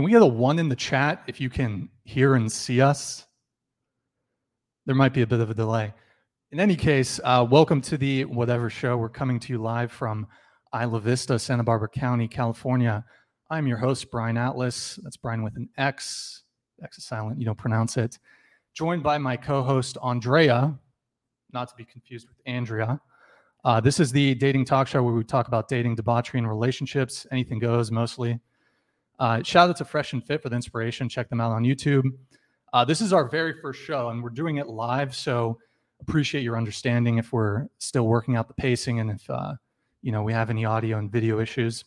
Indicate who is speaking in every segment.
Speaker 1: Can we get a one in the chat if you can hear and see us? There might be a bit of a delay. In any case, uh, welcome to the Whatever Show. We're coming to you live from Isla Vista, Santa Barbara County, California. I'm your host, Brian Atlas. That's Brian with an X. X is silent, you don't pronounce it. Joined by my co host, Andrea, not to be confused with Andrea. Uh, this is the dating talk show where we talk about dating, debauchery, and relationships. Anything goes mostly. Uh, shout out to Fresh and Fit for the inspiration. Check them out on YouTube. Uh, this is our very first show, and we're doing it live. So appreciate your understanding if we're still working out the pacing and if uh, you know we have any audio and video issues.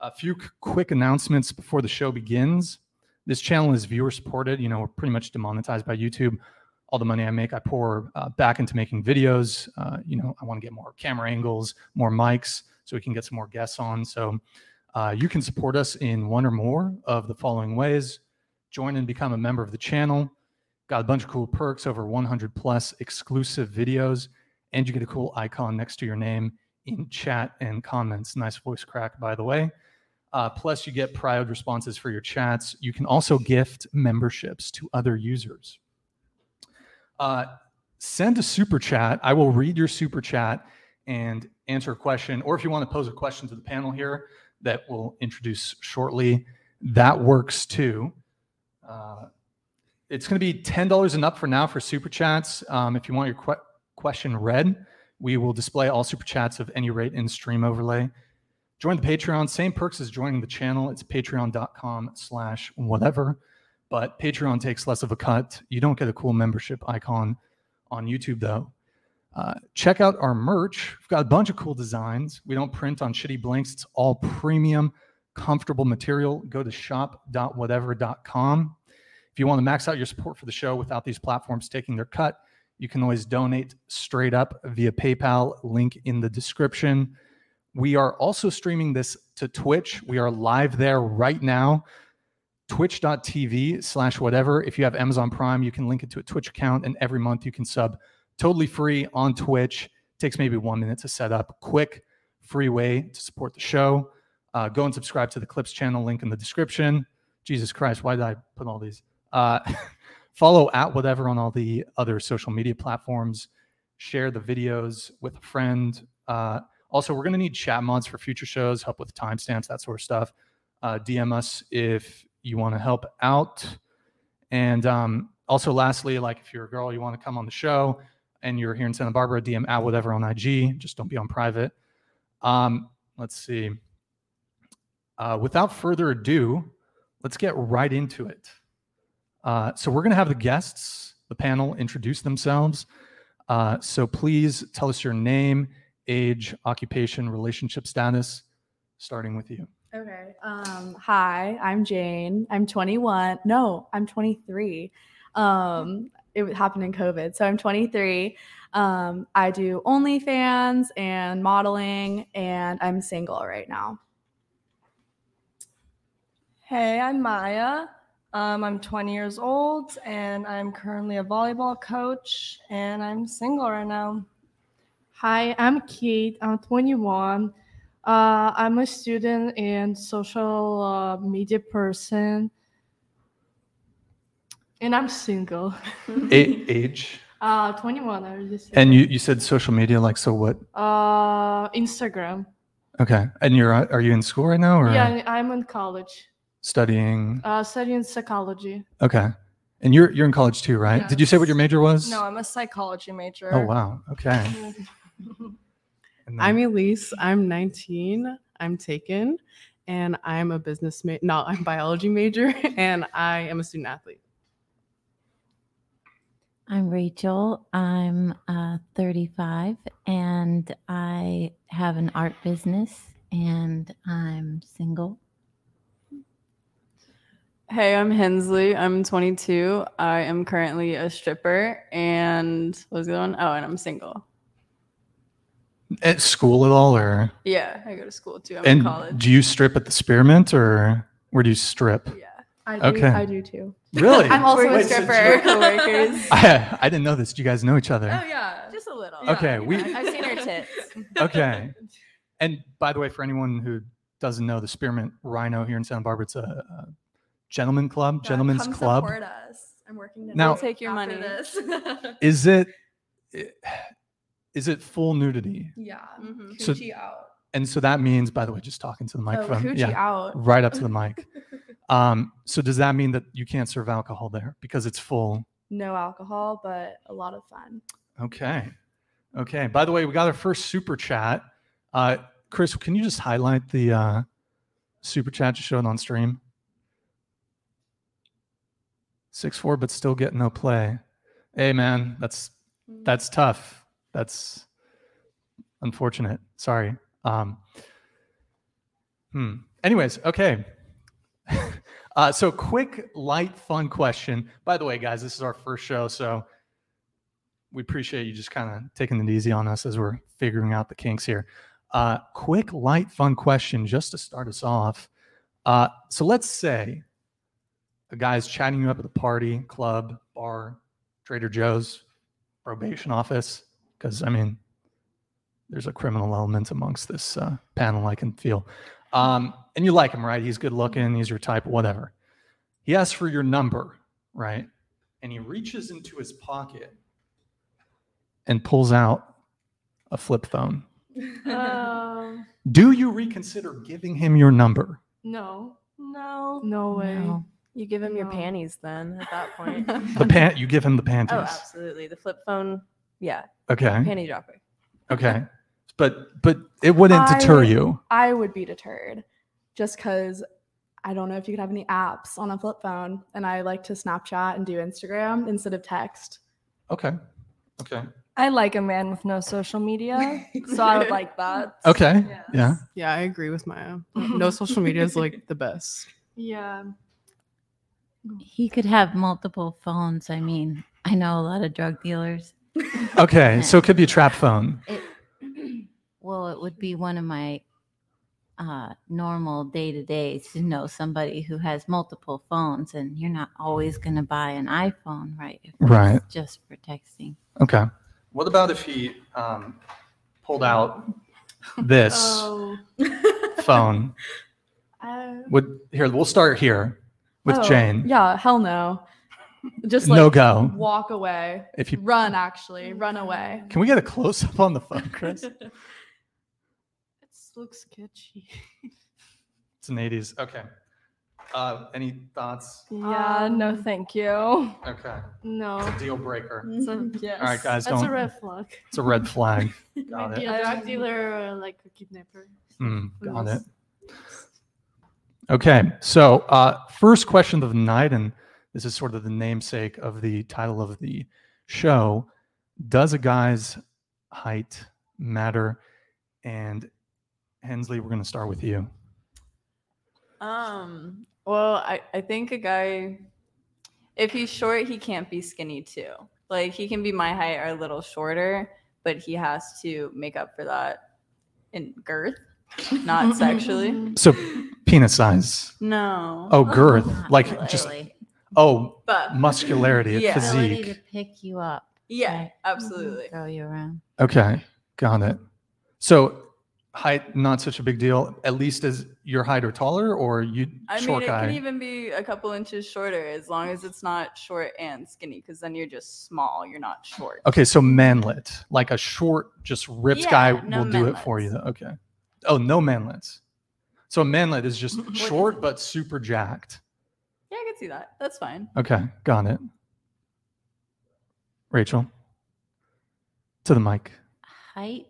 Speaker 1: A few c- quick announcements before the show begins. This channel is viewer supported. You know, we're pretty much demonetized by YouTube. All the money I make, I pour uh, back into making videos. Uh, you know, I want to get more camera angles, more mics, so we can get some more guests on. So uh, you can support us in one or more of the following ways. Join and become a member of the channel. Got a bunch of cool perks, over 100 plus exclusive videos, and you get a cool icon next to your name in chat and comments. Nice voice crack, by the way. Uh, plus, you get private responses for your chats. You can also gift memberships to other users. Uh, send a super chat. I will read your super chat and answer a question. Or if you want to pose a question to the panel here that we'll introduce shortly, that works too. Uh, it's going to be $10 and up for now for super chats. Um, if you want your que- question read, we will display all super chats of any rate in stream overlay. Join the Patreon. Same perks as joining the channel. It's patreon.com slash whatever. But Patreon takes less of a cut. You don't get a cool membership icon on YouTube, though. Uh, check out our merch. We've got a bunch of cool designs. We don't print on shitty blanks. It's all premium, comfortable material. Go to shop.whatever.com. If you want to max out your support for the show without these platforms taking their cut, you can always donate straight up via PayPal, link in the description. We are also streaming this to Twitch. We are live there right now. Twitch.tv slash whatever. If you have Amazon Prime, you can link it to a Twitch account, and every month you can sub totally free on Twitch. Takes maybe one minute to set up. Quick, free way to support the show. Uh, go and subscribe to the Clips channel, link in the description. Jesus Christ, why did I put all these? Uh, follow at whatever on all the other social media platforms. Share the videos with a friend. Uh, also, we're going to need chat mods for future shows, help with timestamps, that sort of stuff. Uh, DM us if you want to help out. And um, also, lastly, like if you're a girl, you want to come on the show and you're here in Santa Barbara, DM at whatever on IG. Just don't be on private. Um, let's see. Uh, without further ado, let's get right into it. Uh, so we're going to have the guests, the panel, introduce themselves. Uh, so please tell us your name, age, occupation, relationship status, starting with you.
Speaker 2: Okay. Um, hi, I'm Jane. I'm 21. No, I'm 23. Um, it happened in COVID. So I'm 23. Um, I do OnlyFans and modeling, and I'm single right now.
Speaker 3: Hey, I'm Maya. Um, I'm 20 years old and I'm currently a volleyball coach and I'm single right now.
Speaker 4: Hi, I'm Kate. I'm 21. Uh, I'm a student and social uh, media person. And I'm single.
Speaker 1: A- age.
Speaker 4: uh, 21, I already said.
Speaker 1: And you, you said social media, like, so what?
Speaker 4: Uh, Instagram.
Speaker 1: Okay. And you're, uh, are you in school right now or
Speaker 4: Yeah, I'm in college.
Speaker 1: studying?
Speaker 4: Uh, studying psychology.
Speaker 1: Okay. And you're, you're in college too, right? Did you say what your major was?
Speaker 3: No, I'm a psychology major.
Speaker 1: Oh, wow. Okay. And then-
Speaker 5: I'm Elise. I'm 19. I'm taken, and I'm a business major. No, I'm biology major, and I am a student athlete.
Speaker 6: I'm Rachel. I'm uh, 35 and I have an art business and I'm single.
Speaker 7: Hey, I'm Hensley. I'm 22. I am currently a stripper and what's the one? Oh, and I'm single.
Speaker 1: At school at all or?
Speaker 7: Yeah, I go to school too. I'm in
Speaker 1: And
Speaker 7: college.
Speaker 1: do you strip at the Spearmint or where do you strip?
Speaker 7: yeah.
Speaker 2: I do,
Speaker 1: Okay.
Speaker 2: I do too.
Speaker 1: Really?
Speaker 2: I'm also
Speaker 7: We're
Speaker 2: a
Speaker 7: just
Speaker 2: stripper.
Speaker 7: coworkers.
Speaker 1: I, I didn't know this. Do you guys know each other?
Speaker 7: oh yeah, just a little.
Speaker 1: Okay, we-
Speaker 7: I've seen her tits.
Speaker 1: Okay. And by the way, for anyone who doesn't know, the Spearmint Rhino here in Santa Barbara, it's a, a gentleman club,
Speaker 2: Yeah,
Speaker 1: gentlemen's
Speaker 2: come
Speaker 1: club.
Speaker 2: Support us. I'm working to
Speaker 1: Now-
Speaker 7: We'll take your money.
Speaker 2: This.
Speaker 1: Is it is it full nudity?
Speaker 2: yeah.
Speaker 7: Mhm.
Speaker 1: So-
Speaker 2: out.
Speaker 1: And so that means, by the way, just talking to the
Speaker 2: Oh,
Speaker 1: microphone.
Speaker 2: coochie
Speaker 1: yeah,
Speaker 2: out.
Speaker 1: right up to the mic. Um, so does that mean that you can't serve alcohol there because it's full?
Speaker 2: No alcohol, but a lot of fun.
Speaker 1: Okay. Okay. By the way, we got our first super chat. Uh, Chris, can you just highlight the uh, super chat to show it on stream? Six four, but still getting no play. Hey man, that's that's tough. That's unfortunate. Sorry. Um, hmm. Anyways, okay. Uh, so quick, light, fun question. By the way, guys, this is our first show, so we appreciate you just kind of taking it easy on us as we're figuring out the kinks here. Uh, quick, light, fun question just to start us off. Uh, so let's say a guy's chatting you up at a party, club, bar, Trader Joe's, probation office, because I mean, there's a criminal element amongst this uh, panel, I can feel. Um, and you like him, right? He's good looking, he's your type, whatever. He asks for your number, right? And he reaches into his pocket and pulls out a flip phone.
Speaker 4: Um,
Speaker 1: Do you reconsider giving him your number?
Speaker 4: no,
Speaker 3: No.
Speaker 4: no way.
Speaker 6: No.
Speaker 8: You give him your panties then at that point.
Speaker 1: The pant you give him the panties.
Speaker 8: oh, absolutely. The flip phone. Yeah.
Speaker 1: okay.
Speaker 8: Panty dropper.
Speaker 1: Okay. But but it wouldn't deter you.
Speaker 2: I would be deterred just because I don't know if you could have any apps on a flip phone. And I like to Snapchat and do Instagram instead of text.
Speaker 1: Okay. Okay.
Speaker 3: I like a man with no social media, so I would like that.
Speaker 1: Okay.
Speaker 3: Yes.
Speaker 1: Yeah.
Speaker 5: Yeah, I agree with Maya. No social media is like the best.
Speaker 4: Yeah.
Speaker 6: He could have multiple phones. I mean, I know a lot of drug dealers.
Speaker 1: Okay. So it could be a trap phone.
Speaker 6: It, well, it would be one of my uh, normal day to days to know somebody who has multiple phones, and you're not always going to buy an iPhone, right? If it's
Speaker 1: Right.
Speaker 6: Just for texting.
Speaker 1: Okay. What about if he um, pulled out this
Speaker 4: Oh.
Speaker 1: phone?
Speaker 2: Uh,
Speaker 1: Would here we'll start here with
Speaker 2: oh,
Speaker 1: Jane.
Speaker 2: Yeah, hell no. Just like
Speaker 1: no go.
Speaker 2: walk away.
Speaker 1: If you
Speaker 2: Run, actually. Run away.
Speaker 1: can we get a close up on the phone, Chris?
Speaker 4: It looks sketchy.
Speaker 1: It's an 80s. Okay. Uh, any thoughts?
Speaker 3: Yeah, no,
Speaker 4: Um,
Speaker 3: thank you.
Speaker 1: Okay.
Speaker 4: No.
Speaker 1: Deal breaker.
Speaker 2: Mm-hmm.
Speaker 3: So, yes.
Speaker 1: All right, guys,
Speaker 4: That's
Speaker 1: don't.
Speaker 4: a red flag.
Speaker 1: It's a red flag. Got
Speaker 4: Maybe
Speaker 1: it.
Speaker 4: a drug dealer or like a kidnapper.
Speaker 1: Mm, got it. Okay. So, uh, first question of the night, and this is sort of the namesake of the title of the show Does a guy's height matter? And Hensley, we're going to start with you.
Speaker 7: Um, well, I, I think a guy, if he's short, he can't be skinny too. Like he can be my height or a little shorter, but he has to make up for that in girth, not sexually.
Speaker 1: So, penis size.
Speaker 7: No.
Speaker 1: Oh, girth.
Speaker 6: Not
Speaker 1: Like just,
Speaker 6: really.
Speaker 1: oh,
Speaker 7: but
Speaker 1: muscularity,
Speaker 7: Yeah.
Speaker 6: Ability to
Speaker 1: physique.
Speaker 6: pick you up.
Speaker 7: yeah,
Speaker 6: right?
Speaker 7: absolutely.
Speaker 6: Throw you around.
Speaker 1: Okay. Got it. So, height, not such a big deal, at least as your height or taller, or you
Speaker 7: I
Speaker 1: short
Speaker 7: mean, it
Speaker 1: guy?
Speaker 7: can even be a couple inches shorter as long as it's not short and skinny, because then you're just small. You're not short.
Speaker 1: Okay, so manlet, like a short, just ripped
Speaker 7: Yeah,
Speaker 1: guy
Speaker 7: no
Speaker 1: will do it for you. Okay. Oh, no manlets. So a manlet is just short but super jacked.
Speaker 7: Yeah, I can see that. That's fine.
Speaker 1: Okay, got it. Rachel, to the mic.
Speaker 6: Height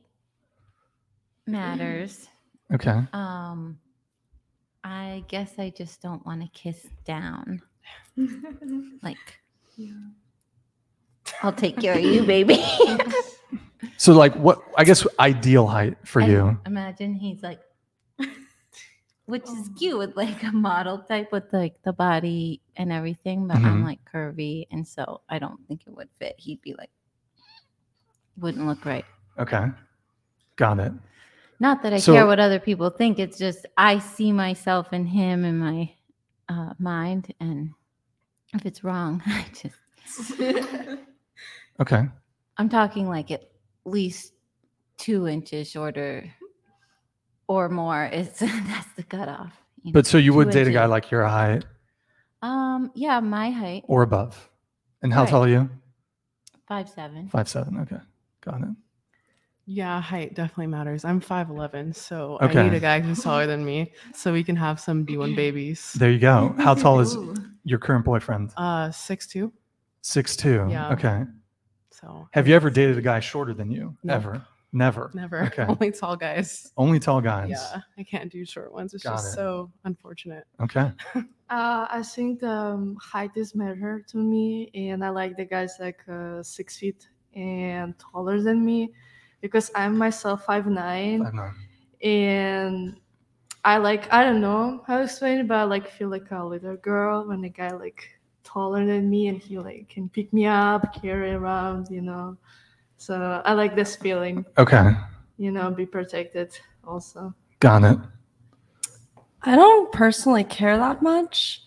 Speaker 6: matters.
Speaker 1: Okay.
Speaker 6: Um, I guess I just don't want to kiss down. Like, I'll take care of you, baby.
Speaker 1: So like, what? I guess ideal height for
Speaker 6: And
Speaker 1: you.
Speaker 6: Imagine he's like, which is cute with like a model type with like the body and everything, but I'm
Speaker 1: Mhm.
Speaker 6: like curvy, and so I don't think it would fit. He'd be like, wouldn't look right.
Speaker 1: Okay, got it.
Speaker 6: Not that I
Speaker 1: So-
Speaker 6: care what other people think. It's just I see myself in him in my uh, mind, and if it's wrong, I just
Speaker 1: Okay.
Speaker 6: I'm talking like at least two inches shorter or more. It's that's the cutoff. you know,
Speaker 1: But so you would date a guy like your height?
Speaker 6: Um, yeah, my height,
Speaker 1: or above. And how
Speaker 6: Right.
Speaker 1: tall are you?
Speaker 6: five seven.
Speaker 1: Five seven. Okay, got it.
Speaker 5: Yeah, height definitely matters. I'm 5'11, so I need a guy who's taller than me so we can have some B1 babies.
Speaker 1: There you go. How tall is
Speaker 3: Ooh.
Speaker 1: your current boyfriend?
Speaker 5: Uh, 6'2.
Speaker 1: Six two.
Speaker 5: Yeah.
Speaker 1: Okay.
Speaker 5: So
Speaker 1: Have you ever dated a guy shorter than you?
Speaker 5: No.
Speaker 1: Ever? Never.
Speaker 5: never.
Speaker 1: Okay.
Speaker 5: Only tall guys.
Speaker 1: Only tall guys.
Speaker 5: Yeah, I can't do short ones. It's
Speaker 1: Got
Speaker 5: just
Speaker 1: it.
Speaker 5: so unfortunate.
Speaker 1: Okay.
Speaker 4: Uh, I think the um, height is matter to me, and I like the guys like uh, six feet and taller than me, because I'm myself five nine,
Speaker 1: Five nine.
Speaker 4: and I like I don't know how to explain it, but I like feel like a little girl when a guy like taller than me and he like can pick me up, carry around, you know. So I like this feeling,
Speaker 1: Okay.
Speaker 4: you know, be protected also.
Speaker 1: Got it.
Speaker 3: I don't personally care that much.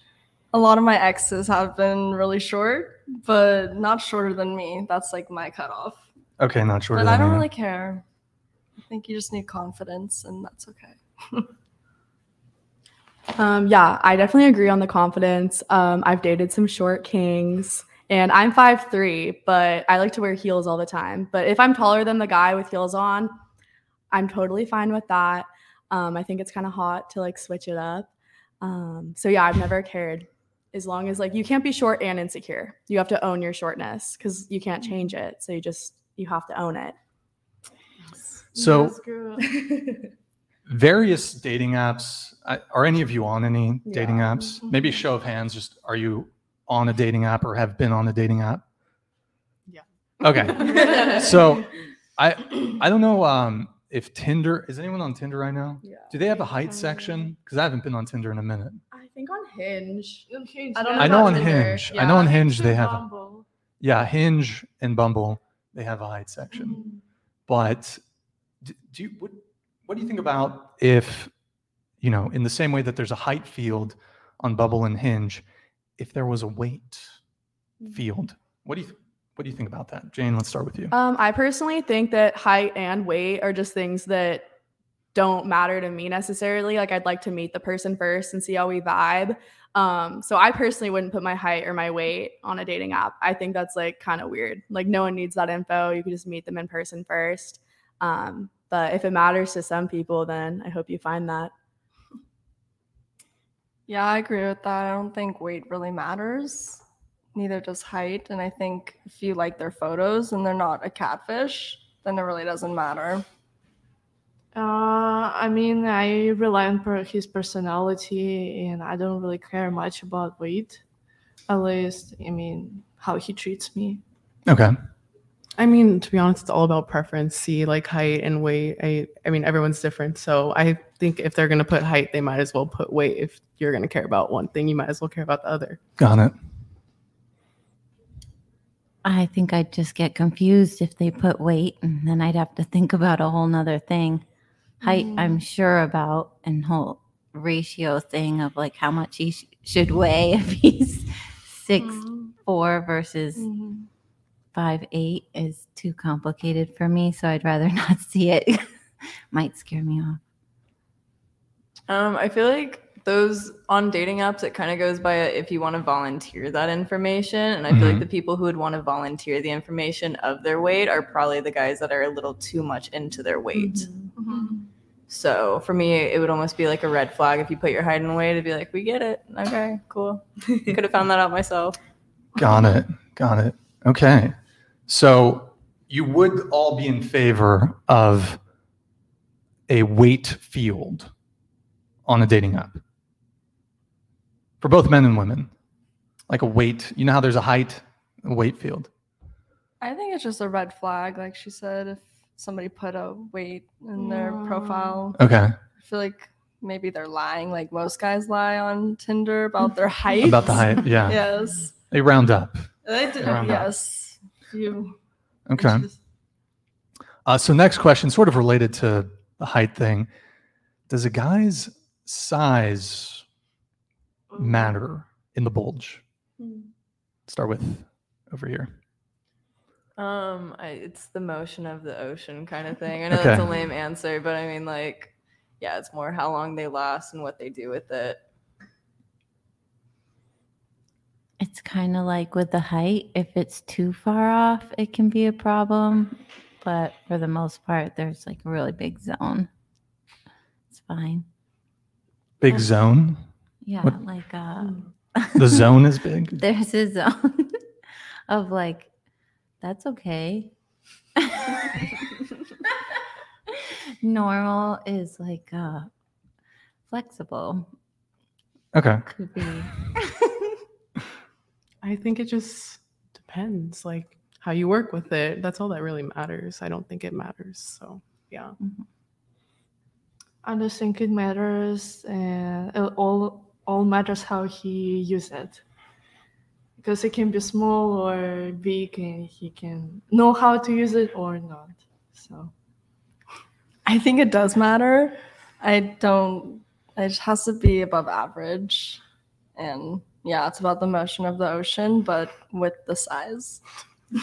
Speaker 3: A lot of my exes have been really short, but not shorter than me. That's like my cutoff.
Speaker 1: Okay, not shorter
Speaker 3: But
Speaker 1: than
Speaker 3: I don't
Speaker 1: you.
Speaker 3: really care. I think you just need confidence, and that's okay.
Speaker 2: Um, yeah, I definitely agree on the confidence. Um, I've dated some short kings, and I'm 5'3, but I like to wear heels all the time. But if I'm taller than the guy with heels on, I'm totally fine with that. Um, I think it's kind of hot to like switch it up. Um, so yeah, I've never cared. As long as like you can't be short and insecure, you have to own your shortness because you can't change it. So you just you have to own it.
Speaker 1: So various dating apps. Are any of you on any dating
Speaker 2: Yeah.
Speaker 1: apps? Maybe a show of hands. Just are you on a dating app or have been on a dating app?
Speaker 5: Yeah.
Speaker 1: Okay. so I I don't know um, if Tinder is anyone on Tinder right now.
Speaker 2: Yeah.
Speaker 1: Do they have a height section? Because I haven't been on Tinder in a minute.
Speaker 2: I think on Hinge.
Speaker 4: Okay,
Speaker 2: I don't
Speaker 1: I
Speaker 2: know
Speaker 1: know on
Speaker 2: Tinder.
Speaker 1: Hinge. I know on Hinge they have a, yeah Hinge and Bumble they have a height section.
Speaker 2: Mm-hmm.
Speaker 1: But d- do you what, what do you think about if you know in the same way that there's a height field on Bumble and Hinge, if there was a weight field? What do you what do you think about that, Jane? Let's start with you.
Speaker 2: Um, I personally think that height and weight are just things that don't matter to me necessarily. Like I'd like to meet the person first and see how we vibe. Um, so I personally wouldn't put my height or my weight on a dating app. I think that's like kind of weird. Like no one needs that info. You can just meet them in person first. Um, but if it matters to some people, then I hope you find that.
Speaker 3: Yeah, I agree with that. I don't think weight really matters. Neither does height. And I think if you like their photos and they're not a catfish, then it really doesn't matter.
Speaker 4: Uh, I mean, I rely on per- his personality, and I don't really care much about weight. At least, I mean, how he treats me.
Speaker 1: Okay.
Speaker 5: I mean, to be honest, it's all about preference. See, like height and weight. I, I mean, everyone's different. So I think if they're gonna put height, they might as well put weight. If you're gonna care about one thing, you might as well care about the other.
Speaker 1: Got it.
Speaker 6: I think I'd just get confused if they put weight, and then I'd have to think about a whole nother thing. Height, I'm sure about, and whole ratio thing of like how much he sh- should weigh if he's six four versus
Speaker 4: Mhm.
Speaker 6: five eight is too complicated for me. So I'd rather not see it. Might scare me off.
Speaker 7: Um, I feel like those on dating apps, it kind of goes by if you want to volunteer that information. And I feel
Speaker 1: Mhm.
Speaker 7: like the people who would want to volunteer the information of their weight are probably the guys that are a little too much into their weight.
Speaker 2: Mm-hmm.
Speaker 7: So for me, it would almost be like a red flag if you put your height and weight to be like, we get it. Okay, cool. Could have found that out myself.
Speaker 1: Got it. Got it. Okay. So you would all be in favor of a weight field on a dating app for both men and women, like a weight. You know how there's a height, a weight field.
Speaker 3: I think it's just a red flag, like she said, if somebody put a weight in their profile. Mm.
Speaker 1: Okay.
Speaker 3: I feel like maybe they're lying, like most guys lie on Tinder about their height.
Speaker 1: About the height. Yeah.
Speaker 3: Yes.
Speaker 1: They round up.
Speaker 3: They do.
Speaker 1: Around that.
Speaker 3: Yes. You.
Speaker 1: Okay. Uh, so next question, sort of related to the height thing. Does a guy's size mm. matter in the bulge? Mm. Start with over here.
Speaker 7: Um, I, it's the motion of the ocean kind of thing. I know that's a lame answer, but I mean, like, yeah, it's more how long they last and what they do with it.
Speaker 6: it's kind of like with the height. If it's too far off, it can be a problem. But for the most part, there's like a really big zone. It's fine.
Speaker 1: Big zone.
Speaker 6: Yeah,
Speaker 1: What-
Speaker 6: like uh,
Speaker 1: The zone is big.
Speaker 6: there's a zone of like that's okay. Normal is like uh flexible.
Speaker 1: Okay.
Speaker 6: Could be
Speaker 5: I think it just depends, like how you work with it. That's all that really matters. I don't think it matters. So yeah.
Speaker 4: I just think it matters, and it all all matters how he use it. Because it can be small or big, and he can know how to use it or not. So
Speaker 3: I think it does matter. I don't. It has to be above average, and yeah, it's about the motion of the ocean, but with the size.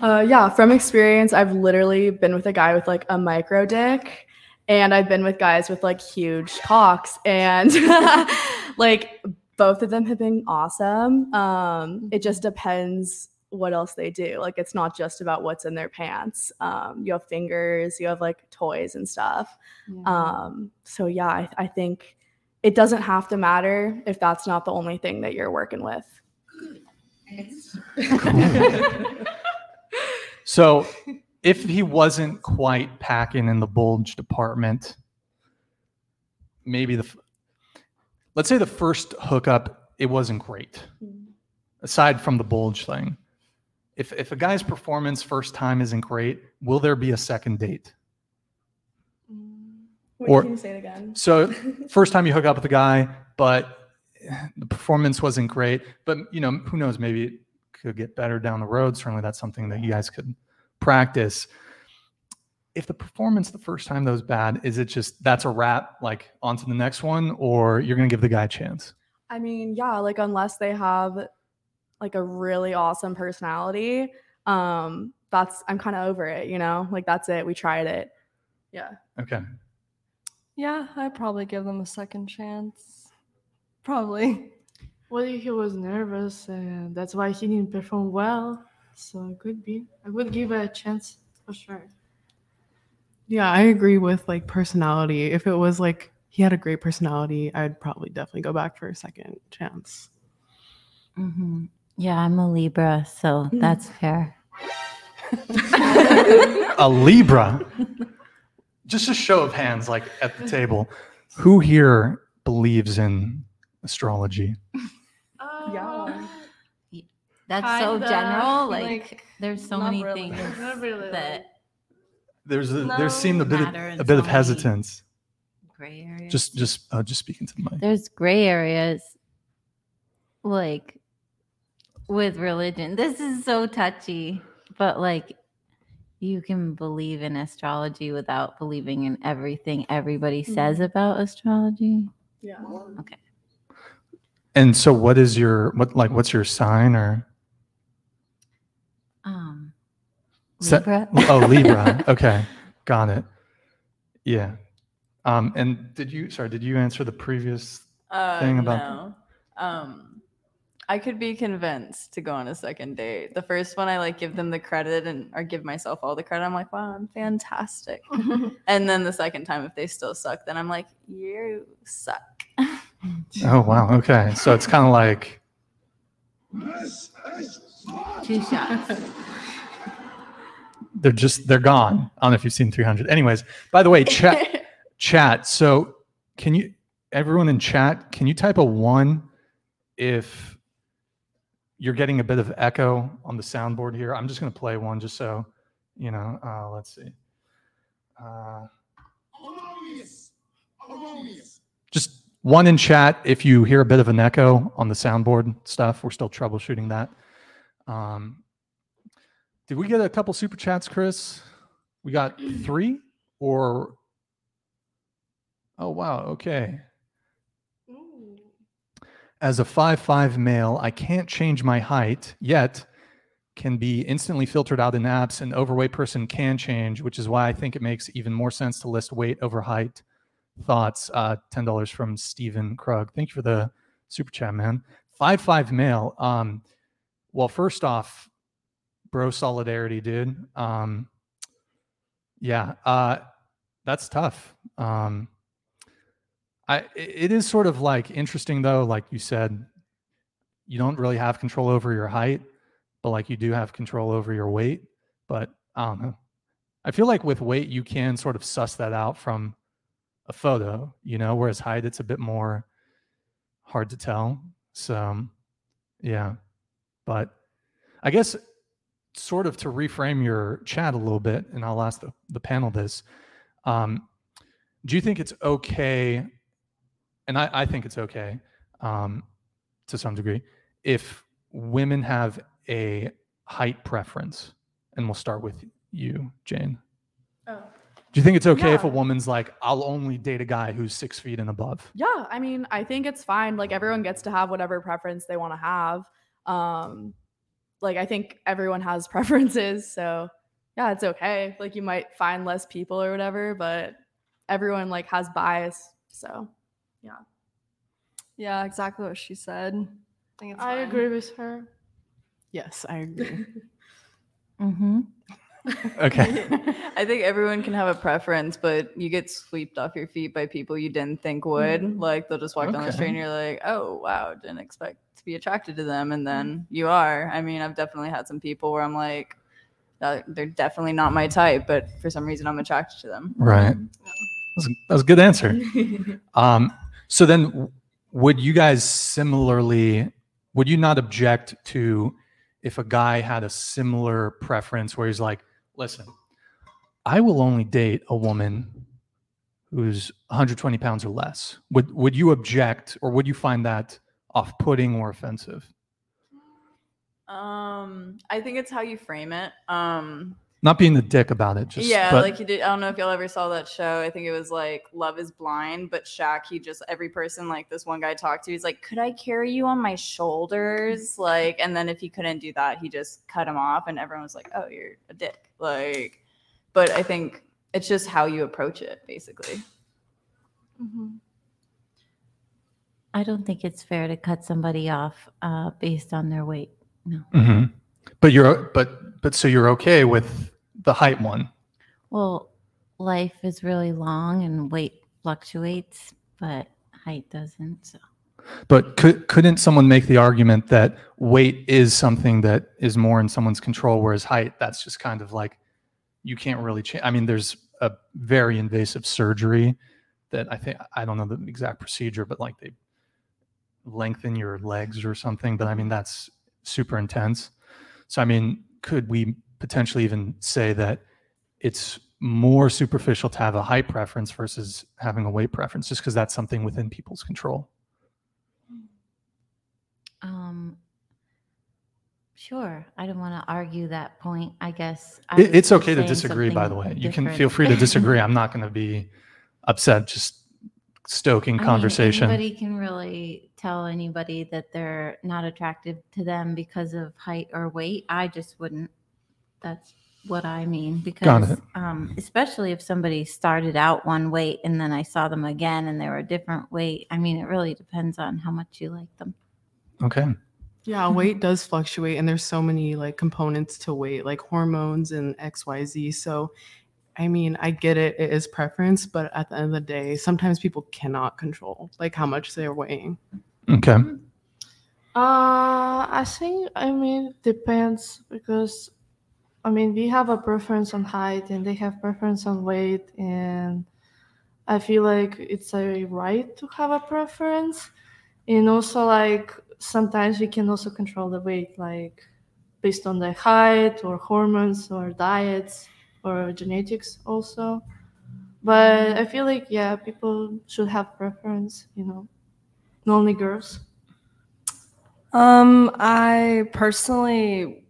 Speaker 2: Uh, yeah, from experience, I've literally been with a guy with like a micro dick, and I've been with guys with like huge cocks, and like both of them have been awesome. Um, it just depends what else they do. Like, it's not just about what's in their pants. Um, you have fingers, you have like toys and stuff. Um, so yeah, I, I think it doesn't have to matter if that's not the only thing that you're working with.
Speaker 1: So if he wasn't quite packing in the bulge department, maybe the f- let's say the first hookup it wasn't great. Mm-hmm. Aside from the bulge thing, if if a guy's performance first time isn't great, will there be a second date? Mm.
Speaker 2: Wait,
Speaker 1: Or-
Speaker 2: can you say it again?
Speaker 1: So first time you hook up with a guy, but the performance wasn't great. But you know, who knows? Maybe it could get better down the road. Certainly, that's something that you guys could practice. If the performance the first time though is bad, is it just that's a wrap, like on to the next one, or you're gonna give the guy a chance?
Speaker 2: I mean, yeah, like unless they have like a really awesome personality, um, that's I'm kind of over it, you know? Like that's it. We tried it. Yeah.
Speaker 1: Okay.
Speaker 3: Yeah, I'd probably give them a second chance. Probably.
Speaker 4: Well, he was nervous and that's why he didn't perform well? So it could be. I would give it a chance for sure.
Speaker 5: Yeah, I agree with like personality. If it was like he had a great personality, I'd probably definitely go back for a second chance.
Speaker 6: hmm Yeah, I'm a Libra, so that's fair.
Speaker 1: A Libra. Just a show of hands, like at the table. Who here believes in astrology?
Speaker 2: Yeah.
Speaker 6: That's so
Speaker 3: Kinda,
Speaker 6: general. Like,
Speaker 3: like,
Speaker 6: there's so many
Speaker 3: really.
Speaker 6: things
Speaker 4: really,
Speaker 6: that
Speaker 1: There's a,
Speaker 3: No,
Speaker 1: there seemed a bit of,
Speaker 6: matter
Speaker 1: a bit of
Speaker 6: many
Speaker 1: hesitance.
Speaker 6: gray areas.
Speaker 1: Just just uh, just speaking to the mic.
Speaker 6: there's gray areas like with religion. This is so touchy, but like you can believe in astrology without believing in everything everybody says about astrology.
Speaker 2: Yeah. Okay.
Speaker 1: And so, what is your what like? What's your sign or?
Speaker 6: Um
Speaker 1: Se-
Speaker 6: Libra.
Speaker 1: Oh, Libra. Okay, got it. Yeah. Um, and did you? Sorry, did you answer the previous?
Speaker 7: Uh,
Speaker 1: thing about-
Speaker 7: no. Um, I could be convinced to go on a second date. The first one, I like give them the credit and or give myself all the credit. I'm like, wow, I'm fantastic. and then the second time, if they still suck, then I'm like, you suck.
Speaker 1: Oh wow. Okay, so it's kind of like
Speaker 6: Two shots.
Speaker 1: They're just they're gone. I don't know if you've seen 300. Anyways, by the way, chat chat. So can you everyone in chat? Can you type a one if you're getting a bit of echo on the soundboard here? I'm just going to play one just so you know. Uh, let's see. Uh, just one in chat if you hear a bit of an echo on the soundboard stuff. We're still troubleshooting that. Um, did we get a couple super chats, Chris? We got three or Oh wow, okay. As a five five male, I can't change my height yet. Can be instantly filtered out in apps. An overweight person can change, which is why I think it makes even more sense to list weight over height. Thoughts? Uh, Ten dollars from Stephen Krug. Thank you for the super chat, man. five five male. Um, well, first off, bro solidarity, dude. Um, yeah, uh, that's tough. Um, I it is sort of like interesting though, like you said, you don't really have control over your height, but like you do have control over your weight. But I don't know. I feel like with weight you can sort of suss that out from a photo, you know, whereas height it's a bit more hard to tell. So yeah. But I guess sort of to reframe your chat a little bit, and I'll ask the, the panel this. Um, do you think it's okay? And I, I think it's okay um, to some degree if women have a height preference. And we'll start with you, Jane.
Speaker 2: Oh.
Speaker 1: Do you think it's okay if a woman's like, I'll only date a guy who's six feet and above?
Speaker 2: Yeah, I mean, I think it's fine. Like everyone gets to have whatever preference they want to have. Um like I think everyone has preferences, so yeah, it's okay. Like you might find less people or whatever, but everyone like has bias. So,
Speaker 3: Yeah, Yeah, exactly what she said. I think it's
Speaker 4: I
Speaker 3: fine.
Speaker 4: agree with her.
Speaker 5: Yes, I agree.
Speaker 6: Mm-hmm.
Speaker 1: Okay.
Speaker 7: I think everyone can have a preference, but you get swept off your feet by people you didn't think would. Like they'll just walk down the street and you're like, oh wow, didn't expect to be attracted to them, and then you are. I mean, I've definitely had some people where I'm like, "Uh, they're definitely not my type, but for some reason I'm attracted to them.
Speaker 1: Right. that's, was, that a good answer. Um, so then, would you guys similarly, would you not object to if a guy had a similar preference where he's like, listen, I will only date a woman who's 120 pounds or less? Would would you object, or would you find that off-putting or offensive?
Speaker 7: Um, I think it's how you frame it. Um,
Speaker 1: Not being the dick about it, just
Speaker 7: yeah,
Speaker 1: but-
Speaker 7: like he did. I don't know if y'all ever saw that show. I think it was like Love Is Blind, but Shaq. He just every person like this one guy talked to. He's like, "Could I carry you on my shoulders?" Like, and then if he couldn't do that, he just cut him off, and everyone was like, "Oh, you're a dick." Like, but I think it's just how you approach it, basically.
Speaker 4: Mhm.
Speaker 6: I don't think it's fair to cut somebody off uh, based on their weight. No.
Speaker 1: Mhm. But you're but but so you're okay with the height one.
Speaker 6: Well, life is really long and weight fluctuates, but height doesn't. So.
Speaker 1: But could couldn't someone make the argument that weight is something that is more in someone's control, whereas height that's just kind of like you can't really change. I mean, there's a very invasive surgery that I think I don't know the exact procedure, but like they lengthen your legs or something. But I mean, that's super intense. So I mean, could we potentially even say that it's more superficial to have a height preference versus having a weight preference, just because that's something within people's control?
Speaker 6: Um, sure. I don't want to argue that point. I guess I
Speaker 1: It, it's okay to disagree, by the way.
Speaker 6: something
Speaker 1: You can feel free to disagree. I'm not going to be upset, just stoking
Speaker 6: I mean,
Speaker 1: conversation.
Speaker 6: anybody can really tell anybody that they're not attracted to them because of height or weight. I just wouldn't. That's what I mean. Because,
Speaker 1: it.
Speaker 6: um, especially if somebody started out one weight and then I saw them again and they were a different weight. I mean, it really depends on how much you like them.
Speaker 1: okay.
Speaker 5: Yeah, weight does fluctuate, and there's so many like components to weight, like hormones and X, Y, Z. So, I mean, I get it; it is preference, but at the end of the day, sometimes people cannot control like how much they're weighing.
Speaker 1: Okay.
Speaker 4: Uh, I think I mean depends because I mean we have a preference on height and they have preference on weight and I feel like it's a right to have a preference and also like sometimes we can also control the weight like based on the height or hormones or diets or genetics also but I feel like yeah people should have preference you know not only girls
Speaker 3: Um, I personally,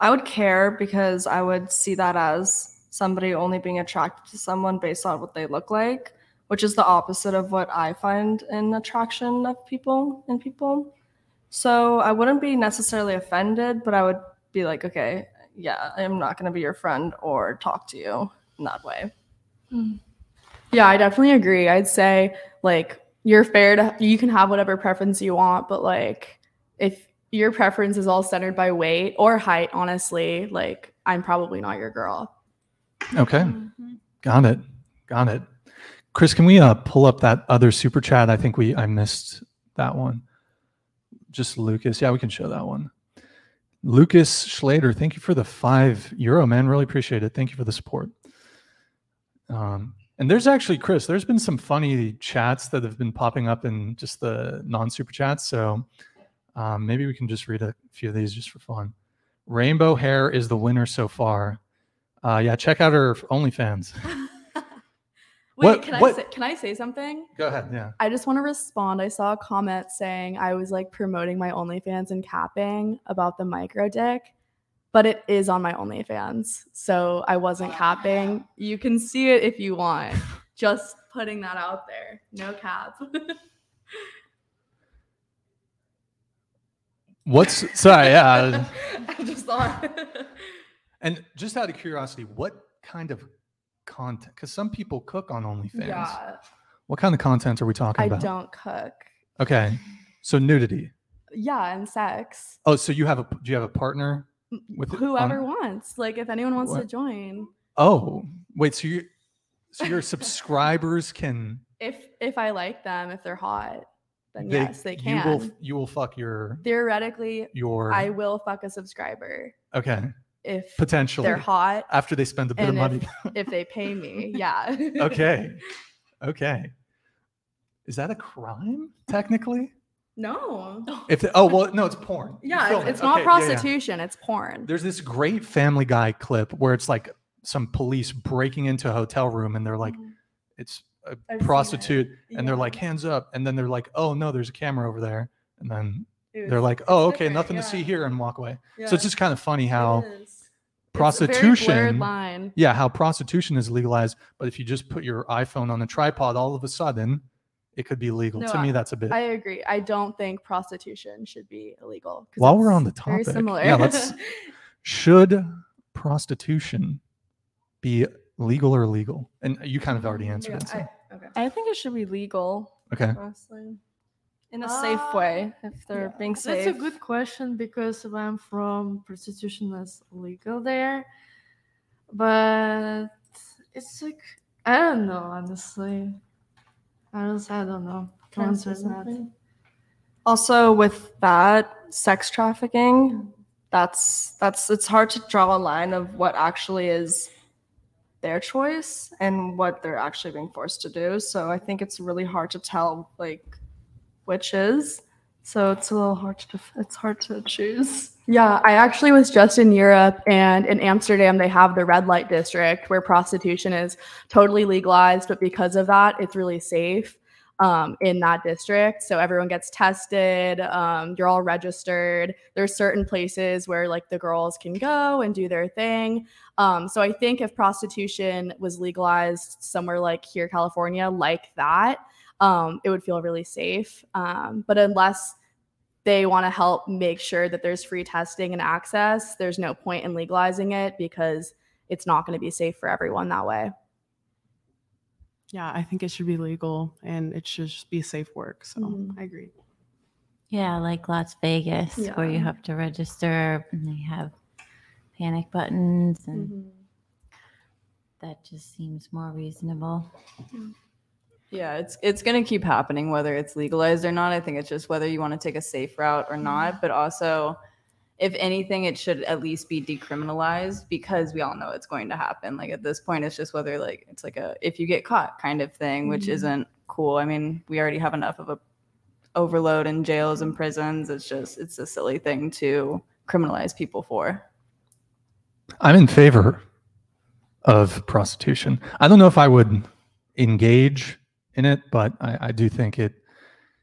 Speaker 3: I would care because I would see that as somebody only being attracted to someone based on what they look like, which is the opposite of what I find in attraction of people in people. So I wouldn't be necessarily offended, but I would be like, okay, yeah, I'm not going to be your friend or talk to you in that way.
Speaker 2: Yeah, I definitely agree. I'd say like you're fair to you can have whatever preference you want, but like if your preference is all centered by weight or height, honestly, like I'm probably not your girl.
Speaker 1: Okay.
Speaker 7: Mm-hmm.
Speaker 1: Got it. Got it. Chris, can we uh, pull up that other super chat? I think we I missed that one. Just Lucas. Yeah, we can show that one. Lucas Schlater, thank you for the five euro, man. Really appreciate it. Thank you for the support. Um, and there's actually Chris. There's been some funny chats that have been popping up in just the non super chats. So um, maybe we can just read a few of these just for fun. Rainbow hair is the winner so far. Uh, yeah, check out her OnlyFans.
Speaker 2: Wait,
Speaker 1: What-
Speaker 2: can
Speaker 1: what-
Speaker 2: I say, can I say something?
Speaker 1: Go ahead. Yeah.
Speaker 2: I just want to respond. I saw a comment saying I was like promoting my OnlyFans and capping about the micro dick, but it is on my OnlyFans. So I wasn't capping. You can see it if you want. Just putting that out there. No cap.
Speaker 1: What's sorry? Yeah.
Speaker 2: I just thought.
Speaker 1: And just out of curiosity, what kind of content? Because some people cook on OnlyFans.
Speaker 2: yeah,
Speaker 1: What kind of content are we talking
Speaker 2: I
Speaker 1: about?
Speaker 2: I don't cook.
Speaker 1: Okay. So nudity.
Speaker 2: Yeah, and sex.
Speaker 1: Oh, so you have a do you have a partner mm, with
Speaker 2: Whoever
Speaker 1: on-
Speaker 2: wants. Like if anyone wants to join.
Speaker 1: Oh, wait. So you so your subscribers can
Speaker 2: If if I like them, if they're hot, then
Speaker 1: they,
Speaker 2: yes, they can.
Speaker 1: You will you will fuck your
Speaker 2: Theoretically,
Speaker 1: your
Speaker 2: I will fuck a subscriber
Speaker 1: okay
Speaker 2: if
Speaker 1: potentially
Speaker 2: they're hot
Speaker 1: after they spend a bit of money.
Speaker 2: if they pay me. Yeah.
Speaker 1: okay. Okay. Is that a crime technically?
Speaker 2: No.
Speaker 1: If oh well no it's porn.
Speaker 2: Yeah, it's,
Speaker 1: it.
Speaker 2: it's not
Speaker 1: Okay, yeah, yeah.
Speaker 2: prostitution. It's porn.
Speaker 1: There's this great Family Guy clip where it's like some police breaking into a hotel room and they're like,
Speaker 2: Mhm.
Speaker 1: it's a
Speaker 2: I've seen it.
Speaker 1: prostitute, and they're like, hands up, and then they're like, oh no, there's a camera over there, and then
Speaker 2: It
Speaker 1: they're like, oh okay,
Speaker 2: different,
Speaker 1: nothing to see here, and walk away. So it's just kind of funny how
Speaker 2: it is. It's a very
Speaker 1: prostitution,
Speaker 2: line.
Speaker 1: yeah, how prostitution is legalized, but if you just put your iPhone on a tripod, all of a sudden, it could be legal.
Speaker 2: No,
Speaker 1: to me, that's a bit.
Speaker 2: I agree. I don't think prostitution should be illegal.
Speaker 1: While we're on the
Speaker 2: very
Speaker 1: topic,
Speaker 2: similar.
Speaker 1: yeah, let's- Should prostitution be legal or illegal? And you kind of already mm, answered
Speaker 2: Yeah,
Speaker 1: it. So.
Speaker 2: I- okay.
Speaker 3: I think it should be legal,
Speaker 1: Okay.
Speaker 3: honestly, in a safe
Speaker 2: Ah,
Speaker 3: way if they're
Speaker 2: yeah.
Speaker 3: being safe.
Speaker 4: That's a good question because where I'm from, prostitution is legal there. But it's like I don't know, honestly. I don't I don't know.
Speaker 3: Can
Speaker 4: answer that.
Speaker 3: Also, with that sex trafficking, that's that's it's hard to draw a line of what actually is their choice and what they're actually being forced to do. So I think it's really hard to tell like which is. So it's a little hard to it's hard to choose.
Speaker 2: Yeah, I actually was just in Europe and in Amsterdam, they have the red light district where prostitution is totally legalized, but because of that, it's really safe um, in that district. So everyone gets tested, um, you're all registered. There's certain places where like the girls can go and do their thing. Um, so I think if prostitution was legalized somewhere like here, California, like that, um, it would feel really safe. Um, but unless they want to help make sure that there's free testing and access, there's no point in legalizing it because it's not going to be safe for everyone that way.
Speaker 5: Yeah, I think it should be legal and it should just be safe work. So
Speaker 2: Mhm.
Speaker 5: I agree.
Speaker 6: Yeah, like Las Vegas, where you have to register and they have panic buttons, and that just seems more reasonable.
Speaker 7: Yeah, it's it's gonna keep happening whether it's legalized or not. I think it's just whether you want to take a safe route or not. But also, if anything, it should at least be decriminalized because we all know it's going to happen. Like at this point, it's just whether like it's like a if you get caught kind of thing, which
Speaker 2: Mhm.
Speaker 7: isn't cool. I mean, we already have enough of a overload in jails and prisons. It's just it's a silly thing to criminalize people for.
Speaker 1: I'm in favor of prostitution. I don't know if I would engage in it, but I, I do think it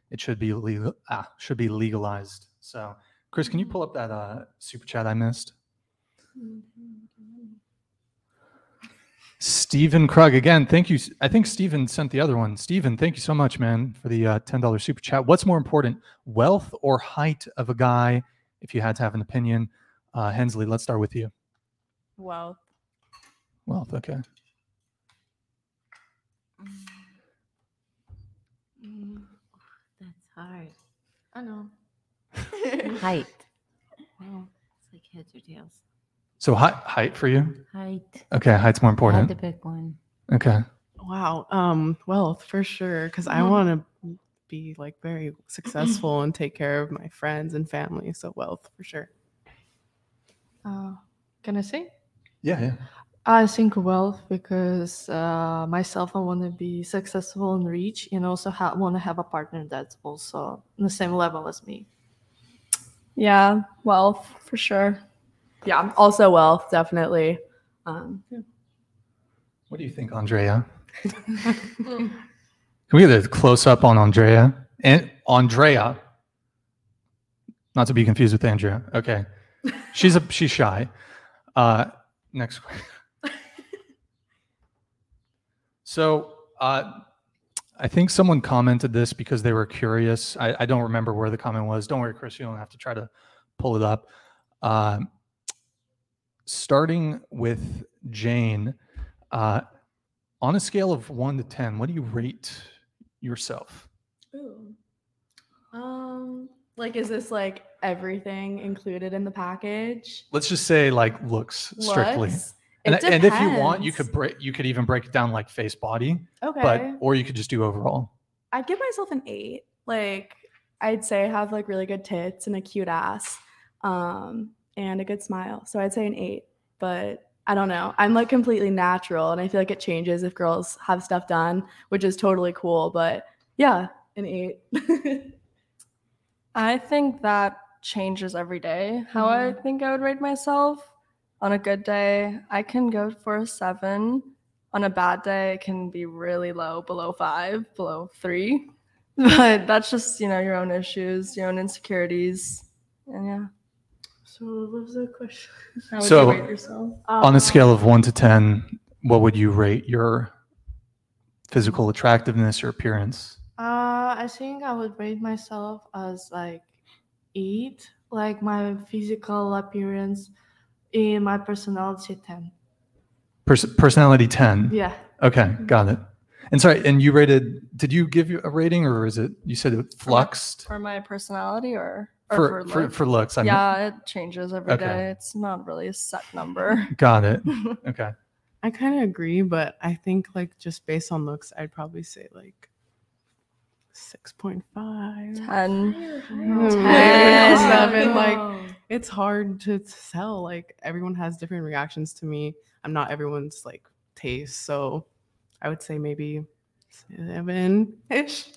Speaker 1: it should be legal ah, should be legalized. So, Chris, can you pull up that uh, super chat I missed? Stephen Krug again. Thank you. I think Stephen sent the other one. Stephen, thank you so much, man, for the uh, ten dollars super chat. What's more important, wealth or height of a guy? If you had to have an opinion, uh, Hensley, let's start with you.
Speaker 7: Wealth.
Speaker 1: Wealth, okay.
Speaker 6: That's hard.
Speaker 4: I know.
Speaker 6: Height.
Speaker 5: Wow.
Speaker 6: It's like heads or tails.
Speaker 1: So height, height for you?
Speaker 6: Height.
Speaker 1: Okay, height's more
Speaker 6: I had
Speaker 1: important.
Speaker 6: to pick one.
Speaker 1: Okay.
Speaker 5: Wow. Um, wealth for sure. Cause I
Speaker 3: Mhm.
Speaker 5: want to be like very successful and take care of my friends and family. So wealth for sure.
Speaker 4: Uh, can I say?
Speaker 1: Yeah, yeah.
Speaker 4: I think wealth because uh, myself, I want to be successful and rich, and also ha- want to have a partner that's also on the same level as me.
Speaker 3: Yeah, wealth for sure.
Speaker 2: Yeah, also wealth, definitely. Um,
Speaker 1: What do you think, Andrea? Can we get a close up on Andrea? And Andrea, not to be confused with Andrea. Okay, she's a she's shy. Uh, next question. So uh, I think someone commented this because they were curious. I, I don't remember where the comment was. Don't worry, Chris. You don't have to try to pull it up. Um starting with Jane, uh, on a scale of one to ten, what do you rate yourself?
Speaker 2: Ooh. Um, like, is this like everything included in the package?
Speaker 1: Let's just say like looks strictly.
Speaker 2: Looks?
Speaker 1: And, and if you want, you could break. You could even break it down like face body,
Speaker 2: Okay.
Speaker 1: but or you could just do overall.
Speaker 2: I'd give myself an eight. Like, I'd say I have like really good tits and a cute ass, um, and a good smile. So I'd say an eight. But I don't know. I'm like completely natural, and I feel like it changes if girls have stuff done, which is totally cool. But yeah, an eight.
Speaker 3: I think that changes every day. How I think I would rate myself. On a good day, I can go for a seven. On a bad day, it can be really low, below five, below three. But that's just, you know, your own issues, your own insecurities. And yeah.
Speaker 4: So, what was the question?
Speaker 3: How would
Speaker 1: So-
Speaker 3: you rate yourself?
Speaker 1: on a scale of one to ten, what would you rate your physical attractiveness or appearance?
Speaker 4: Uh, I think I would rate myself as like eight, like my physical appearance, in my personality ten.
Speaker 1: Pers- personality ten.
Speaker 4: Yeah.
Speaker 1: Okay, got it. And sorry, and you rated? Did you give you a rating, or is it? You said it fluxed
Speaker 3: For my personality or, or
Speaker 1: for
Speaker 3: for,
Speaker 1: for,
Speaker 3: look?
Speaker 1: for looks. I mean,
Speaker 3: yeah, it changes every day.
Speaker 1: Okay.
Speaker 3: It's not really a set number.
Speaker 1: got it. Okay.
Speaker 5: I kind of agree, but I think like just based on looks, I'd probably say like six point five.
Speaker 3: 10.
Speaker 5: Ten. Seven,
Speaker 4: Oh.
Speaker 5: like it's hard to sell Like everyone has different reactions to me. I'm not everyone's like taste, so I would say maybe seven ish.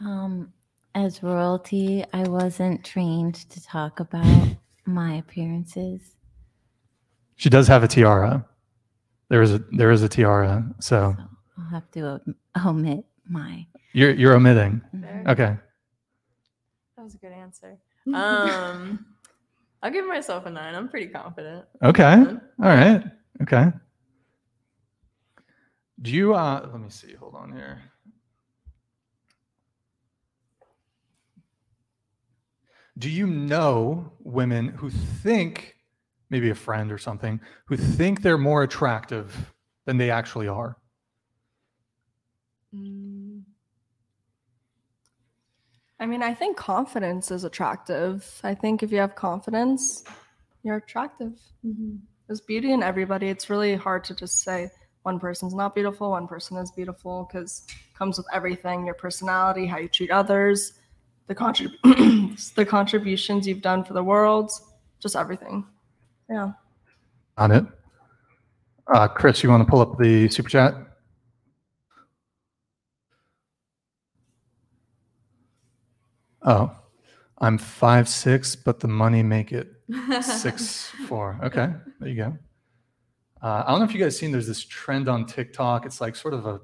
Speaker 6: Um, as royalty, I wasn't trained to talk about my appearances.
Speaker 1: She does have a tiara. There is a there is a tiara. So
Speaker 6: So I'll have to omit my.
Speaker 1: you're you're omitting.
Speaker 6: Mhm.
Speaker 1: Okay.
Speaker 7: That was a good answer. Um, I'll give myself a nine. I'm pretty confident.
Speaker 1: Okay. All right. Okay. Do you uh let me see. Hold on here. Do you know women who think maybe a friend or something who think they're more attractive than they actually are?
Speaker 4: Mm,
Speaker 3: I mean, I think confidence is attractive. I think if you have confidence, you're attractive. There's beauty in everybody. It's really hard to just say one person's not beautiful, one person is beautiful, because it comes with everything your personality, how you treat others, the, contrib- the contributions you've done for the world, just everything. Yeah.
Speaker 1: On it. Uh, Chris, you want to pull up the super chat? Oh, I'm five six, but the money make it six four. Okay, there you go. Uh, I don't know if you guys seen. There's this trend on TikTok. It's like sort of a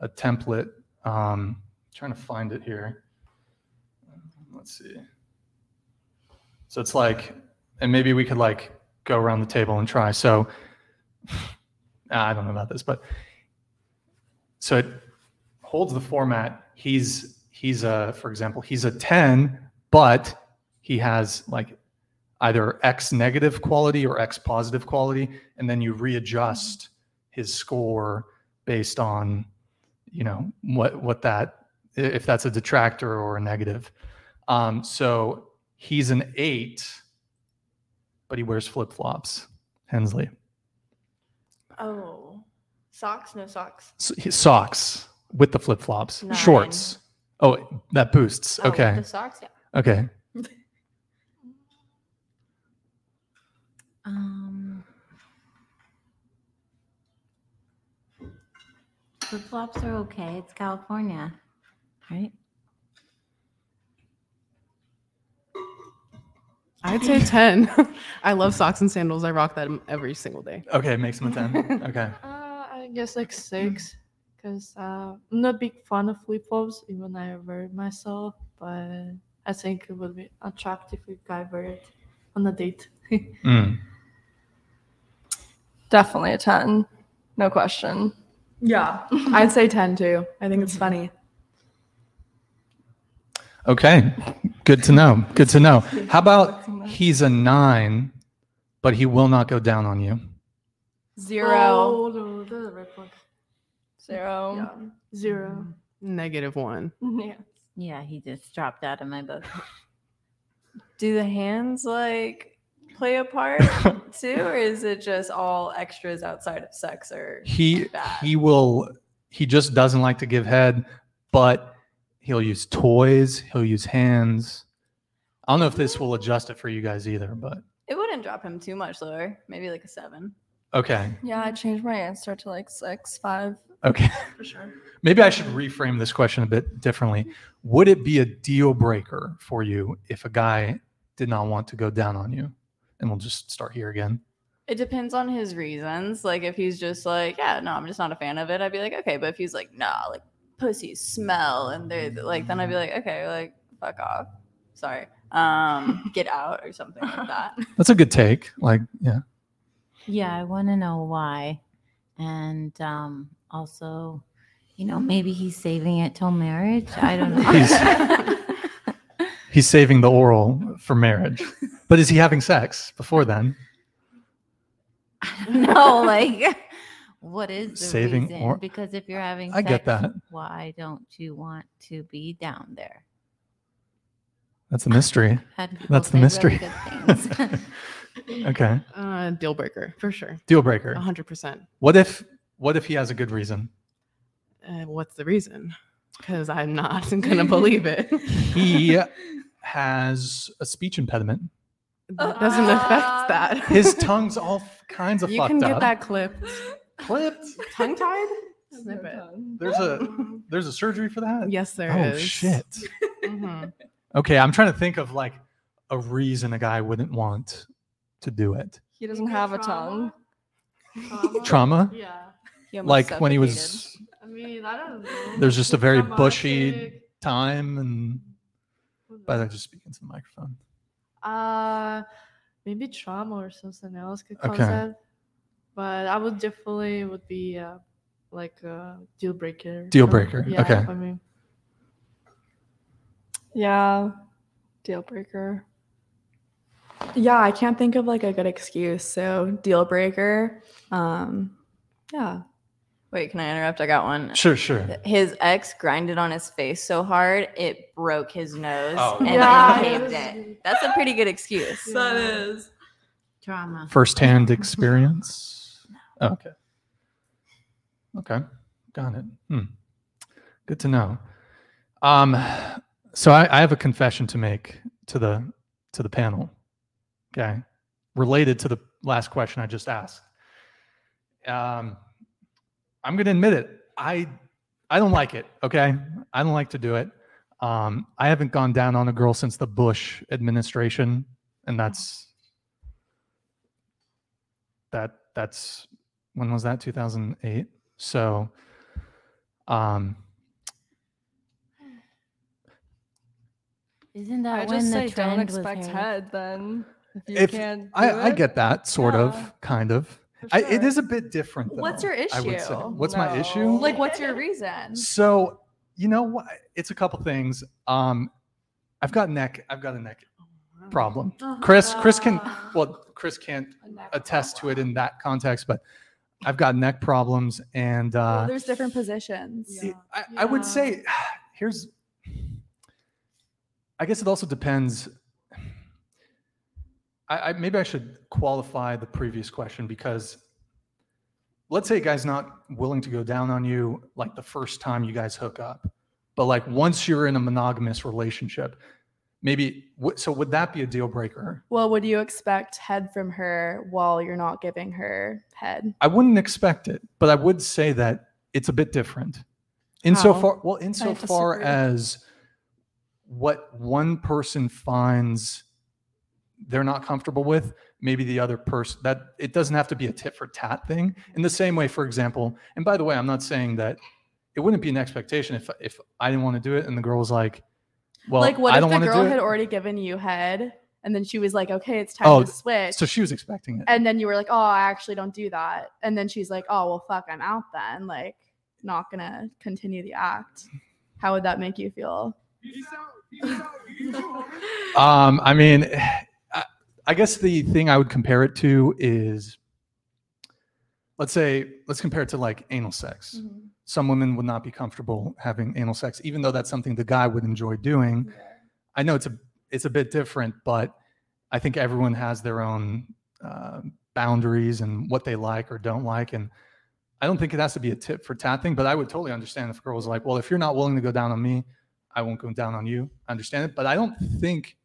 Speaker 1: a template. Um, trying to find it here. Let's see. So it's like, and maybe we could like go around the table and try. So I don't know about this, but so it holds the format. He's he's a, for example, he's a 10, but he has like either X negative quality or X positive quality, and then you readjust his score based on, you know, what what that if that's a detractor or a negative. Um, so he's an eight, but he wears flip flops. Hensley.
Speaker 8: Oh, socks? No socks.
Speaker 1: S- he- socks with the flip flops.
Speaker 8: Nine.
Speaker 1: Shorts. Oh, that boosts.
Speaker 8: Oh,
Speaker 1: okay.
Speaker 8: The socks? Yeah.
Speaker 1: Okay.
Speaker 6: Um, flip flops are okay. It's California, right?
Speaker 5: I'd say 10. I love socks and sandals. I rock them every single day.
Speaker 1: Okay. Makes them a 10. Okay.
Speaker 4: Uh, I guess like six, because uh, I'm not a big fan of flip flops, even I wear it myself. But I think it would be attractive if I wear it on a date.
Speaker 1: Mm.
Speaker 3: Definitely a 10. No question.
Speaker 2: Yeah, I'd say 10 too. I think it's funny.
Speaker 1: Okay. Good to know. Good to know. How about he's a nine, but he will not go down on you?
Speaker 2: Zero.
Speaker 4: Oh, no, that's a red flag.
Speaker 3: Zero.
Speaker 4: Yeah, zero. Mm-hmm.
Speaker 5: Negative one.
Speaker 4: Yeah.
Speaker 6: Yeah, he just dropped out of my book.
Speaker 7: Do the hands like play a part too, or is it just all extras outside of sex or
Speaker 1: He
Speaker 7: bad?
Speaker 1: he will he just doesn't like to give head, but he'll use toys, he'll use hands. I don't know if this will adjust it for you guys either, but
Speaker 7: It wouldn't drop him too much lower. Maybe like a seven.
Speaker 1: okay.
Speaker 3: Yeah, I changed my answer to like six, five.
Speaker 1: Okay.
Speaker 3: For sure.
Speaker 1: Maybe I should reframe this question a bit differently. Would it be a deal breaker for you if a guy did not want to go down on you? And we'll just start here again.
Speaker 7: It depends on his reasons. Like if he's just like, yeah, no, I'm just not a fan of it. I'd be like, okay. But if he's like, nah, like pussies smell, and they're like, then I'd be like, okay, like fuck off. Sorry. Um, get out or something like that.
Speaker 1: That's a good take. Like, yeah.
Speaker 6: Yeah, I want to know why. And um, also, you know, maybe he's saving it till marriage. I don't know.
Speaker 1: He's- He's saving the oral for marriage. But is he having sex before then?
Speaker 6: no, like, what is the
Speaker 1: Saving
Speaker 6: reason?
Speaker 1: or-
Speaker 6: because if you're having
Speaker 1: I get that.
Speaker 6: why don't you want to be down there?
Speaker 1: That's a mystery. That's the mystery.
Speaker 6: really.
Speaker 1: okay.
Speaker 5: Uh, deal breaker for sure.
Speaker 1: Deal breaker.
Speaker 5: 100%.
Speaker 1: What if what if he has a good reason?
Speaker 5: Uh, what's the reason? Because I'm not going to believe it.
Speaker 1: He has a speech impediment.
Speaker 5: That doesn't affect that.
Speaker 1: His tongue's all f- kinds of
Speaker 5: you
Speaker 1: fucked
Speaker 5: can get
Speaker 1: up.
Speaker 5: that clipped.
Speaker 1: clipped.
Speaker 5: Tongue tied? Snip it.
Speaker 1: There's a there's a surgery for that.
Speaker 5: Yes, there
Speaker 1: oh
Speaker 5: is.
Speaker 1: shit.
Speaker 5: Mhm.
Speaker 1: Okay, I'm trying to think of like a reason a guy wouldn't want to do it.
Speaker 3: He doesn't have a tongue.
Speaker 4: Trauma?
Speaker 1: Trauma?
Speaker 4: Yeah.
Speaker 7: He almost
Speaker 1: Like when he was
Speaker 4: I mean, I don't know.
Speaker 1: there's just a very
Speaker 4: Traumatic.
Speaker 1: bushy time and but I just speaking to the microphone.
Speaker 4: Uh, maybe trauma or something else could cause
Speaker 1: Okay.
Speaker 4: that. But I would definitely would be uh, like a deal breaker.
Speaker 1: Deal
Speaker 4: for-
Speaker 1: breaker,
Speaker 4: Yeah,
Speaker 1: okay.
Speaker 4: For me.
Speaker 3: Yeah. Deal breaker.
Speaker 2: Yeah, I can't think of like a good excuse. So deal breaker. Um, yeah.
Speaker 7: Wait, can I interrupt? I got one.
Speaker 1: Sure, sure.
Speaker 7: His ex grinded on his face so hard it broke his nose
Speaker 1: Oh.
Speaker 7: and
Speaker 4: Yeah,
Speaker 7: then caved
Speaker 4: that
Speaker 7: it.
Speaker 4: is-
Speaker 7: That's a pretty good excuse.
Speaker 4: That
Speaker 2: is.
Speaker 6: Trauma.
Speaker 1: First-hand experience. Oh, okay. Okay, got it. Hmm. Good to know. Um, so I, I have a confession to make to the to the panel. Okay, related to the last question I just asked. Um, I'm going to admit it. I I don't like it. Okay, I don't like to do it. Um, I haven't gone down on a girl since the Bush administration, and that's that that's when was that 2008 so um
Speaker 6: Isn't that
Speaker 3: I
Speaker 6: when
Speaker 3: just
Speaker 6: the
Speaker 3: say
Speaker 6: trend
Speaker 3: don't
Speaker 6: was
Speaker 3: expect
Speaker 6: Harry?
Speaker 3: head then. If you
Speaker 1: if
Speaker 3: can't
Speaker 1: I, I get that sort
Speaker 3: Yeah.
Speaker 1: of kind of
Speaker 3: for
Speaker 1: I, it
Speaker 3: sure.
Speaker 1: is a bit different
Speaker 2: What's
Speaker 1: though,
Speaker 2: your
Speaker 1: I would say.
Speaker 2: issue?
Speaker 1: what's my issue
Speaker 2: Like, what's your reason?
Speaker 1: so you know what it's a couple things um i've got neck i've got a neck problem chris chris can well chris can't attest to it in that context but i've got neck problems and uh
Speaker 2: Well, there's different positions.
Speaker 1: it- I, I would say here's I guess it also depends. I, I maybe I should qualify the previous question because let's say a guy's not willing to go down on you like the first time you guys hook up, but like once you're in a monogamous relationship, maybe so would that be a deal breaker?
Speaker 2: Well, would you expect head from her while you're not giving her head?
Speaker 1: I wouldn't expect it, but I would say that it's a bit different. Insofar, well, insofar as what one person finds they're not comfortable with, maybe the other person that it doesn't have to be a tit for tat thing. In the same way, for example, and by the way, I'm not saying that it wouldn't be an expectation if if I didn't want to do it and the girl was like, "Well,
Speaker 2: like, what
Speaker 1: I
Speaker 2: if
Speaker 1: don't
Speaker 2: the girl had
Speaker 1: it,"
Speaker 2: already given you head, and then she was like, "Okay, it's time
Speaker 1: Oh,
Speaker 2: to switch,"
Speaker 1: so she was expecting it.
Speaker 2: and then you were like, "Oh, I actually don't do that," and then she's like, "Oh, well, fuck, I'm out then." Like, not gonna continue the act. How would that make you feel?
Speaker 1: Um, I mean, I, guess the thing I would compare it to is, let's say, let's compare it to like anal sex. Some women would not be comfortable having anal sex, even though that's something the guy would enjoy doing. I know it's a it's a bit different, but I think everyone has their own uh, boundaries and what they like or don't like, and I don't think it has to be a tip for tat thing. But I would totally understand if a girl was like, "Well, if you're not willing to go down on me, I won't go down on you." I understand it, but I don't think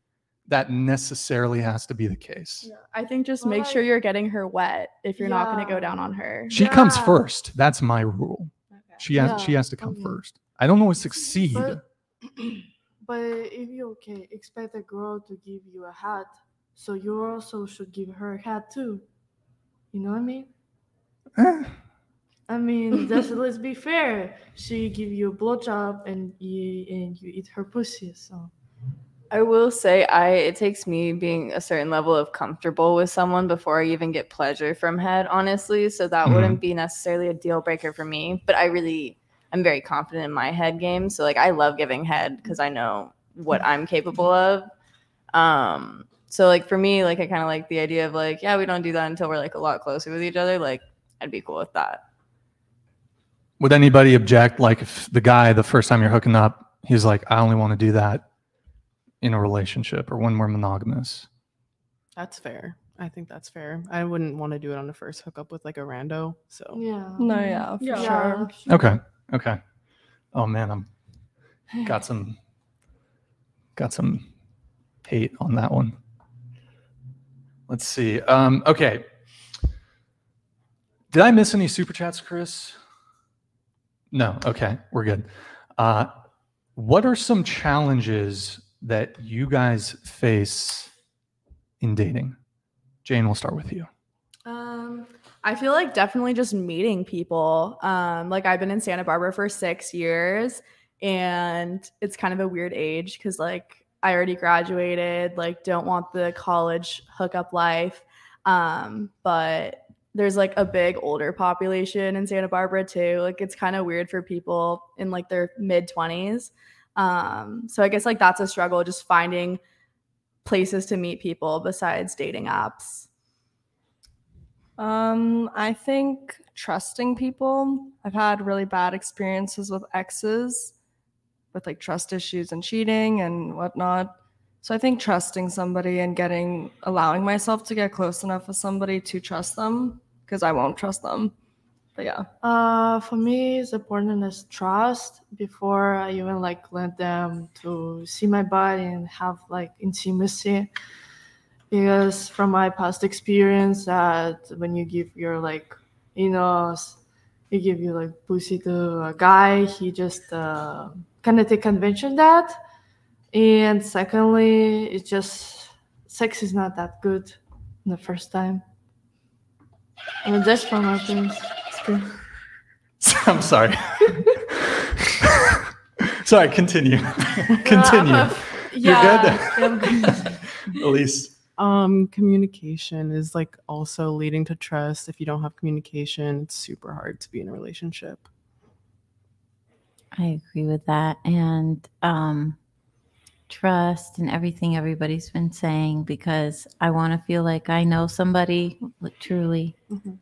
Speaker 1: that necessarily has to be the case.
Speaker 2: I think just
Speaker 4: Well,
Speaker 2: make sure you're getting her wet if you're not gonna go down on her.
Speaker 1: She comes first. That's my rule. She has she has to come
Speaker 4: okay.
Speaker 1: first. I don't always succeed.
Speaker 4: But, but if you okay expect a girl to give you a hat, so you also should give her a hat too. You know what I mean?
Speaker 1: Eh,
Speaker 4: I mean, just let's be fair. She give you a blowjob and you and you eat her pussy. So
Speaker 7: I will say I it takes me being a certain level of comfortable with someone before I even get pleasure from head, honestly. So that
Speaker 1: Mhm.
Speaker 7: wouldn't be necessarily a deal breaker for me. But I really I'm very confident in my head game. So like I love giving head because I know what I'm capable of. Um so like for me, like I kind of like the idea of like, yeah, we don't do that until we're like a lot closer with each other. Like I'd be cool with that.
Speaker 1: Would anybody object? Like if the guy the first time you're hooking up, he's like, I only want to do that in a relationship or when we're monogamous.
Speaker 5: That's fair. I think that's fair. I wouldn't want to do it on the first hookup with like a rando. So
Speaker 4: yeah.
Speaker 3: No, yeah, for
Speaker 4: Yeah.
Speaker 3: sure.
Speaker 1: Okay. Okay. Oh man, I'm got some got some hate on that one. Let's see. Um, okay. Did I miss any super chats, Chris? No. Okay, we're good. Uh, what are some challenges that you guys face in dating? Jane, we'll start with you.
Speaker 2: Um, I feel like definitely just meeting people. Um, like I've been in Santa Barbara for six years, and it's kind of a weird age because like I already graduated, like don't want the college hookup life. Um, but there's like a big older population in Santa Barbara too. Like it's kind of weird for people in like their mid 20s. Um, so I guess like that's a struggle just finding places to meet people besides dating apps.
Speaker 3: Um, I think trusting people. I've had really bad experiences with exes with like trust issues and cheating and whatnot. So I think trusting somebody and getting allowing myself to get close enough with somebody to trust them because I won't trust them. But yeah.
Speaker 4: Uh, for me, it's important is trust before I even like let them to see my body and have like intimacy. Because from my past experience, that when you give your like, you know, you give you like pussy to a guy, he just uh, kind of take convention that. And secondly, it's just sex is not that good the first time. Mean, that's from my things. Experience.
Speaker 1: I'm sorry. sorry, continue. continue.
Speaker 4: Uh,
Speaker 2: Yeah.
Speaker 1: You're good? Elise.
Speaker 5: Um, communication is like also leading to trust. If you don't have communication, it's super hard to be in a relationship.
Speaker 6: I agree with that. And um, trust and everything everybody's been saying because I want to feel like I know somebody like, truly
Speaker 2: Mhm.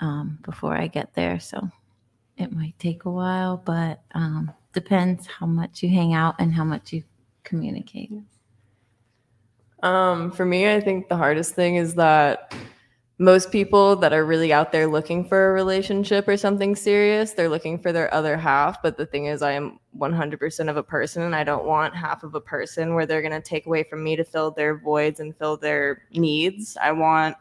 Speaker 6: Um, before I get there. So it might take a while, but um, depends how much you hang out and how much you communicate.
Speaker 9: Um, for me, I think the hardest thing is that most people that are really out there looking for a relationship or something serious, they're looking for their other half. But the thing is, I am 100% of a person and I don't want half of a person where they're going to take away from me to fill their voids and fill their needs. I want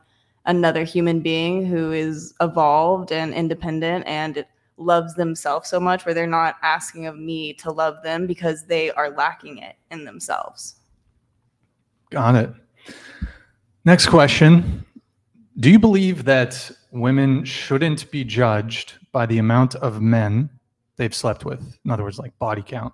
Speaker 9: another human being who is evolved and independent and loves themselves so much where they're not asking of me to love them because they are lacking it in themselves.
Speaker 1: Got it. Next question. Do you believe that women shouldn't be judged by the amount of men they've slept with? In other words, like body count.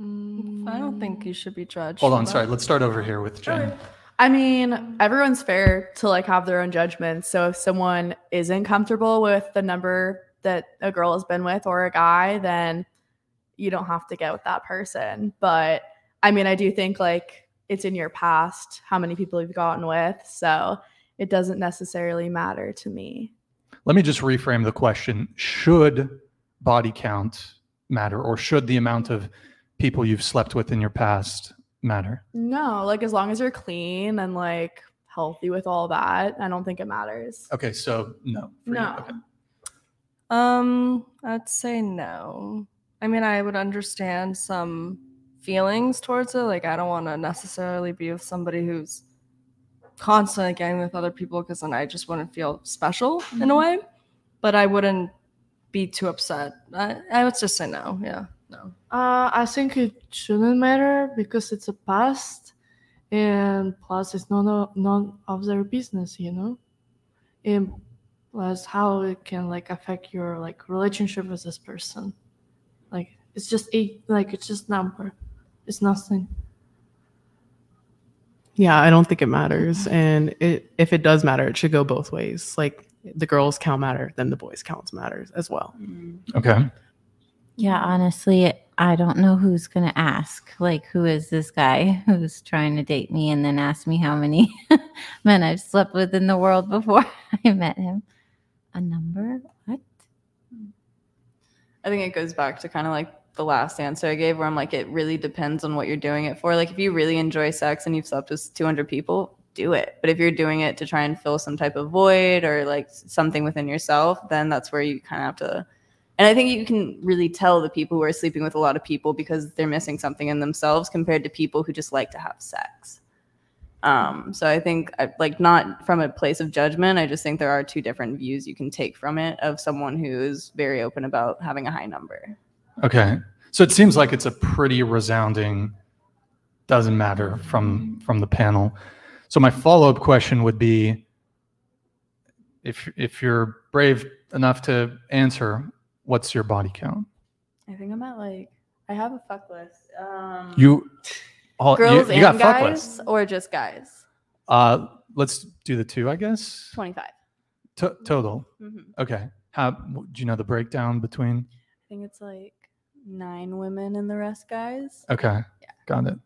Speaker 3: Mm, I don't think you should be judged.
Speaker 1: Hold on, sorry. Let's start over here with Jane.
Speaker 2: I mean, everyone's fair to like have their own judgments. So if someone isn't comfortable with the number that a girl has been with or a guy, then you don't have to get with that person. But I mean, I do think like it's in your past how many people you've gotten with. So it doesn't necessarily matter to me.
Speaker 1: Let me just reframe the question. Should body count matter or should the amount of people you've slept with in your past matter?
Speaker 2: No, like as long as you're clean and like healthy with all that, I don't think it matters.
Speaker 1: Okay, so no.
Speaker 2: No.
Speaker 1: Okay.
Speaker 3: Um, I'd say no. I mean, I would understand some feelings towards it. Like, I don't want to necessarily be with somebody who's constantly getting with other people because then I just wouldn't feel special in a way. But I wouldn't be too upset. I, I would just say no. Yeah, no.
Speaker 4: Uh, I think it shouldn't matter because it's a past, and plus it's none of, none of their business, you know. And plus how it can like affect your like relationship with this person. Like it's just a like it's just number. It's nothing.
Speaker 5: Yeah, I don't think it matters. And it, if it does matter, it should go both ways. Like the girls count matter, then the boys counts matters as well.
Speaker 1: Okay.
Speaker 6: Yeah, honestly, I don't know who's going to ask. Like, who is this guy who's trying to date me and then ask me how many men I've slept with in the world before I met him? A number? What?
Speaker 9: I think it goes back to kind of like the last answer I gave, where I'm like, it really depends on what you're doing it for. Like, if you really enjoy sex and you've slept with 200 people, do it. But if you're doing it to try and fill some type of void or like something within yourself, then that's where you kind of have to. And I think you can really tell the people who are sleeping with a lot of people because they're missing something in themselves compared to people who just like to have sex. Um, so I think, I- like, not from a place of judgment. I just think there are two different views you can take from it of someone who is very open about having a high number.
Speaker 1: Okay. So it seems like it's a pretty resounding doesn't matter from from the panel. So my follow-up question would be if if you're brave enough to answer, what's your body count?
Speaker 7: I think I'm at like I have a fuck list. Um,
Speaker 1: You all
Speaker 7: girls
Speaker 1: you, got
Speaker 7: and
Speaker 1: fuck
Speaker 7: guys
Speaker 1: lists.
Speaker 7: or just guys?
Speaker 1: Uh let's do the two, I guess.
Speaker 7: Twenty five.
Speaker 1: To- total.
Speaker 7: Mm-hmm.
Speaker 1: Okay. How do you know the breakdown between?
Speaker 7: I think it's like nine women and the rest guys.
Speaker 1: Okay. Yeah. Got it.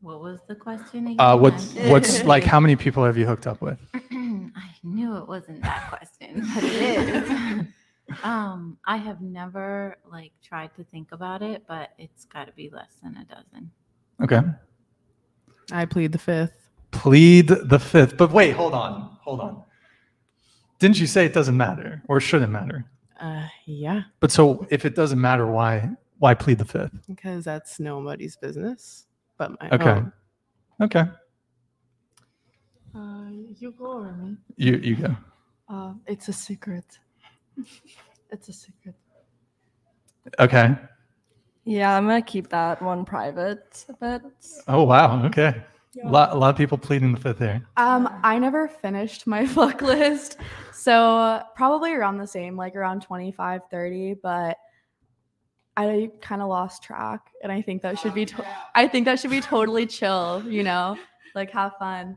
Speaker 6: What was the question again?
Speaker 1: Uh what's what's like how many people have you hooked up with?
Speaker 6: I knew it wasn't that question, but it is. um, I have never like tried to think about it, but it's got to be less than a dozen.
Speaker 1: Okay.
Speaker 5: I plead the fifth.
Speaker 1: plead the fifth. But wait, hold on, hold on. Didn't you say it doesn't matter or shouldn't matter?
Speaker 5: Uh, yeah,
Speaker 1: But so if it doesn't matter, why why plead the fifth?
Speaker 5: because that's nobody's business but my
Speaker 1: Okay.
Speaker 5: own.
Speaker 1: Okay,
Speaker 4: you go or me.
Speaker 1: you you go.
Speaker 4: Uh, it's a secret. it's a secret.
Speaker 1: Okay.
Speaker 3: Yeah, I'm gonna keep that one private a bit.
Speaker 1: Oh wow. Okay. A lot a lot of people pleading the fifth here.
Speaker 2: Um, I never finished my fuck list. So probably around the same, like around 25, 30, but I kind of lost track. And I think that should be, to- I think that should be totally chill, you know, like have fun.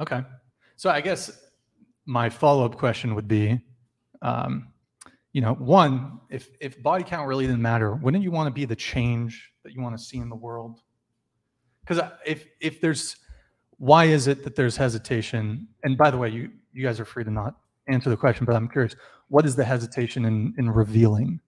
Speaker 1: Okay. So I guess my follow up question would be, um, you know, one, if if body count really didn't matter, wouldn't you want to be the change that you want to see in the world? Because if if there's, why is it that there's hesitation? And by the way, you you guys are free to not answer the question, but I'm curious. What is the hesitation in in revealing?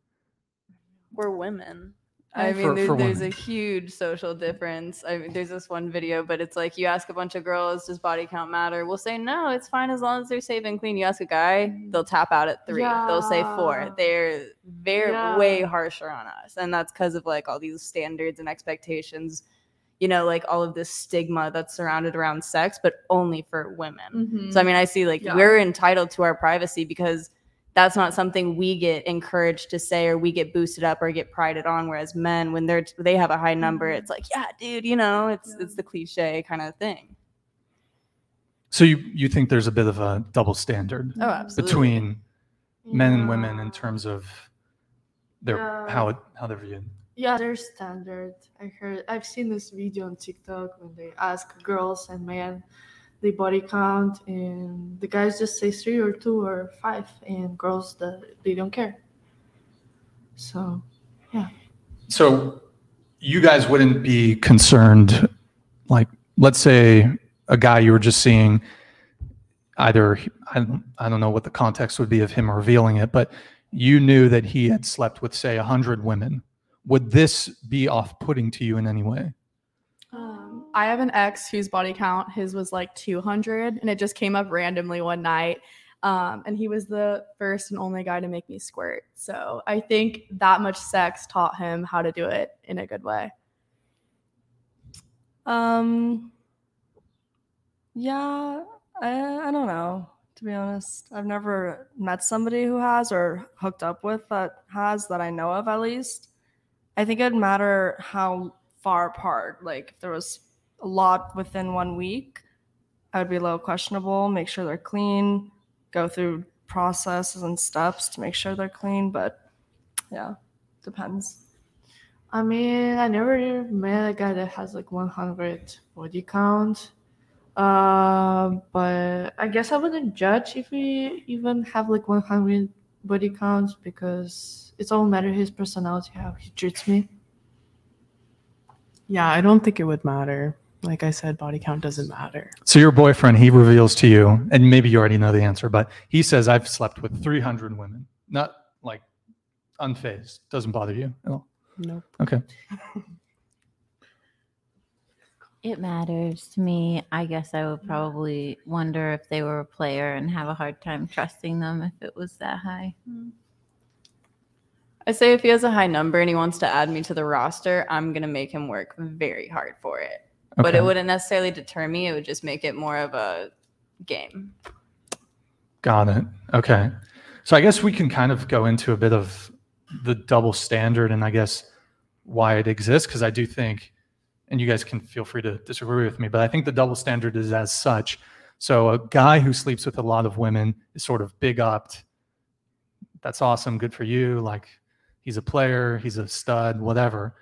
Speaker 9: we're women. I mean,
Speaker 1: For-
Speaker 9: there,
Speaker 1: for
Speaker 9: there's a huge social difference. I mean, there's this one video, but it's like you ask a bunch of girls, does body count matter? We'll say no, it's fine as long as they're safe and clean. You ask a guy, they'll tap out at three. They'll say four. They're very
Speaker 4: Yeah.
Speaker 9: way harsher on us, and that's because of like all these standards and expectations. You know, like all of this stigma that's surrounded around sex, but only for women.
Speaker 2: Mhm.
Speaker 9: So I mean, I see like
Speaker 2: Yeah.
Speaker 9: we're entitled to our privacy because that's not something we get encouraged to say or we get boosted up or get prided on. Whereas men, when they're they have a high number,
Speaker 2: Mm-hmm.
Speaker 9: it's like, yeah, dude, you know, it's it's the cliche kind of thing.
Speaker 1: So you you think there's a bit of a double standard
Speaker 9: Oh, absolutely.
Speaker 1: between men and women in terms of their
Speaker 4: Yeah.
Speaker 1: how it how they're viewed.
Speaker 4: Yeah, they're standard. I heard I've seen this video on TikTok when they ask girls and men the body count and the guys just say three or two or five and girls that they don't care. So yeah
Speaker 1: So you guys wouldn't be concerned, like let's say a guy you were just seeing, either I don't, I don't know what the context would be of him revealing it, but you knew that he had slept with say a hundred women. Would this be off-putting to you in any way?
Speaker 2: I have an ex whose body count his was like 200, and it just came up randomly one night. Um, and he was the first and only guy to make me squirt. So I think that much sex taught him how to do it in a good way.
Speaker 3: Um. Yeah, I I don't know. To be honest, I've never met somebody who has or hooked up with that has that I know of at least. I think it'd matter how far apart. Like if there was a lot within one week, I would be a little questionable. Make sure they're clean. Go through processes and steps to make sure they're clean. But yeah, depends.
Speaker 4: I mean, I never met a guy that has like 100 body count. Uh, but I guess I wouldn't judge if we even have like 100 body counts because it's all matter his personality, how he treats me.
Speaker 5: Yeah, I don't think it would matter. Like I said, body count doesn't matter.
Speaker 1: So your boyfriend, he reveals to you, and maybe you already know the answer, but he says, I've slept with 300 women. Not like unfazed. Doesn't bother you at all.
Speaker 5: Nope.
Speaker 1: Okay.
Speaker 6: It matters to me. I guess I would probably wonder if they were a player and have a hard time trusting them if it was that high.
Speaker 9: I say if he has a high number and he wants to add me to the roster, I'm gonna make him work very hard for it. But it wouldn't necessarily deter me. It would just make it more of a game.
Speaker 1: Got it. Okay. So I guess we can kind of go into a bit of the double standard and I guess why it exists because I do think, and you guys can feel free to disagree with me, but I think the double standard is as such. So a guy who sleeps with a lot of women is sort of big upped. That's awesome. Good for you. Like he's a player, he's a stud, whatever.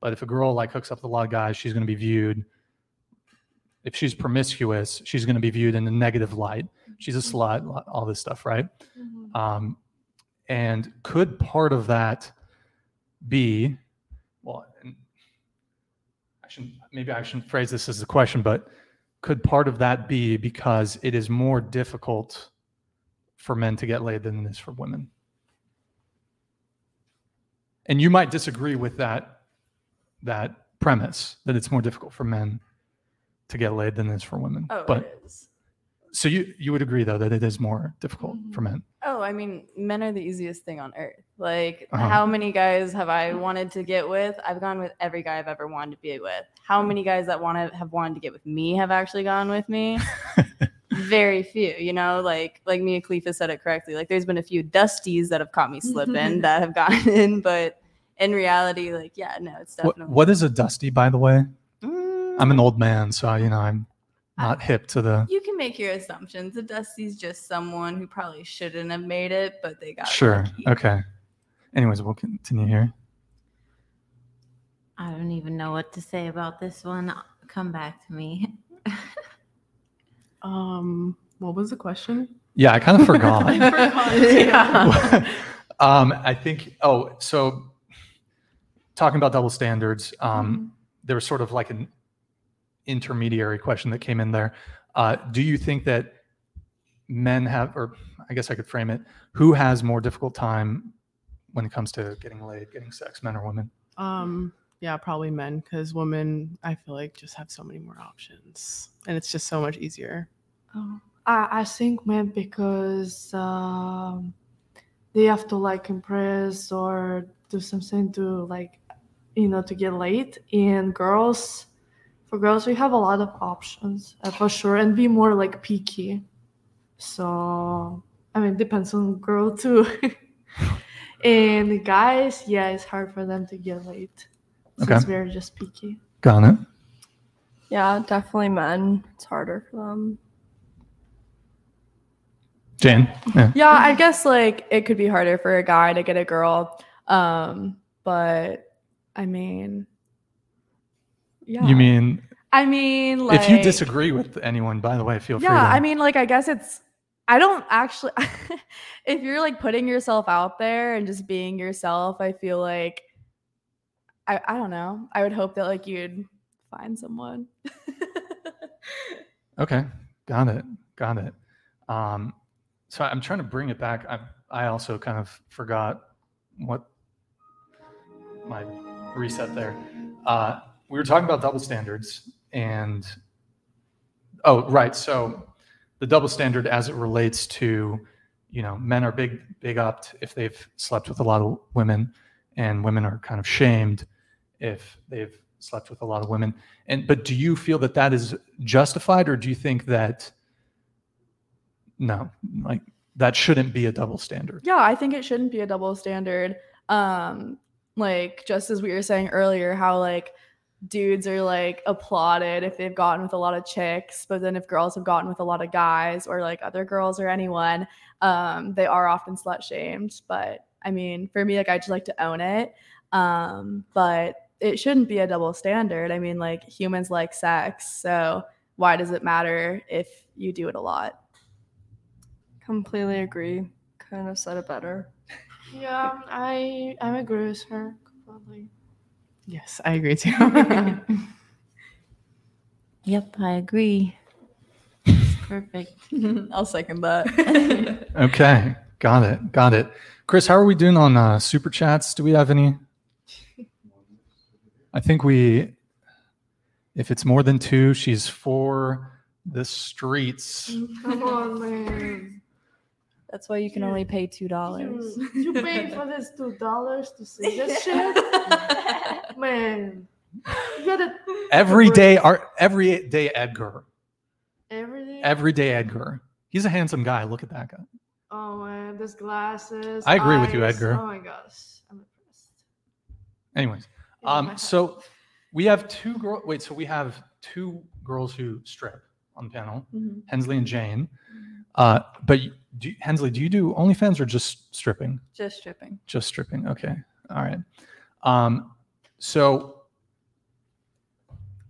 Speaker 1: But if a girl like hooks up with a lot of guys, she's going to be viewed. If she's promiscuous, she's going to be viewed in a negative light. She's a slut, all this stuff, right? Um, and could part of that be, well, I shouldn't, maybe I shouldn't phrase this as a question, but could part of that be because it is more difficult for men to get laid than it is for women? And you might disagree with that that premise that it's more difficult for men to get laid than it is for women.
Speaker 9: Oh,
Speaker 1: but
Speaker 9: it is.
Speaker 1: so you you would agree though that it is more difficult for men.
Speaker 9: Oh, I mean, men are the easiest thing on earth. Like,
Speaker 1: Uh-huh.
Speaker 9: how many guys have I wanted to get with? I've gone with every guy I've ever wanted to be with. How many guys that want to have wanted to get with me have actually gone with me? Very few. You know, like like Mia Khalifa said it correctly. Like, there's been a few dusties that have caught me slipping that have gotten in, but in reality, like, yeah, no, it's
Speaker 1: What,
Speaker 9: definitely.
Speaker 1: what is a dusty, by the way? I'm an old man, so you know I'm not hip to the.
Speaker 9: You can make your assumptions. A dusty's just someone who probably shouldn't have made it, but they got
Speaker 1: Sure.
Speaker 9: lucky.
Speaker 1: Okay. Anyways, we'll continue here.
Speaker 6: I don't even know what to say about this one. Come back to me.
Speaker 5: Um, what was the question?
Speaker 1: Yeah, I kind of forgot.
Speaker 5: I forgot. Yeah.
Speaker 1: um, I think. Oh, so talking about double standards, um, there was sort of like an intermediary question that came in there. Uh, do you think that men have, or I guess I could frame it, who has more difficult time when it comes to getting laid, getting sex, men or women?
Speaker 5: Um, yeah, probably men because women, I feel like, just have so many more options, and it's just so much easier.
Speaker 4: Oh, I, I think men because um, they have to like impress or do something to like you know to get laid, And girls, for girls, we have a lot of options uh, for sure, and be more like picky. So I mean, depends on girl too. and guys, yeah, it's hard for them to get late since
Speaker 1: Okay.
Speaker 4: we're just picky.
Speaker 1: Got it.
Speaker 3: Yeah, definitely men. It's harder for them.
Speaker 1: Jane. Yeah.
Speaker 2: Yeah, I guess like it could be harder for a guy to get a girl. Um, but I mean, yeah.
Speaker 1: You mean
Speaker 2: I mean, like
Speaker 1: if you disagree with anyone, by the way, feel free.
Speaker 2: Yeah, I mean, like I guess it's. I don't actually. if you're like putting yourself out there and just being yourself, I feel like. I I don't know. I would hope that like you'd find someone.
Speaker 1: Okay, got it, got it. Um, so I'm trying to bring it back. I I also kind of forgot what my reset there. Uh, we were talking about double standards, and oh, right. So the double standard as it relates to, you know, men are big big upped if they've slept with a lot of women, and women are kind of shamed if they've slept with a lot of women. And but do you feel that that is justified, or do you think that no, like that shouldn't be a double standard?
Speaker 2: Yeah, I think it shouldn't be a double standard. Um, like just as we were saying earlier, how like dudes are like applauded if they've gotten with a lot of chicks, but then if girls have gotten with a lot of guys or like other girls or anyone, um, they are often slut shamed. But I mean, for me, like I just like to own it. Um, but it shouldn't be a double standard. I mean, like humans like sex, so why does it matter if you do it a lot?
Speaker 3: Completely agree. Kind of said it better.
Speaker 4: Yeah, I I agree with her completely.
Speaker 5: Yes, I agree too.
Speaker 6: Yep, I agree. Perfect.
Speaker 7: I'll second that.
Speaker 1: Okay, got it, got it. Chris, how are we doing on uh, super chats? Do we have any? I think we, if it's more than two, she's for the streets.
Speaker 4: Come on, man.
Speaker 7: That's why you can only pay two dollars.
Speaker 4: You, you paid for this two dollars to see this shit, man. Gotta
Speaker 1: Every day, our every day, Edgar.
Speaker 4: every day.
Speaker 1: Every day, Edgar. He's a handsome guy. Look at that guy.
Speaker 4: oh man, this glasses.
Speaker 1: I agree with you. Edgar.
Speaker 4: Oh my gosh, I'm impressed.
Speaker 1: Anyways,
Speaker 4: Yeah,
Speaker 1: um, so we have two girls. Wait, so we have two girls who strip on the panel,
Speaker 2: Mhm.
Speaker 1: Hensley and Jane. Uh, but you- do, Hensley, do you do OnlyFans or just stripping?
Speaker 7: Just stripping.
Speaker 1: Just stripping. Okay. All right. Um, so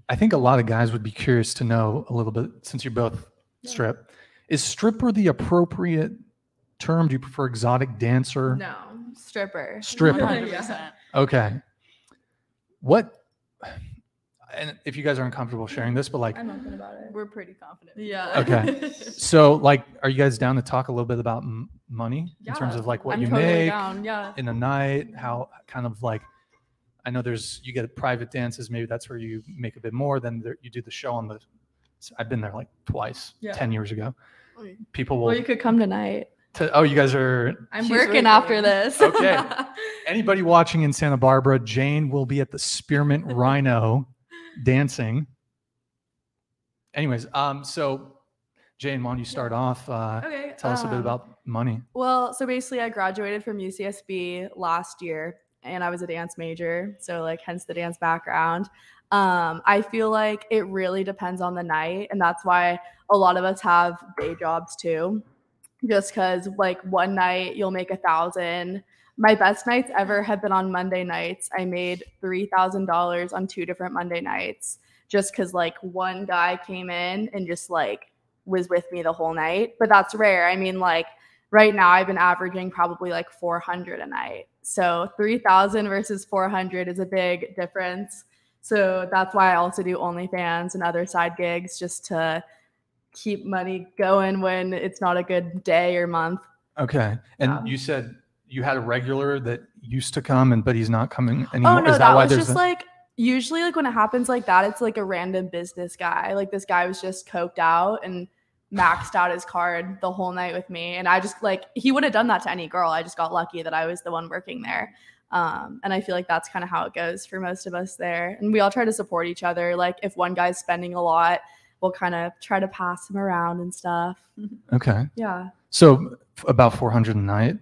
Speaker 1: I think a lot of guys would be curious to know a little bit since you're both strip. Is stripper the appropriate term? Do you prefer exotic dancer?
Speaker 2: No, stripper.
Speaker 1: Stripper.
Speaker 7: 100%.
Speaker 1: Okay. What? And if you guys are uncomfortable sharing this, but like,
Speaker 2: I'm open about it.
Speaker 7: We're pretty confident.
Speaker 2: Yeah.
Speaker 1: Okay. so like, are you guys down to talk a little bit about m- money in terms of like what
Speaker 2: I'm
Speaker 1: you
Speaker 2: totally
Speaker 1: make
Speaker 2: down. Yeah.
Speaker 1: in a night? How kind of like, I know there's you get private dances. Maybe that's where you make a bit more. Then there, you do the show on the. I've been there like twice,
Speaker 2: Yeah.
Speaker 1: ten years ago. People will.
Speaker 2: Well, you could come tonight.
Speaker 1: t- oh, you guys are
Speaker 2: I'm working
Speaker 7: working.
Speaker 2: after this.
Speaker 1: Okay. anybody watching in Santa Barbara, Jane will be at the Spearmint Rhino dancing. Anyways, um, so Jane, why don't you start off? Uh,
Speaker 2: okay.
Speaker 1: tell us a bit
Speaker 2: um,
Speaker 1: about money.
Speaker 2: Well, so basically, I graduated from UCSB last year, and I was a dance major, so like hence the dance background. Um, I feel like it really depends on the night, and that's why a lot of us have day jobs too. Just because like one night you'll make a thousand. My best nights ever have been on Monday nights. I made three thousand dollars on two different Monday nights, just because like one guy came in and just like was with me the whole night. But that's rare. I mean, like right now I've been averaging probably like 400 a night. So 3000 versus 400 is a big difference. So that's why I also do OnlyFans and other side gigs just to keep money going when it's not a good day or month.
Speaker 1: Okay. And you said you had a regular that used to come and but he's not coming oh, anymore.
Speaker 2: Oh no,
Speaker 1: Is
Speaker 2: that,
Speaker 1: why
Speaker 2: was
Speaker 1: there's
Speaker 2: just
Speaker 1: a-
Speaker 2: like usually like when it happens like that, it's like a random business guy. Like this guy was just coked out and maxed out his card the whole night with me. And I just like he would have done that to any girl. I just got lucky that I was the one working there. Um, and I feel like that's kind of how it goes for most of us there. And we all try to support each other. Like if one guy's spending a lot, we'll kind of try to pass him around and stuff.
Speaker 1: Okay.
Speaker 2: Yeah.
Speaker 1: So about 400 a night.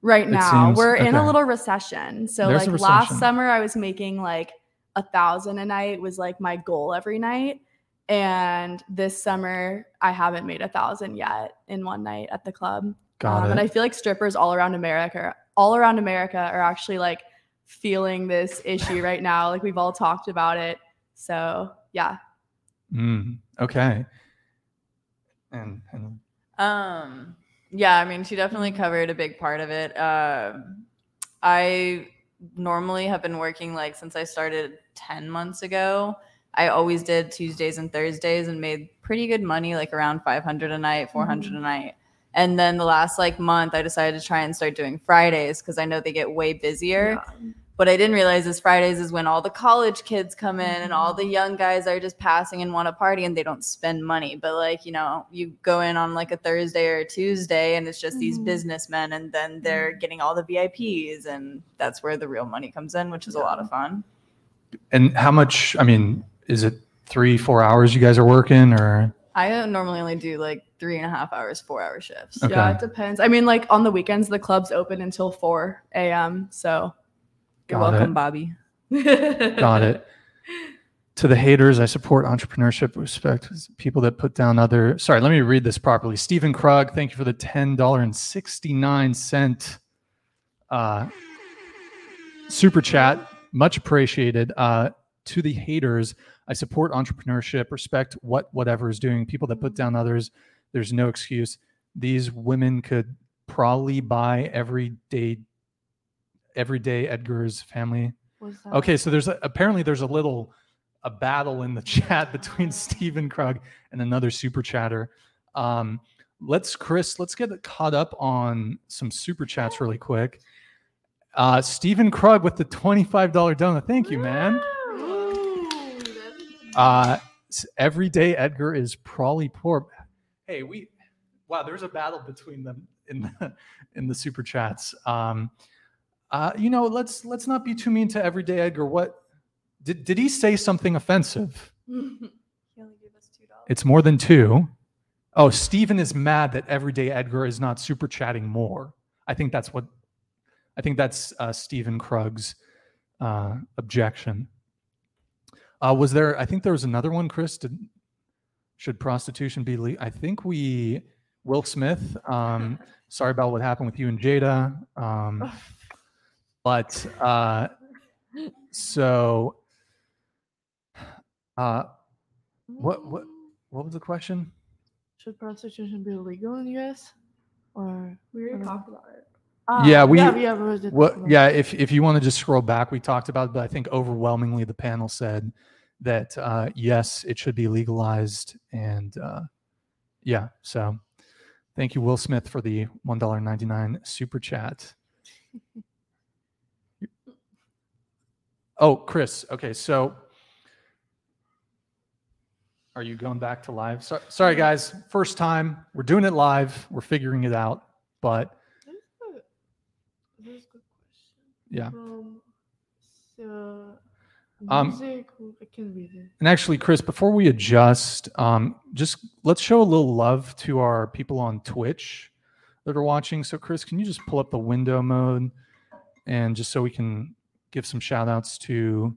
Speaker 2: right now
Speaker 1: seems-
Speaker 2: we're in a little recession so
Speaker 1: There's
Speaker 2: like last summer i was making like a thousand a night was like my goal every night and this summer i haven't made a thousand yet in one night at the club.
Speaker 1: Got
Speaker 2: Um, and i feel like strippers all around america all around america are actually like feeling this issue right now. Like we've all talked about it. So yeah.
Speaker 1: Mm, okay. And, and
Speaker 9: Um, yeah, I mean, she definitely covered a big part of it. Um, I normally have been working like since I started 10 months ago. I always did Tuesdays and Thursdays and made pretty good money, like around 500 a night, mm-hmm. 400 a night. And then the last like month, I decided to try and start doing Fridays because I know they get way busier. What I didn't realize is Fridays is when all the college kids come in and all the mm-hmm. young guys are just passing and want to party and they don't spend money. But like, you know, you go in on like a Thursday or a Tuesday and it's just these
Speaker 2: Mhm.
Speaker 9: businessmen and then they're mm-hmm. getting all the VIPs and that's where the real money comes in, which is a lot of fun.
Speaker 1: and how much? I mean, is it three, four hours you guys are working or?
Speaker 9: I normally only do like three and a half hours, four hour shifts.
Speaker 1: Okay.
Speaker 2: yeah it depends i mean like on the weekends the club's open until 4 a.m so
Speaker 9: You're
Speaker 1: Got
Speaker 9: welcome,
Speaker 1: it.
Speaker 9: Bobby.
Speaker 1: Got it. To the haters, I support entrepreneurship, respect people that put down other. Sorry, let me read this properly. Stephen Krug, thank you for the ten dollar and sixty nine cent uh, super chat. Much appreciated. Uh, to the haters, I support entrepreneurship, respect what whatever is doing. People that put down others, there's no excuse. These women could probably buy everyday, everyday Edgar's family Okay, so there's a, apparently there's a little a battle in the chat between Stephen Krug and another super chatter. Um, let's Chris, let's get caught up on some super chats really quick. Uh, Stephen Krug with the twenty-five dollar donut. Thank you, man. Uh, everyday Edgar is probably poor. Hey, we wow, there's a battle between them in the in the super chats. Um, uh, you know, let's let's not be too mean to everyday Edgar. What did did he say something offensive? he only gave us two dollars. It's more than two. Oh, Steven is mad that everyday Edgar is not super chatting more. I think that's what I think that's uh, Stephen Krug's uh, objection. Uh, was there? I think there was another one, Chris. Did, should prostitution be legal? I think we Will Smith. Um, sorry about what happened with you and Jada. Um, but uh, so uh, what what what was the question?
Speaker 4: Should prostitution be illegal in the US? Or
Speaker 2: we already
Speaker 4: or-
Speaker 2: talked about it
Speaker 1: yeah, we.
Speaker 4: yeah, we have already talked
Speaker 1: What? Yeah, if if you want to just scroll back, we talked about it, but I think overwhelmingly the panel said that uh, yes, it should be legalized, and uh, yeah. So, thank you, Will Smith, for the one dollar ninety nine super chat. oh, Chris. Okay, so are you going back to live? So, sorry, guys. First time. We're doing it live. We're figuring it out, but
Speaker 4: There's a- there's a good question.
Speaker 1: yeah.
Speaker 4: Uh,
Speaker 1: Um,
Speaker 4: music, I can read it.
Speaker 1: And actually, Chris, before we adjust, um, just let's show a little love to our people on Twitch that are watching. So, Chris, can you just pull up the window mode and just so we can give some shout outs to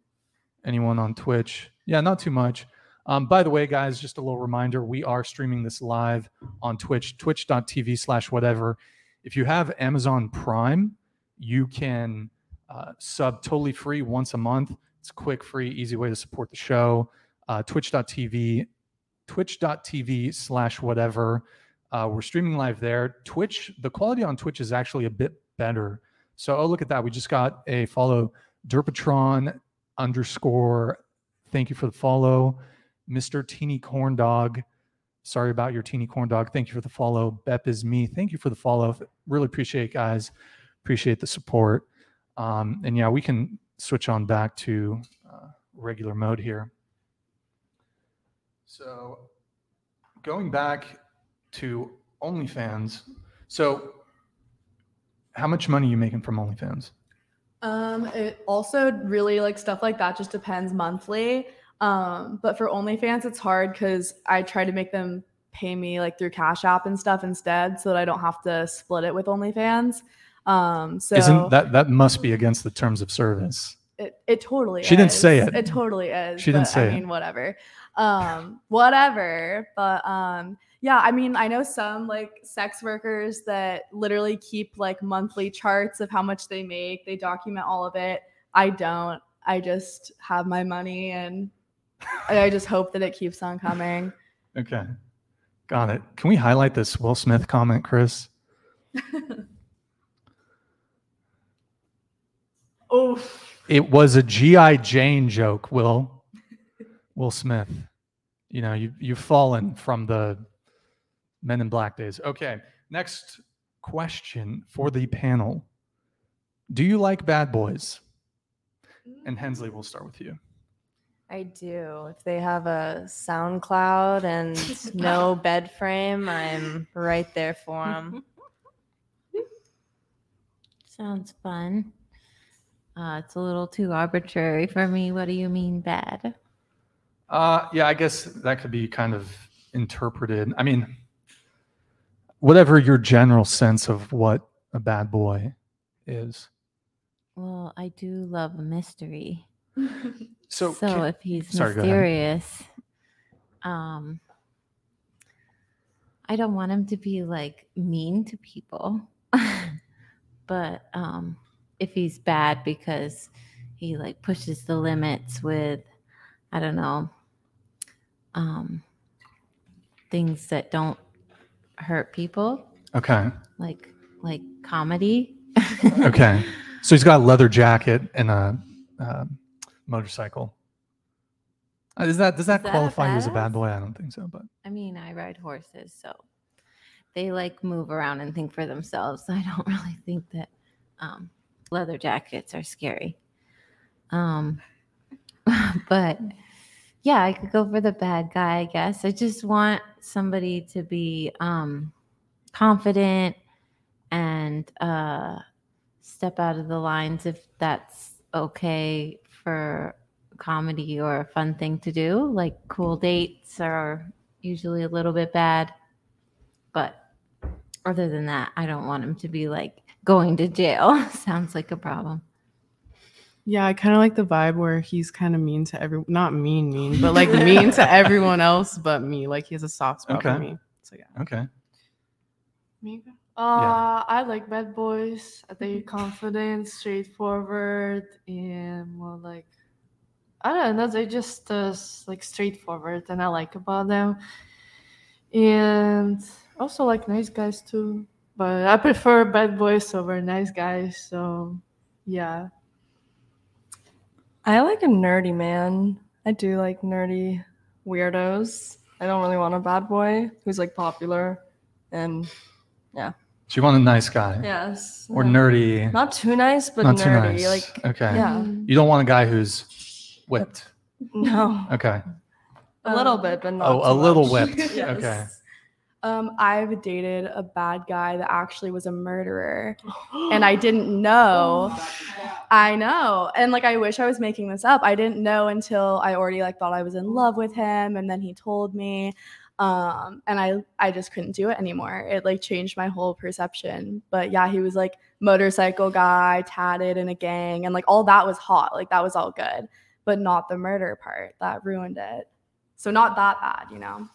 Speaker 1: anyone on Twitch? Yeah, not too much. Um, by the way, guys, just a little reminder we are streaming this live on Twitch, twitch.tv slash whatever. If you have Amazon Prime, you can uh, sub totally free once a month. It's a quick, free, easy way to support the show. Uh, twitch.tv, twitch.tv slash whatever. Uh, we're streaming live there. Twitch, the quality on Twitch is actually a bit better. So, oh, look at that. We just got a follow Derpatron underscore. Thank you for the follow. Mr. Teeny Corn Dog Sorry about your teeny corn dog. Thank you for the follow. Bep is me. Thank you for the follow. Really appreciate it, guys. Appreciate the support. Um, and yeah, we can switch on back to uh, regular mode here. So going back to OnlyFans. So how much money are you making from OnlyFans?
Speaker 2: Um, it also really like stuff like that just depends monthly. Um, but for OnlyFans, it's hard because I try to make them pay me like through Cash App and stuff instead, so that I don't have to split it with OnlyFans. Um, so
Speaker 1: Isn't that that must be against the terms of service?
Speaker 2: it, it totally
Speaker 1: She didn't say it.
Speaker 2: It totally is.
Speaker 1: She didn't say
Speaker 2: I
Speaker 1: it.
Speaker 2: mean, whatever. Um, whatever. But um, yeah, I mean, I know some like sex workers that literally keep like monthly charts of how much they make. They document all of it. I don't. I just have my money and I just hope that it keeps on coming.
Speaker 1: Okay. Got it. Can we highlight this Will Smith comment, Chris?
Speaker 4: Oh,
Speaker 1: It was a G.I. Jane joke, Will. Will Smith. You know, you, you've fallen from the Men in Black days. Okay. Next question for the panel Do you like bad boys? And Hensley, we'll start with you.
Speaker 8: I do. If they have a SoundCloud and no bed frame, I'm right there for them.
Speaker 6: Sounds fun. Uh, it's a little too arbitrary for me. What do you mean bad?
Speaker 1: Uh, yeah, I guess that could be kind of interpreted. I mean, whatever your general sense of what a bad boy is.
Speaker 6: Well, I do love a mystery.
Speaker 1: So,
Speaker 6: So,
Speaker 1: can-
Speaker 6: if he's
Speaker 1: Sorry,
Speaker 6: mysterious, um, I don't want him to be like mean to people, but um, if he's bad because he like pushes the limits with, I don't know, um, things that don't hurt people,
Speaker 1: okay.
Speaker 6: like like comedy.
Speaker 1: Okay. So he's got a leather jacket and a um motorcycle. Uh, Is that does that
Speaker 6: that
Speaker 1: qualify you as a bad boy? I don't think so, but
Speaker 6: I mean, I ride horses, so they like move around and think for themselves. I don't really think that um, leather jackets are scary. Um, but yeah, I could go for the bad guy, I guess. I just want somebody to be um, confident and uh, step out of the lines if that's okay for comedy or a fun thing to do. Like cool dates are usually a little bit bad. But other than that, I don't want him to be like going to jail. Sounds like a problem.
Speaker 5: Yeah, I kind of like the vibe where he's kind of mean to every not mean mean, but like mean to everyone else but me. Like he has a soft spot for me. So yeah.
Speaker 1: okay.
Speaker 4: me? Uh, I like bad boys. They confident, straightforward, and more like I don't know. They're just uh, like straightforward, and I like about them. And also like nice guys too, but I prefer bad boys over nice guys. So yeah,
Speaker 3: I like a nerdy man. I do like nerdy weirdos. I don't really want a bad boy who's like popular and yeah.
Speaker 1: So you want a nice guy
Speaker 3: yes.
Speaker 1: or
Speaker 3: uh,
Speaker 1: nerdy?
Speaker 3: Not too nice, but
Speaker 1: not too
Speaker 3: nerdy.
Speaker 1: nice.
Speaker 3: Like
Speaker 1: okay.
Speaker 3: yeah.
Speaker 1: You don't want a guy who's whipped.
Speaker 3: No.
Speaker 1: Okay.
Speaker 3: A little
Speaker 2: Um,
Speaker 3: bit, but not
Speaker 1: Oh, a
Speaker 3: too
Speaker 1: little
Speaker 3: much.
Speaker 1: whipped.
Speaker 3: Yes.
Speaker 1: Okay.
Speaker 2: Um, I've dated a bad guy that actually was a murderer, and I didn't know. I know, and like I wish I was making this up. I didn't know until I already like thought I was in love with him, and then he told me, um, and I I just couldn't do it anymore. It like changed my whole perception. But yeah, he was like motorcycle guy, tatted in a gang, and like all that was hot. Like that was all good, but not the murder part that ruined it. So not that bad, you know.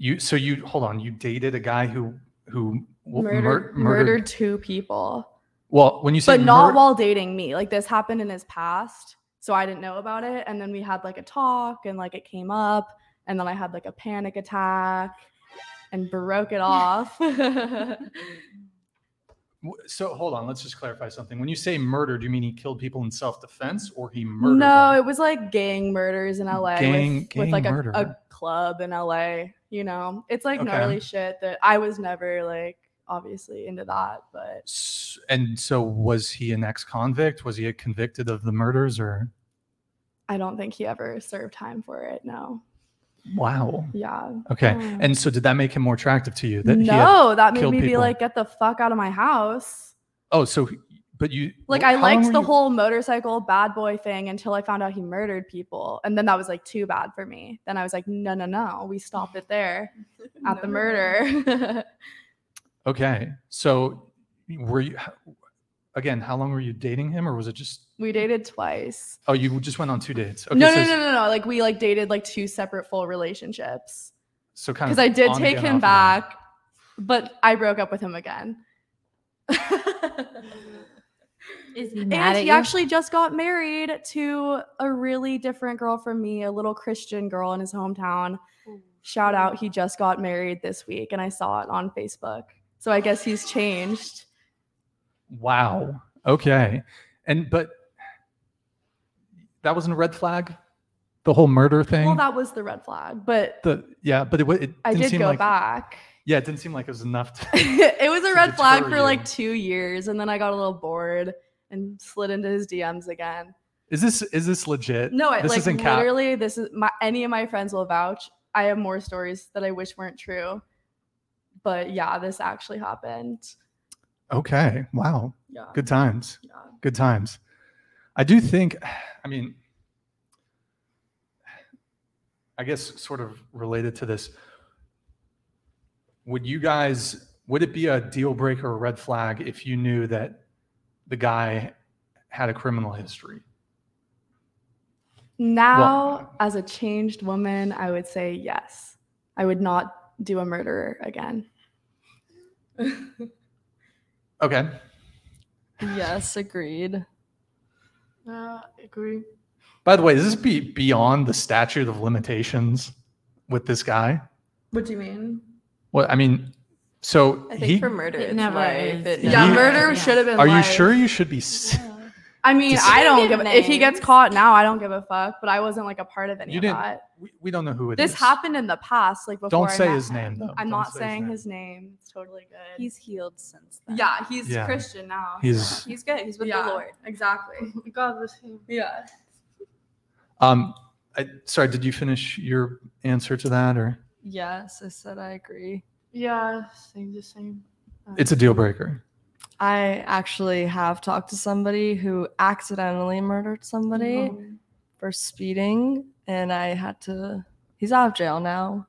Speaker 1: You so you hold on. You dated a guy who who
Speaker 2: murdered,
Speaker 1: mur-
Speaker 2: murdered two people,
Speaker 1: Well, when you say
Speaker 2: but not
Speaker 1: mur-
Speaker 2: while dating me. Like this happened in his past, so I didn't know about it. And then we had like a talk, and like it came up, and then I had like a panic attack, and broke it off.
Speaker 1: So hold on, let's just clarify something. When you say murder, do you mean he killed people in self-defense or he murdered?
Speaker 2: No,
Speaker 1: them?
Speaker 2: it was like gang murders in LA
Speaker 1: Gang-
Speaker 2: with, with like a, a club in LA. You know, it's like
Speaker 1: Okay.
Speaker 2: gnarly shit that I was never like obviously into that, but
Speaker 1: And so was he an ex-convict? Was he convicted of the murders or?
Speaker 2: I don't think he ever served time for it. No.
Speaker 1: Wow.
Speaker 2: Yeah.
Speaker 1: Okay.
Speaker 2: Oh.
Speaker 1: And so did that make him more attractive to you? That
Speaker 2: no, that made me be
Speaker 1: people?
Speaker 2: like, get the fuck out of my house.
Speaker 1: oh, so but you
Speaker 2: Like I liked the
Speaker 1: you-
Speaker 2: whole motorcycle bad boy thing until I found out he murdered people. And then that was like too bad for me. Then I was like, no, no, no. We stopped it there at the murder.
Speaker 1: Okay. So were you again, how long were you dating him or was it just
Speaker 2: we dated twice.
Speaker 1: Oh, you just went on two dates. Okay.
Speaker 2: no,
Speaker 1: so,
Speaker 2: no, no, no, no. Like we like dated like two separate full relationships.
Speaker 1: So kind of
Speaker 2: Because I did take
Speaker 1: again,
Speaker 2: him
Speaker 1: off again.
Speaker 2: back, but I broke up with him again.
Speaker 6: Is he
Speaker 2: and
Speaker 6: mad at
Speaker 2: he
Speaker 6: you?
Speaker 2: actually just got married to a really different girl from me, a little Christian girl in his hometown. Shout out, he just got married this week, and I saw it on Facebook. So I guess he's changed.
Speaker 1: Wow. Okay. And but that wasn't a red flag? The whole murder thing?
Speaker 2: Well, that was the red flag, but
Speaker 1: the yeah, but it, wa- it
Speaker 2: I
Speaker 1: didn't
Speaker 2: did
Speaker 1: seem
Speaker 2: go
Speaker 1: like
Speaker 2: back.
Speaker 1: Yeah, it didn't seem like it was enough to
Speaker 2: it was a red flag for
Speaker 1: you.
Speaker 2: like two years, and then I got a little bored and slid into his DMs again.
Speaker 1: Is this is this legit?
Speaker 2: No,
Speaker 1: this
Speaker 2: like
Speaker 1: isn't cap.
Speaker 2: literally, this is my any of my friends will vouch. I have more stories that I wish weren't true, but yeah, this actually happened.
Speaker 1: Okay. Wow.
Speaker 2: Yeah,
Speaker 1: Good times.
Speaker 2: yeah.
Speaker 1: Good times. I do think, I mean, I guess sort of related to this, would you guys, would it be a deal breaker or a red flag if you knew that the guy had a criminal history?
Speaker 2: Now, as a changed woman, I would say yes. I would not do a murderer again.
Speaker 1: Okay.
Speaker 3: Yes, agreed.
Speaker 4: Uh, agree.
Speaker 1: By the way, is this be beyond the statute of limitations with this guy?
Speaker 2: What do you mean?
Speaker 1: Well, I mean, so
Speaker 9: I think
Speaker 1: he,
Speaker 9: for murder, it's
Speaker 6: never
Speaker 9: life. It
Speaker 6: Yeah,
Speaker 2: Yeah, murder
Speaker 6: Yeah.
Speaker 2: should have been.
Speaker 1: are you sure you should be?
Speaker 2: I mean,
Speaker 1: Just-
Speaker 2: I don't
Speaker 9: Give
Speaker 2: give. If he gets caught now, I don't give a fuck. But I wasn't like a part of any
Speaker 1: You didn't.
Speaker 2: that.
Speaker 1: We, we don't know who it is.
Speaker 2: This happened in the past, like before.
Speaker 1: Don't say his
Speaker 2: him.
Speaker 1: name, though.
Speaker 2: I'm
Speaker 1: Don't
Speaker 2: not
Speaker 1: say his
Speaker 2: saying
Speaker 1: name.
Speaker 2: his name. It's totally good.
Speaker 9: He's healed since then.
Speaker 2: yeah, he's
Speaker 1: Yeah.
Speaker 2: Christian now.
Speaker 1: He's
Speaker 9: He's good. He's with
Speaker 2: yeah,
Speaker 9: the Lord.
Speaker 2: exactly.
Speaker 4: God bless him.
Speaker 2: Yeah.
Speaker 1: um. I, sorry, did you finish your answer to that, or
Speaker 3: Yes, I said I agree.
Speaker 4: Yeah, same the same. Uh,
Speaker 1: it's a deal breaker?
Speaker 3: I actually have talked to somebody who accidentally murdered somebody for speeding, and I had to. He's out of jail now.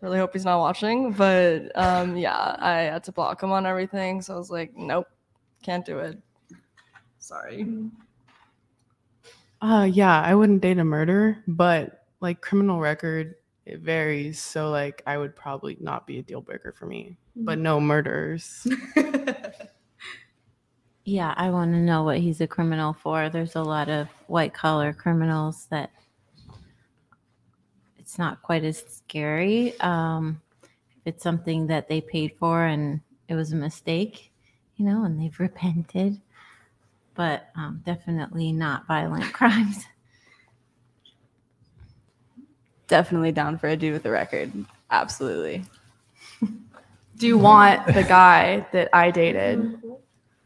Speaker 3: Really hope he's not watching, but um, yeah, I had to block him on everything. So I was like, nope, can't do it. Sorry.
Speaker 5: Uh yeah, I wouldn't date a murderer, but like criminal record, it varies. So like I would probably not be a deal breaker for me. But no murders.
Speaker 6: Yeah, I want to know what he's a criminal for. There's a lot of white collar criminals that it's not quite as scary. Um, if it's something that they paid for and it was a mistake, you know, and they've repented, but um, definitely not violent crimes.
Speaker 9: Definitely down for a dude with a record. Absolutely.
Speaker 2: Do you want the guy that I dated?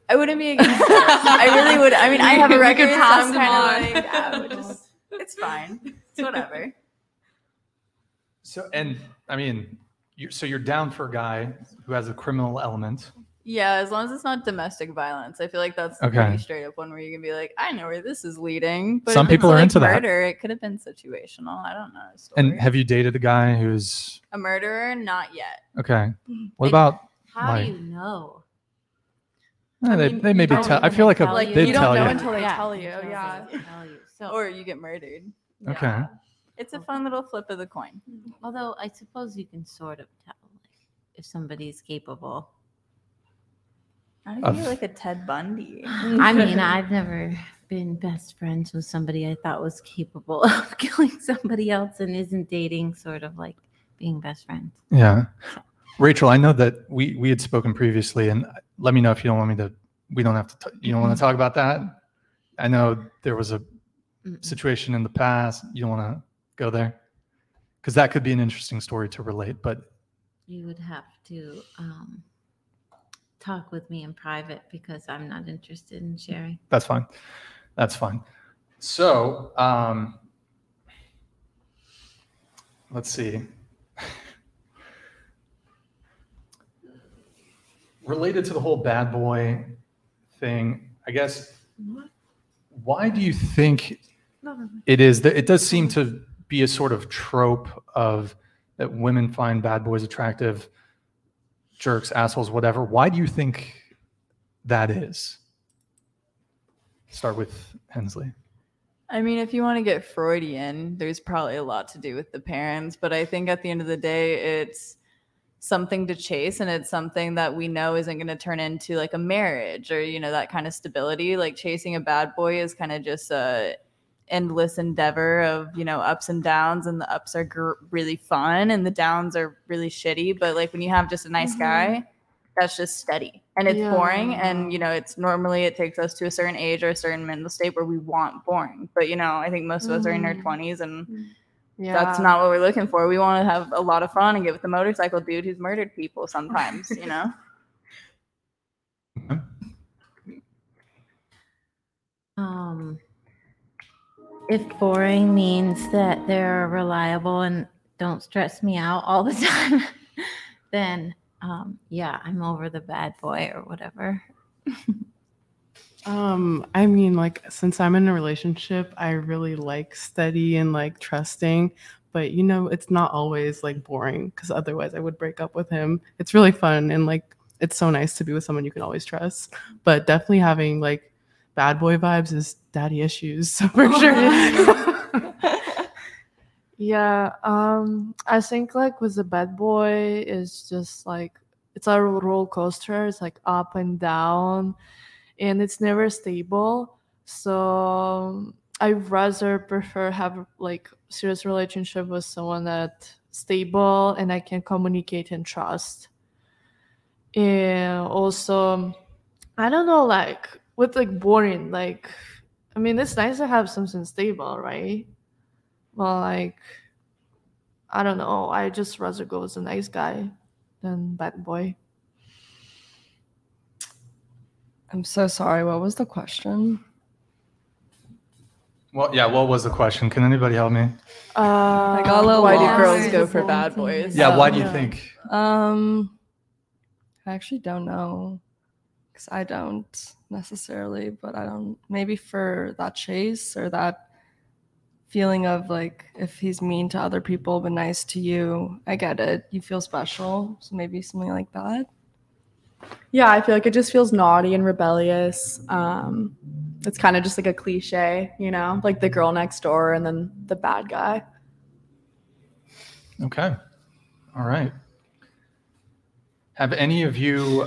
Speaker 9: I wouldn't be against it. I really would. I mean, I have a record,
Speaker 2: could
Speaker 9: so
Speaker 2: pass
Speaker 9: I'm
Speaker 2: him
Speaker 9: kind of like, yeah, we'll just, it's fine. It's whatever.
Speaker 1: So, and I mean, you so you're down for a guy who has a criminal element.
Speaker 9: Yeah, as long as it's not domestic violence, I feel like that's the
Speaker 1: Okay.
Speaker 9: pretty straight up one where you can be like, I know where this is leading. But
Speaker 1: Some people are
Speaker 9: like,
Speaker 1: into that.
Speaker 9: murder, It could have been situational. I don't know. story.
Speaker 1: And have you dated a guy who's
Speaker 9: a murderer? Not yet.
Speaker 1: okay? What
Speaker 6: Like,
Speaker 1: about?
Speaker 6: How
Speaker 1: Like-
Speaker 6: do you know?
Speaker 1: eh, they,
Speaker 9: mean,
Speaker 1: they maybe
Speaker 9: you
Speaker 1: tell. I feel like a,
Speaker 6: tell
Speaker 2: Like
Speaker 6: you.
Speaker 1: they
Speaker 2: you don't know until they
Speaker 6: Yeah,
Speaker 2: tell you.
Speaker 6: until they
Speaker 2: Yeah.
Speaker 6: So,
Speaker 9: Or you get murdered.
Speaker 1: Okay.
Speaker 9: It's a fun little flip of the coin.
Speaker 6: although I suppose you can sort of tell like, if somebody's capable.
Speaker 9: How do you
Speaker 1: Of-
Speaker 9: be like a Ted Bundy?
Speaker 6: I mean, I've never been best friends with somebody I thought was capable of killing somebody else and isn't dating, sort of like being best friends.
Speaker 1: Yeah. Rachel, I know that we we had spoken previously, and let me know if you don't want me to. We don't have to. T- you don't want to talk about that. I know there was a situation in the past. You don't want to go there because that could be an interesting story to relate. But
Speaker 6: You would have to um, talk with me in private because I'm not interested in sharing.
Speaker 1: that's fine. That's fine. So, um, let's see. Related to the whole bad boy thing, I guess, What? why do you think it is that it does seem to be a sort of trope of that women find bad boys attractive, jerks, assholes, whatever? Why do you think that is? Start with Hensley.
Speaker 9: I mean, if you want to get Freudian, there's probably a lot to do with the parents, but I think at the end of the day, it's something to chase and it's something that we know isn't going to turn into like a marriage or you know that kind of stability like chasing a bad boy is kind of just a endless endeavor of you know ups and downs and the ups are gr- really fun and the downs are really shitty but like when you have just a nice guy that's just steady and it's boring and you know it's normally it takes us to a certain age or a certain mental state where we want boring but you know i think most of us are in our
Speaker 4: Mhm.
Speaker 9: 20s and
Speaker 4: Yeah.
Speaker 9: that's not what we're looking for. We want to have a lot of fun and get with the motorcycle dude who's murdered people sometimes you know?
Speaker 6: Um, if boring means that they're reliable and don't stress me out all the time, then um, yeah, I'm over the bad boy or whatever.
Speaker 5: Um, I mean, like since I'm in a relationship, I really like steady and like trusting, but you know, it's not always like boring because otherwise I would break up with him. It's really fun and like it's so nice to be with someone you can always trust. But definitely having like bad boy vibes is daddy issues, so for sure.
Speaker 4: Yeah, um, I think like with the bad boy is just like it's a roller coaster. It's like up and down, and it's never stable. So I'd rather prefer have like serious relationship with someone that stable and I can communicate and trust. And also, I don't know, like with like boring, like I mean, it's nice to have something stable, right? Well, like, I don't know. I just rather go with a nice guy than bad boy.
Speaker 3: I'm so sorry. What was the question?
Speaker 1: Well, yeah. What was the question? Can anybody help me?
Speaker 4: Uh,
Speaker 3: got a little
Speaker 9: why do girls go for bad boys
Speaker 1: Yeah. Why do you
Speaker 4: yeah.
Speaker 1: think?
Speaker 3: Um, I actually don't know, because I don't necessarily, but I don't. Maybe for that chase or that feeling of like if he's mean to other people but nice to you, I get it. You feel special, so maybe something like that.
Speaker 2: Yeah, I feel like it just feels naughty and rebellious. Um, it's kind of just like a cliche, you know, like the girl next door and then the bad guy.
Speaker 1: Okay. All right. Have any of you,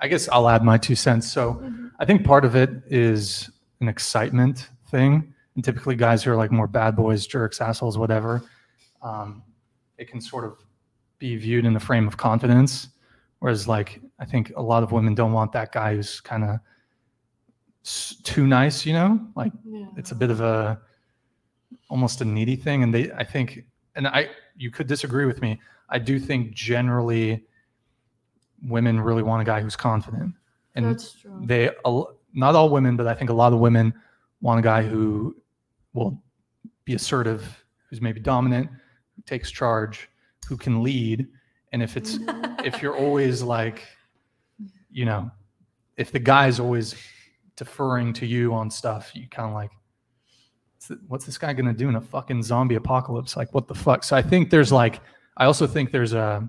Speaker 1: I guess I'll add my two cents. So I think part of it is an excitement thing. And typically, guys who are like more bad boys, jerks, assholes, whatever, um, it can sort of be viewed in the frame of confidence. Whereas, like, I think a lot of women don't want that guy who's kind of too nice, you know? Like,
Speaker 4: Yeah.
Speaker 1: it's a bit of a almost a needy thing and they i think and i you could disagree with me i do think generally women really want a guy who's confident. And
Speaker 4: That's true.
Speaker 1: they not all women but i think a lot of women want a guy who will be assertive who's maybe dominant who takes charge who can lead. And if it's if you're always like you know if the guy's always deferring to you on stuff you kind of like what's this guy gonna do in a fucking zombie apocalypse? Like what the fuck? So i think there's like i also think there's a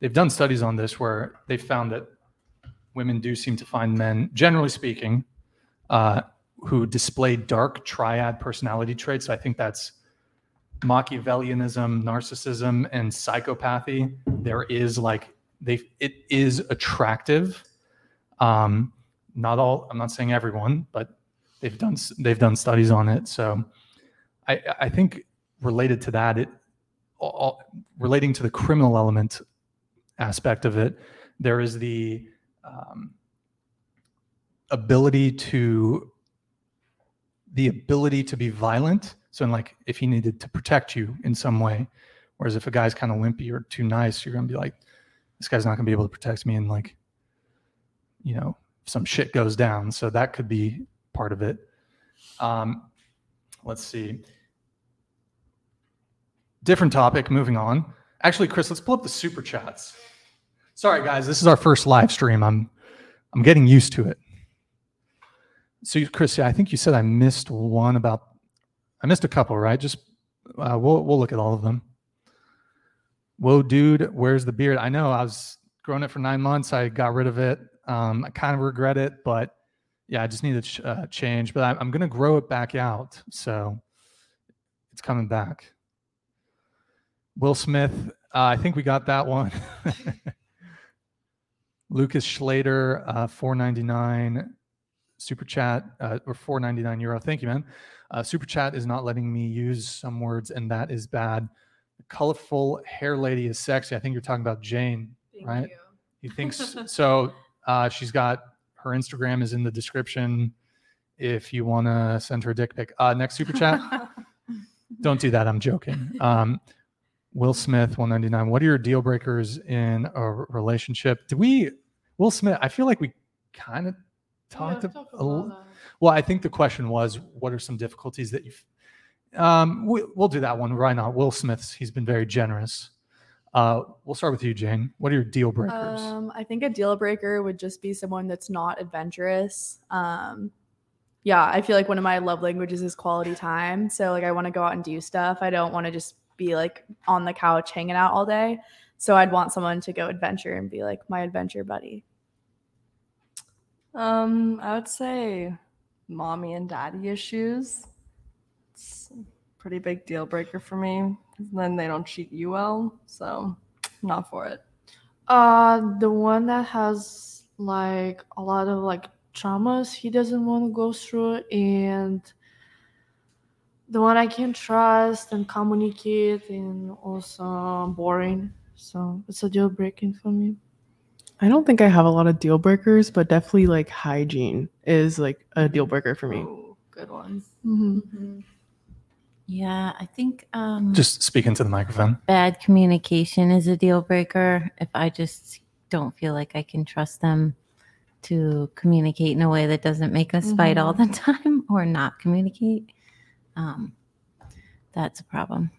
Speaker 1: they've done studies on this where they found that women do seem to find men generally speaking uh, who display dark triad personality traits. So i think that's machiavellianism narcissism and psychopathy. There is like they it is attractive. Um not all i'm not saying everyone but they've done they've done studies on it. So i i think related to that it all, relating to the criminal element aspect of it There is the um, ability to the ability to be violent. So, in like if he needed to protect you in some way, whereas if a guy's kind of wimpy or too nice, you're gonna be like, this guy's not gonna be able to protect me, and like, you know, some shit goes down. So that could be part of it. Um, let's see. Different topic. Moving on. Actually, Chris, let's pull up the super chats. Sorry, guys, this is our first live stream. I'm I'm getting used to it. So, Chris, I think you said I missed one about. I missed a couple, right? Just uh, we'll we'll look at all of them. Whoa, dude, where's the beard? I know I was growing it for nine months. I got rid of it. Um, I kind of regret it, but yeah, I just need to ch- uh, change. But I, I'm going to grow it back out, so it's coming back. Will Smith, uh, I think we got that one. Lucas Schlater, uh, 499 super chat uh, or 499 euro. Thank you, man. Uh, super chat is not letting me use some words, and that is bad. The colorful hair lady is sexy. I think you're talking about Jane, right? He thinks so. Uh, she's got her Instagram is in the description. If you want to send her a dick pic, uh, next super chat. Don't do that. I'm joking. Um, Will Smith, 199. What are your deal breakers in a relationship? Did we, Will Smith? I feel like we kind of talked a, a l- well, I think the question was, what are some difficulties that you've? Um, we, we'll do that one right now. Will Smith's. He's been very generous. Uh, we'll start with you, Jane. What are your deal breakers?
Speaker 2: Um, I think a deal breaker would just be someone that's not adventurous. Um, yeah, I feel like one of my love languages is quality time. So like I want to go out and do stuff. I don't want to just be like on the couch hanging out all day. So I'd want someone to go adventure and be like my adventure buddy.
Speaker 3: Um, I would say mommy and daddy issues. It's a pretty big deal breaker for me. Then they don't treat you well, so not for it.
Speaker 4: Uh, the one that has like a lot of like traumas he doesn't want to go through, and the one I can trust and communicate, and also boring. So it's a deal breaking for me.
Speaker 5: I don't think I have a lot of deal breakers, but definitely like hygiene is like a deal breaker for me.
Speaker 3: Ooh, good one.
Speaker 4: Mm-hmm.
Speaker 6: Yeah, I think um,
Speaker 1: Just speak into the microphone.
Speaker 6: bad communication is a deal breaker. If I just don't feel like I can trust them to communicate in a way that doesn't make us fight all the time or not communicate, um, that's a problem.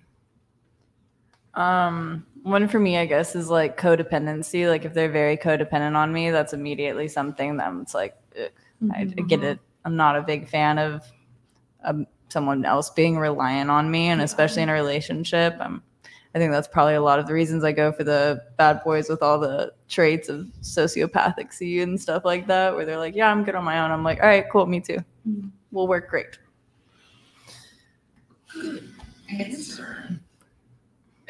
Speaker 9: Um, one for me, I guess, is like codependency. Like if they're very codependent on me, that's immediately something that I'm it's like, ugh, I, mm-hmm, I get mm-hmm. it. I'm not a big fan of um, someone else being reliant on me, and especially in a relationship. I'm, I think that's probably a lot of the reasons I go for the bad boys with all the traits of sociopathic C and stuff like that, where they're like, "Yeah, I'm good on my own." I'm like, "All right, cool, me too. Mm-hmm. We'll work great."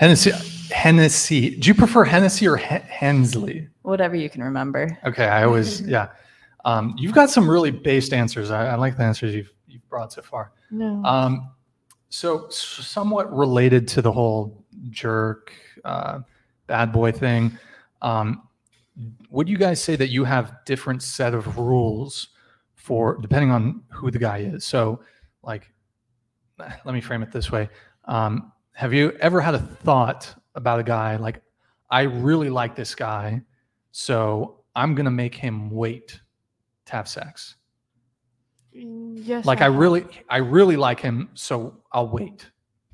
Speaker 1: Hennessy. Hennessy. Do you prefer Hennessy or Hen- Hensley?
Speaker 9: Whatever you can remember.
Speaker 1: Okay, I always yeah. Um, you've got some really based answers. I, I like the answers you've you've brought so far.
Speaker 4: No.
Speaker 1: Um, so somewhat related to the whole jerk, uh, bad boy thing. Um, would you guys say that you have different set of rules for depending on who the guy is? So, like, let me frame it this way: um, Have you ever had a thought about a guy like, I really like this guy, so I'm gonna make him wait to have sex?
Speaker 4: yes.
Speaker 1: like I
Speaker 4: have.
Speaker 1: really, I really like him, so I'll wait.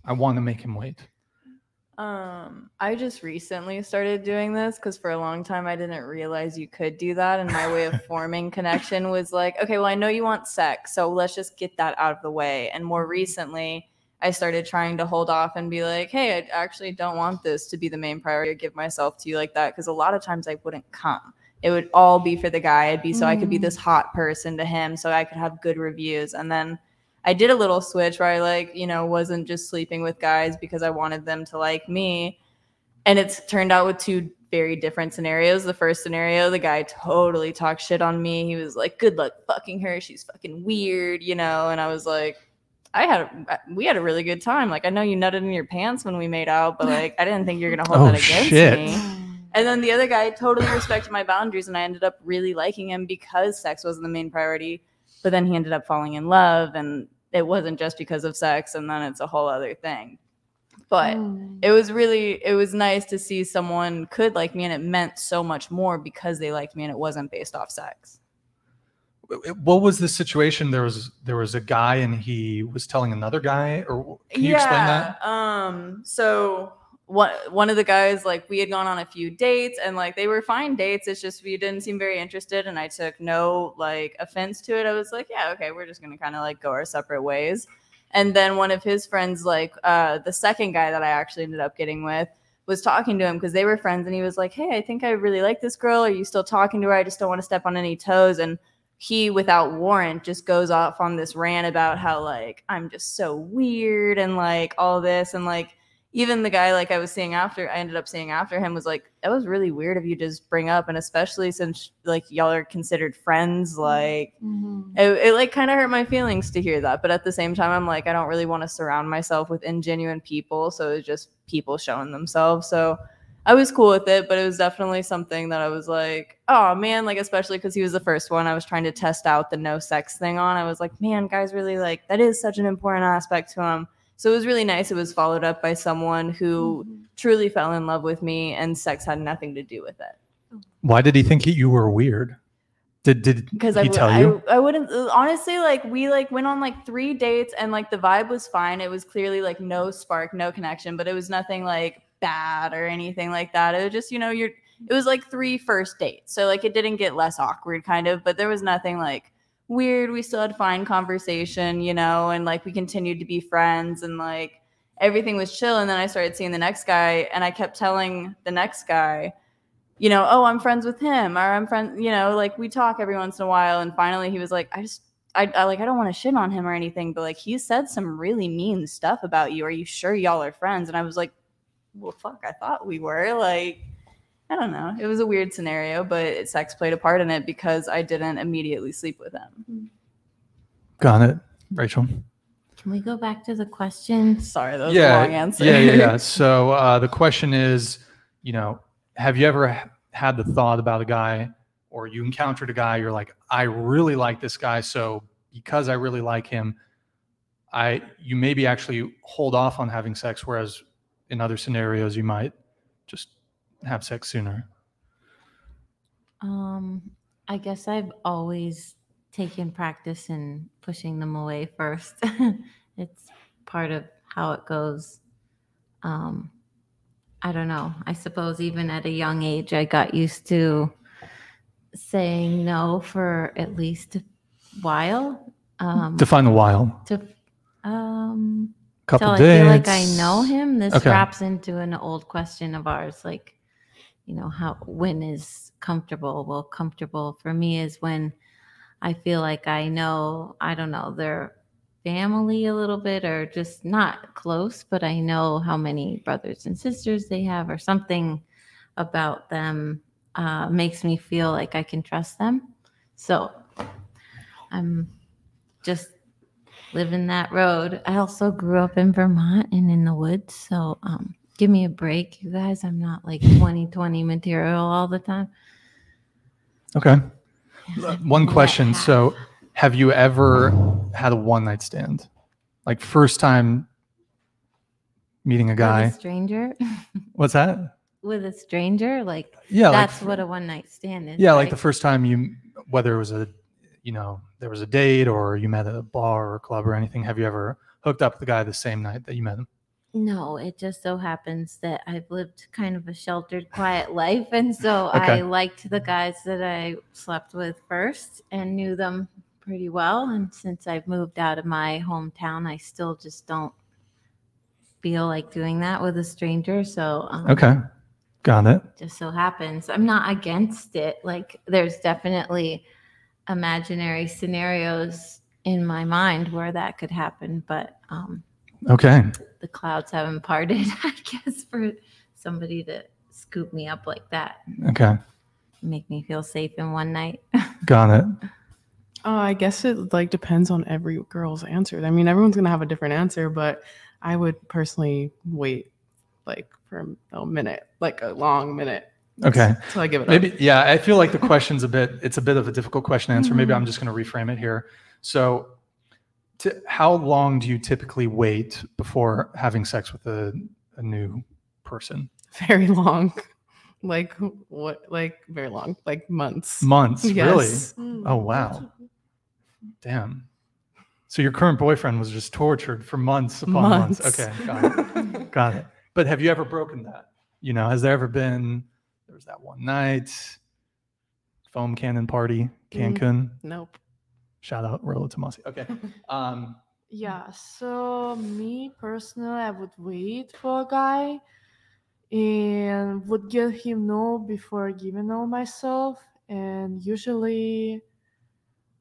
Speaker 1: I want to make him wait.
Speaker 9: Um, I just recently started doing this because for a long time I didn't realize you could do that. And my way of forming connection was like, okay, well, I know you want sex, so let's just get that out of the way. And more recently, I started trying to hold off and be like, hey, I actually don't want this to be the main priority or give myself to you like that. Because a lot of times I wouldn't come. It would all be for the guy. It'd be so I could be this mm. hot person to him, so I could have good reviews. And then I did a little switch where I like, you know, wasn't just sleeping with guys because I wanted them to like me. And it's turned out with two very different scenarios. The first scenario, the guy totally talked shit on me. He was like, "Good luck fucking her. She's fucking weird," you know. And I was like, "I had a, we had a really good time. Like, I know you nutted in your pants when we made out, but like, I didn't think you're gonna hold
Speaker 1: Oh,
Speaker 9: that against
Speaker 1: shit.
Speaker 9: me." And then the other guy totally respected my boundaries, and I ended up really liking him because sex wasn't the main priority. But then he ended up falling in love, and it wasn't just because of sex, and then it's a whole other thing. But mm. it was really, it was nice to see someone could like me, and it meant so much more because they liked me, and it wasn't based off sex.
Speaker 1: What was the situation? There was there was a guy and he was telling another guy, or can you explain that?
Speaker 9: Um, so one one of the guys, like we had gone on a few dates and like they were fine dates. It's just we didn't seem very interested, and I took no like offense to it. I was like, yeah, okay, we're just gonna kind of like go our separate ways. And then one of his friends, like uh, the second guy that I actually ended up getting with, was talking to him because they were friends, and he was like, hey, I think I really like this girl. Are you still talking to her? I just don't want to step on any toes. And he without warrant just goes off on this rant about how like I'm just so weird and like all this. And like even the guy like I was seeing after I ended up seeing after him was like that was really weird of you just bring up. And especially since like y'all are considered friends mm-hmm. like mm-hmm. it, it like kind of hurt my feelings to hear that. But at the same time I'm like I don't really want to surround myself with ingenuine people. So it's just people showing themselves. So I was cool with it, but it was definitely something that I was like, oh man, like especially because he was the first one I was trying to test out the no sex thing on. I was like, man, guys really like that is such an important aspect to him. So it was really nice. It was followed up by someone who mm-hmm. truly fell in love with me, and sex had nothing to do with it.
Speaker 1: Why did he think you were weird? Did did
Speaker 9: Because
Speaker 1: he
Speaker 9: I, w-
Speaker 1: tell
Speaker 9: I-
Speaker 1: you?
Speaker 9: I wouldn't uh, honestly like we like went on like three dates and like the vibe was fine. It was clearly like no spark, no connection, but it was nothing like bad or anything like that. It was just, you know, you're it was like three first dates. So like it didn't get less awkward kind of, but there was nothing like weird. We still had fine conversation, you know, and like we continued to be friends and like everything was chill. And then I started seeing the next guy and I kept telling the next guy, you know, oh, I'm friends with him, or I'm friends, you know, like we talk every once in a while. And finally he was like, I just I, I like I don't want to shit on him or anything, but like he said some really mean stuff about you. Are you sure y'all are friends? And I was like, well, fuck, I thought we were. Like, I don't know. It was a weird scenario, but sex played a part in it because I didn't immediately sleep with him.
Speaker 1: Got it, Rachel.
Speaker 6: Can we go back to the question?
Speaker 9: Sorry, that was
Speaker 1: yeah,
Speaker 9: a long answer.
Speaker 1: yeah, yeah, yeah. So uh, the question is, you know, have you ever had the thought about a guy, or you encountered a guy, you're like, I really like this guy, so because I really like him, I you maybe actually hold off on having sex, whereas in other scenarios you might just have sex sooner.
Speaker 6: Um, I guess I've always taken practice in pushing them away first. it's part of how it goes. Um, I don't know. I suppose even at a young age, I got used to saying no for at least a while. Um,
Speaker 1: Define the while.
Speaker 6: to um,
Speaker 1: Couple
Speaker 6: till I feel like I know him. This
Speaker 1: Okay.
Speaker 6: wraps into an old question of ours, like, you know, how when is comfortable? Well, comfortable for me is when I feel like I know, I don't know, their family a little bit or just not close, but I know how many brothers and sisters they have or something about them uh, makes me feel like I can trust them. So I'm just living that road. I also grew up in Vermont and in the woods. So um, give me a break, you guys. I'm not like 2020 material all the time.
Speaker 1: Okay.
Speaker 6: Yeah,
Speaker 1: One question.
Speaker 6: half.
Speaker 1: So, have you ever had a one night stand? Like first time meeting a
Speaker 6: With
Speaker 1: guy.
Speaker 6: a stranger,
Speaker 1: What's that?
Speaker 6: with a stranger, like
Speaker 1: Yeah, like
Speaker 6: that's what a one night stand is.
Speaker 1: yeah, like the first time you, whether it was a, you know, there was a date or you met at a bar or a club or anything. Have you ever hooked up with the guy the same night that you met him?
Speaker 6: No, it just so happens that I've lived kind of a sheltered, quiet life. And so
Speaker 1: Okay.
Speaker 6: I liked the guys that I slept with first and knew them pretty well. And since I've moved out of my hometown, I still just don't feel like doing that with a stranger. So, um,
Speaker 1: Okay, got it.
Speaker 6: just so happens I'm not against it. Like, there's definitely imaginary scenarios in my mind where that could happen. But, um,
Speaker 1: Okay,
Speaker 6: the clouds haven't parted, I guess, for somebody to scoop me up like that,
Speaker 1: okay,
Speaker 6: make me feel safe in one night.
Speaker 1: got it.
Speaker 5: Uh, I guess it like depends on every girl's answer. I mean, everyone's gonna have a different answer, but I would personally wait like for a minute, like a long minute,
Speaker 1: Okay.
Speaker 5: So I give it up.
Speaker 1: Maybe, yeah, I feel like the question's a bit, it's a bit of a difficult question to answer. Maybe
Speaker 5: Mm-hmm.
Speaker 1: I'm just going to reframe it here. So, to, how long do you typically wait before having sex with a, a new person?
Speaker 5: very long. Like what? Like very long. Like months.
Speaker 1: Months,
Speaker 5: Yes.
Speaker 1: really? Oh, wow. Damn. So, your current boyfriend was just tortured for months upon months.
Speaker 5: Months.
Speaker 1: Okay, got it. got it. But have you ever broken that? You know, has there ever been, there was that one night, foam cannon party,
Speaker 5: Mm.
Speaker 1: Cancun?
Speaker 5: Nope.
Speaker 1: Shout out Rolo Tomasi. Okay. Um,
Speaker 4: Yeah, so me personally, I would wait for a guy and would get him know before giving all myself. And usually,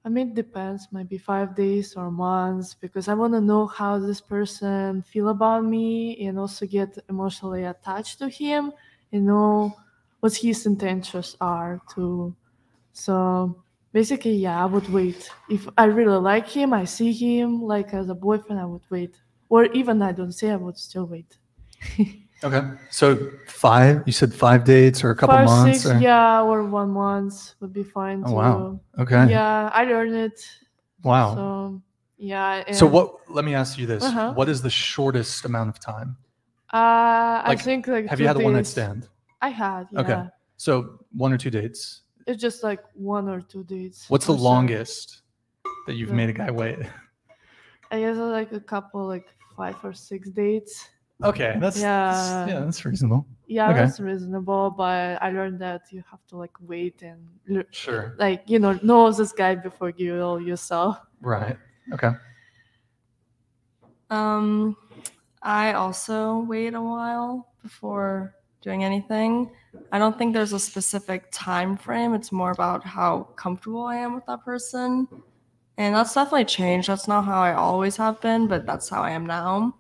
Speaker 4: I mean, it depends, maybe five days or months, because I want to know how this person feel about me and also get emotionally attached to him and know what his intentions are too. So basically, yeah, I would wait. If I really like him, I see him like as a boyfriend, I would wait. Or even I don't say, I would still wait.
Speaker 1: okay. So five, you said five dates or a couple
Speaker 4: Five,
Speaker 1: months?
Speaker 4: six,
Speaker 1: or-
Speaker 4: yeah, or one month would be fine
Speaker 1: Oh,
Speaker 4: too.
Speaker 1: wow. Okay.
Speaker 4: Yeah, I learned it.
Speaker 1: Wow.
Speaker 4: So yeah.
Speaker 1: So what, let me ask you this.
Speaker 4: Uh-huh.
Speaker 1: What is the shortest amount of time?
Speaker 4: Uh, I think like.
Speaker 1: Have you had a one night stand?
Speaker 4: I had. Yeah.
Speaker 1: Okay. So one or two dates.
Speaker 4: It's just like one or two dates.
Speaker 1: What's the
Speaker 4: or so.
Speaker 1: longest that you've
Speaker 4: Yeah.
Speaker 1: made a guy wait?
Speaker 4: I guess like a couple, like five or six dates.
Speaker 1: Okay. That's,
Speaker 4: Yeah.
Speaker 1: yeah, that's reasonable.
Speaker 4: Yeah,
Speaker 1: Okay.
Speaker 4: that's reasonable, but I learned that you have to like wait and lear-
Speaker 1: Sure.
Speaker 4: like you know know this guy before you all yourself.
Speaker 1: Right. Okay.
Speaker 3: Um, I also wait a while before doing anything. I don't think there's a specific time frame. It's more about how comfortable I am with that person. And that's definitely changed. That's not how I always have been, but that's how I am now.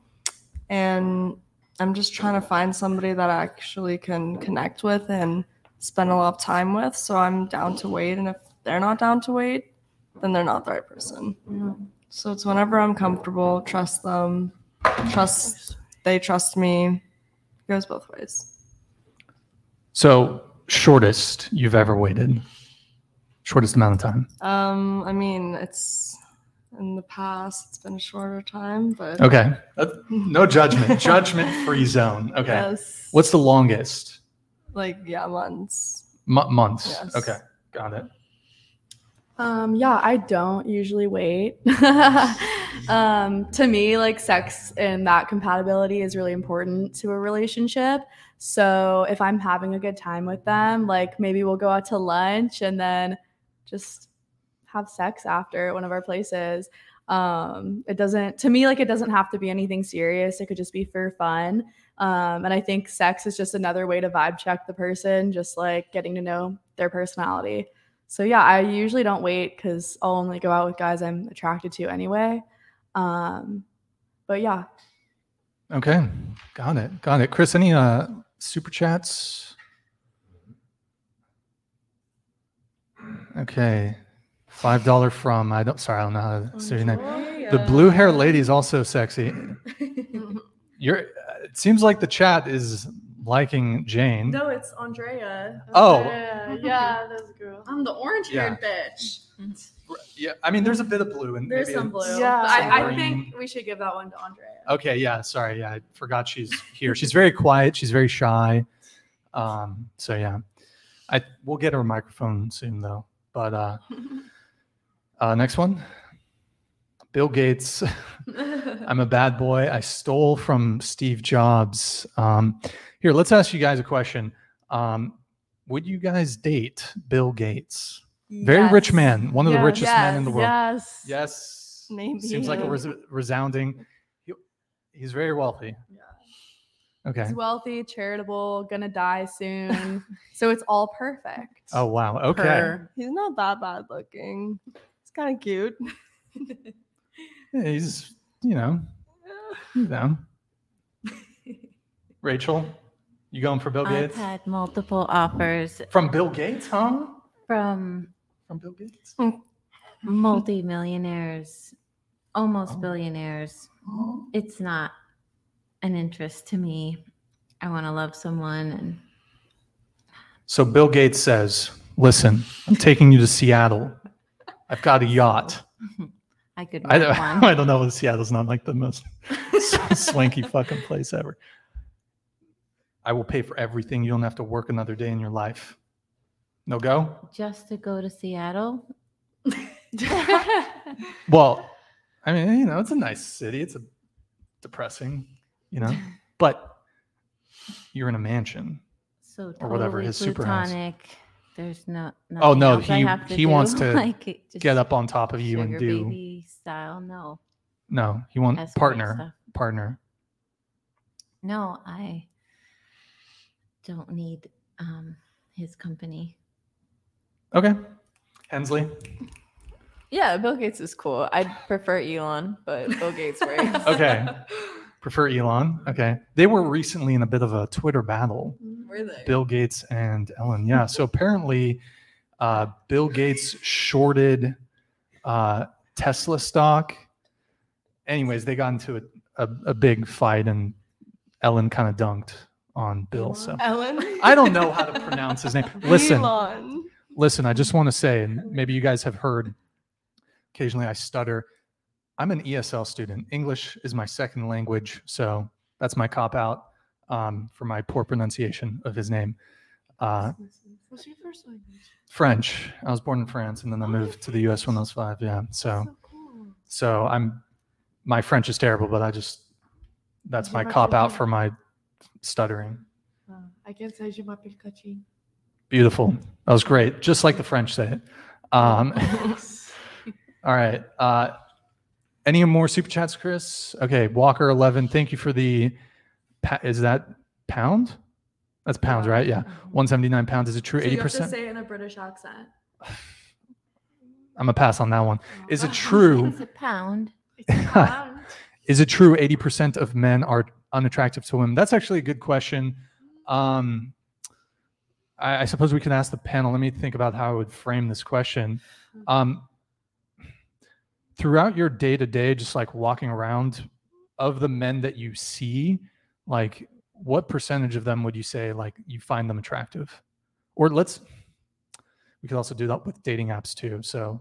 Speaker 3: And I'm just trying to find somebody that I actually can connect with and spend a lot of time with. So I'm down to wait. And if they're not down to wait, then they're not the right person. So it's whenever I'm comfortable, trust them, trust they trust me. It goes both ways.
Speaker 1: So shortest you've ever waited? Shortest amount of time?
Speaker 3: Um, I mean, it's in the past, it's been a shorter time, but
Speaker 1: Okay. Uh, no judgment. judgment free zone. Okay.
Speaker 3: yes,
Speaker 1: What's the longest?
Speaker 3: like yeah, months.
Speaker 1: M- months.
Speaker 3: Yes.
Speaker 1: Okay. Got it.
Speaker 2: Um, yeah, I don't usually wait. um, to me, like sex and that compatibility is really important to a relationship. So if I'm having a good time with them, like maybe we'll go out to lunch and then just have sex after at one of our places. Um, it doesn't to me like it doesn't have to be anything serious. It could just be for fun. Um, and I think sex is just another way to vibe check the person, just like getting to know their personality. So yeah, I usually don't wait because I'll only go out with guys I'm attracted to anyway. Um, but yeah,
Speaker 1: Okay. Got it. Got it. Chris, any uh super chats? Okay. Five dollar from I don't sorry, I don't know how to say your name. The blue hair uh, lady is also sexy. You're it seems like the chat is liking Jane.
Speaker 2: no, it's Andrea.
Speaker 1: Oh.
Speaker 4: Yeah, yeah, that's girl.
Speaker 2: I'm the orange haired bitch.
Speaker 1: Yeah, I mean there's a bit of blue and
Speaker 2: There's some blue.
Speaker 4: Yeah.
Speaker 2: But I, I think we should give that one to Andrea.
Speaker 1: Okay, yeah, sorry. Yeah, I forgot she's here. She's very quiet. She's very shy. Um, so yeah, I we'll get her a microphone soon though. But uh, uh, next one, Bill Gates. I'm a bad boy. I stole from Steve Jobs. Um, here, let's ask you guys a question. Um, would you guys date Bill Gates? Very rich man, one of the
Speaker 4: Yes.
Speaker 1: richest men in the world.
Speaker 4: Yes.
Speaker 1: Yes.
Speaker 3: Maybe.
Speaker 1: Seems like a res- resounding. He, he's very wealthy. Yeah. Okay.
Speaker 2: He's wealthy, charitable, gonna die soon. so it's all perfect.
Speaker 1: Oh wow. Okay.
Speaker 5: Her.
Speaker 3: He's not that bad looking. He's kind of cute.
Speaker 1: Yeah, he's you know, you know. Rachel, you going for Bill Gates?
Speaker 6: I've
Speaker 1: Gates?
Speaker 6: had multiple offers
Speaker 1: From Bill Gates, huh?
Speaker 6: from
Speaker 1: From Bill Gates. Mm.
Speaker 6: multi-millionaires, almost
Speaker 1: Oh.
Speaker 6: billionaires. Oh. It's not an interest to me. I want to love someone and
Speaker 1: So Bill Gates says, "Listen, I'm taking you to Seattle. I've got a yacht.
Speaker 6: I could
Speaker 1: I don't,
Speaker 6: one.
Speaker 1: I don't know. Seattle's not like the most swanky fucking place ever. I will pay for everything. You don't have to work another day in your life. No go.
Speaker 6: Just to go to Seattle.
Speaker 1: Well, I mean, you know, it's a nice city. It's a depressing, you know, but you're in a mansion.
Speaker 6: So
Speaker 1: Or whatever,
Speaker 6: totally
Speaker 1: his super house.
Speaker 6: Plutonic. There's no.
Speaker 1: Oh, no,
Speaker 6: else I
Speaker 1: he-
Speaker 6: have to
Speaker 1: he wants to
Speaker 6: like,
Speaker 1: Get up on top of you and
Speaker 6: sugar
Speaker 1: do
Speaker 6: baby style. No.
Speaker 1: no. he
Speaker 6: wants
Speaker 1: partner,
Speaker 6: stuff.
Speaker 1: partner.
Speaker 6: No, I don't need um his company.
Speaker 1: Okay, Hensley.
Speaker 9: Yeah, Bill Gates is cool. I'd prefer Elon, but Bill Gates works.
Speaker 1: Okay, prefer Elon. Okay, they were recently in a bit of a Twitter battle.
Speaker 9: Were they?
Speaker 1: Bill Gates and Ellen. Yeah. So apparently, uh, Bill Gates shorted uh, Tesla stock. Anyways, they got into a, a, a big fight, and Ellen kind of dunked on Bill. So
Speaker 3: Ellen.
Speaker 1: I don't know how to pronounce his name. Listen,
Speaker 3: Elon.
Speaker 1: listen. I just want to say, and maybe you guys have heard. Occasionally, I stutter. I'm an ESL student. English is my second language, so that's my cop out um, for my poor pronunciation of his name. Uh,
Speaker 4: What's your first language?
Speaker 1: French. I was born in France, and then I moved to the U.S. when I was five. Yeah, so
Speaker 4: So cool.
Speaker 1: so I'm my French is terrible, but I just that's my cop out for my stuttering.
Speaker 4: Uh, I can say je m'appelle Kachin.
Speaker 1: Beautiful. That was great, just like the French say it. Um, all right. Uh, any more super chats, Chris? Okay, Walker eleven. Thank you for the. Pa- is that pound? That's pounds, right? Yeah, one seventy nine pounds. Is it true? Eighty
Speaker 2: you have to
Speaker 1: percent.
Speaker 2: say it in a British accent.
Speaker 1: I'm gonna pass on that one. Is it true?
Speaker 6: It's a pound.
Speaker 1: Is it true 80% of men are unattractive to women? That's actually a good question. Um, I, I suppose we can ask the panel. Let me think about how I would frame this question. Um, throughout your day to day, just like walking around, of the men that you see, like what percentage of them would you say like you find them attractive? Or let's, we could also do that with dating apps too. So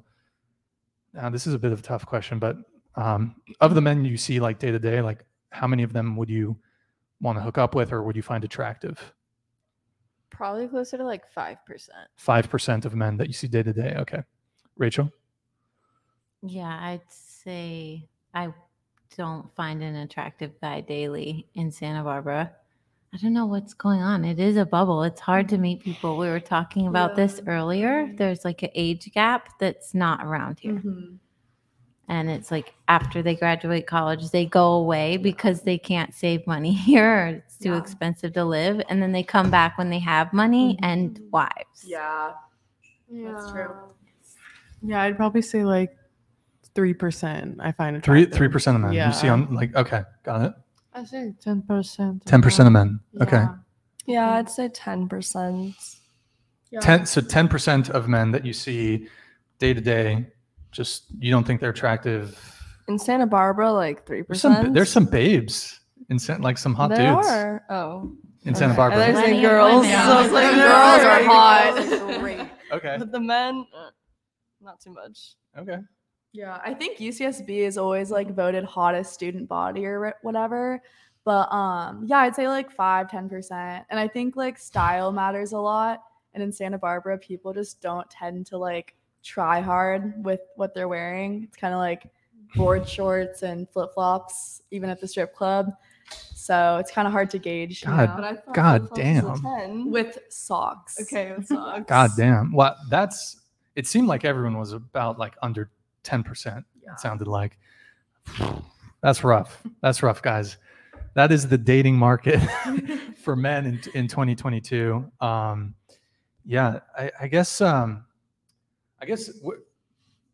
Speaker 1: uh, this is a bit of a tough question, but um, of the men you see like day to day, like how many of them would you want to hook up with or would you find attractive?
Speaker 9: Probably closer to like five percent.
Speaker 1: 5% of men that you see day to day. Okay. Rachel?
Speaker 6: Yeah, I'd say I don't find an attractive guy daily in Santa Barbara. I don't know what's going on. It is a bubble. It's hard to meet people. We were talking about this earlier. There's like an age gap that's not around here.
Speaker 2: Mm-hmm.
Speaker 6: And it's like after they graduate college, they go away because they can't save money here or it's too
Speaker 2: Yeah.
Speaker 6: expensive to live. And then they come back when they have money and wives.
Speaker 2: Yeah.
Speaker 4: Yeah.
Speaker 2: That's true.
Speaker 5: Yeah, I'd probably say like three percent. I find
Speaker 1: Three
Speaker 5: attractive.
Speaker 1: three percent of men. Yeah. You see
Speaker 5: Yeah.
Speaker 1: on like okay, got it.
Speaker 4: I think ten percent.
Speaker 1: Ten percent of men. Okay.
Speaker 3: Yeah, I'd say 10%.
Speaker 2: Yeah.
Speaker 1: Ten so ten percent of men that you see day to day, just you don't think they're attractive.
Speaker 3: In Santa Barbara, like 3%.
Speaker 1: There's some babes in San- like some hot
Speaker 3: there
Speaker 1: dudes
Speaker 3: are. Oh.
Speaker 1: in Santa
Speaker 3: okay.
Speaker 1: Barbara.
Speaker 3: There's
Speaker 6: Plenty
Speaker 3: the girls.
Speaker 6: women.
Speaker 3: So it's like girls
Speaker 2: girls
Speaker 3: are
Speaker 2: are
Speaker 3: hot.
Speaker 2: Great.
Speaker 1: Okay.
Speaker 3: But the men, uh, not too much.
Speaker 1: Okay.
Speaker 2: Yeah, I think UCSB is always like voted hottest student body or whatever. But um, yeah, I'd say like five, 10%. And I think like style matters a lot. And in Santa Barbara, people just don't tend to like try hard with what they're wearing. It's kind of like board shorts and flip flops, even at the strip club. So it's kind of hard to gauge. you
Speaker 1: God.
Speaker 2: know,
Speaker 3: But I
Speaker 1: God
Speaker 3: flip-flops was a
Speaker 1: damn.
Speaker 3: 10.
Speaker 2: with socks.
Speaker 3: okay, with socks.
Speaker 1: God damn. Well, that's it seemed like everyone was about like under 10%. It sounded like. That's rough. That's rough, guys. That is the dating market for men in, in 2022. Um, yeah, I, I guess um, I guess w-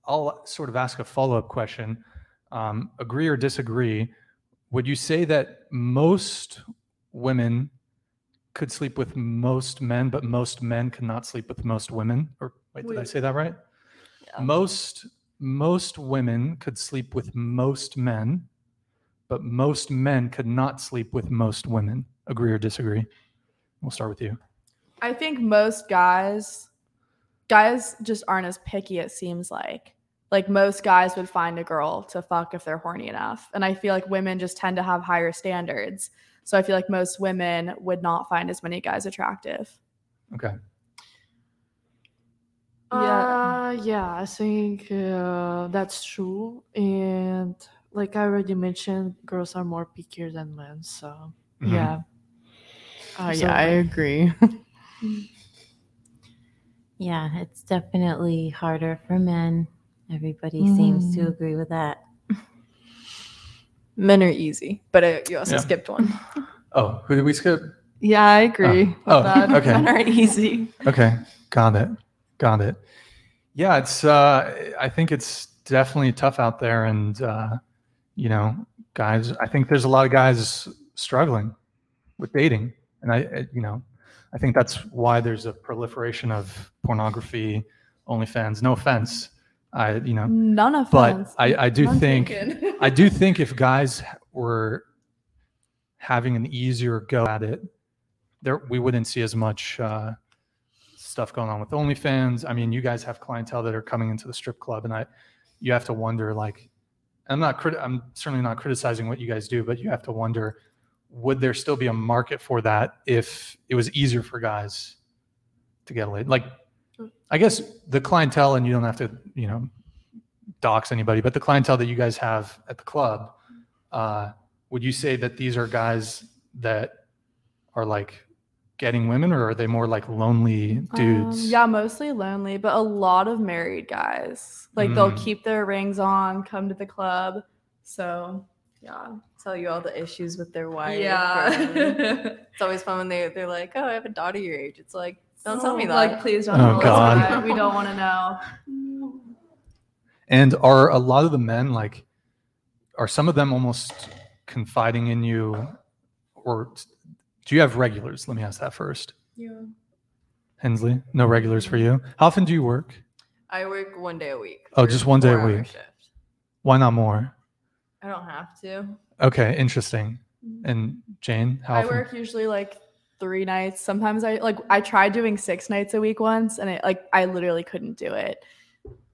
Speaker 1: I'll sort of ask a follow-up question. Um, agree or disagree? Would you say that most women could sleep with most men, but most men cannot sleep with most women? Or wait, did I say that right?
Speaker 3: Yeah.
Speaker 1: Most most women could sleep with most men, but most men could not sleep with most women. Agree or disagree? We'll start with you.
Speaker 2: I think most guys guys just aren't as picky it seems like. Like most guys would find a girl to fuck if they're horny enough. And I feel like women just tend to have higher standards. So I feel like most women would not find as many guys attractive.
Speaker 1: Okay.
Speaker 2: Yeah.
Speaker 4: Uh, yeah, I think uh, that's true. And like I already mentioned, girls are more pickier than men. So
Speaker 1: Mhm.
Speaker 4: yeah.
Speaker 5: Uh,
Speaker 4: So,
Speaker 5: yeah, I agree.
Speaker 6: Yeah, it's definitely harder for men. Everybody seems to
Speaker 4: Mm.
Speaker 6: agree with that.
Speaker 9: Men are easy, but uh, you also
Speaker 1: Yeah.
Speaker 9: skipped one.
Speaker 1: Oh, who did we skip?
Speaker 4: Yeah, I agree. with
Speaker 1: Oh,
Speaker 4: that.
Speaker 1: okay.
Speaker 4: Men are easy.
Speaker 1: Okay, got it, got it. Yeah, it's. Uh, I think it's definitely tough out there, and uh, you know, guys. I think there's a lot of guys struggling with dating, and I, you know, I think that's why there's a proliferation of pornography, OnlyFans. No offense, I, you know,
Speaker 2: None
Speaker 1: of.
Speaker 2: but.
Speaker 1: I, I do
Speaker 2: None
Speaker 1: think. I do think if guys were having an easier go at it, there we wouldn't see as much uh, stuff going on with OnlyFans. I mean, you guys have clientele that are coming into the strip club, and I, you have to wonder like, I'm not crit- I'm certainly not criticizing what you guys do, but you have to wonder, would there still be a market for that if it was easier for guys to get laid? Like, I guess the clientele, and you don't have to, you know, dox anybody, but the clientele that you guys have at the club, uh, would you say that these are guys that are like getting women, or are they more like lonely
Speaker 2: Um,
Speaker 1: dudes?
Speaker 2: yeah, mostly lonely, but a lot of married guys. Like they'll
Speaker 1: Mm.
Speaker 2: keep their rings on, come to the club. So yeah.
Speaker 9: Tell you all the issues with their wife.
Speaker 2: Yeah.
Speaker 9: it's always fun when they they're like, "Oh, I have a daughter your age." It's like, don't tell me that.
Speaker 2: Like, please don't.
Speaker 1: Oh,
Speaker 2: tell
Speaker 1: God.
Speaker 2: that. We don't want to know.
Speaker 1: And are a lot of the men like, are some of them almost confiding in you, or do you have regulars? Let me ask that first.
Speaker 2: Yeah.
Speaker 1: Hensley, no regulars for you. How often do you work?
Speaker 9: I work one day a week.
Speaker 1: Oh, just one day a week.
Speaker 9: shift.
Speaker 1: Why not more?
Speaker 9: I don't have to.
Speaker 1: Okay, interesting. Mm-hmm. And Jane, how
Speaker 2: I
Speaker 1: often?
Speaker 2: work usually like three nights. Sometimes I like I tried doing six nights a week once, and it like I literally couldn't do it.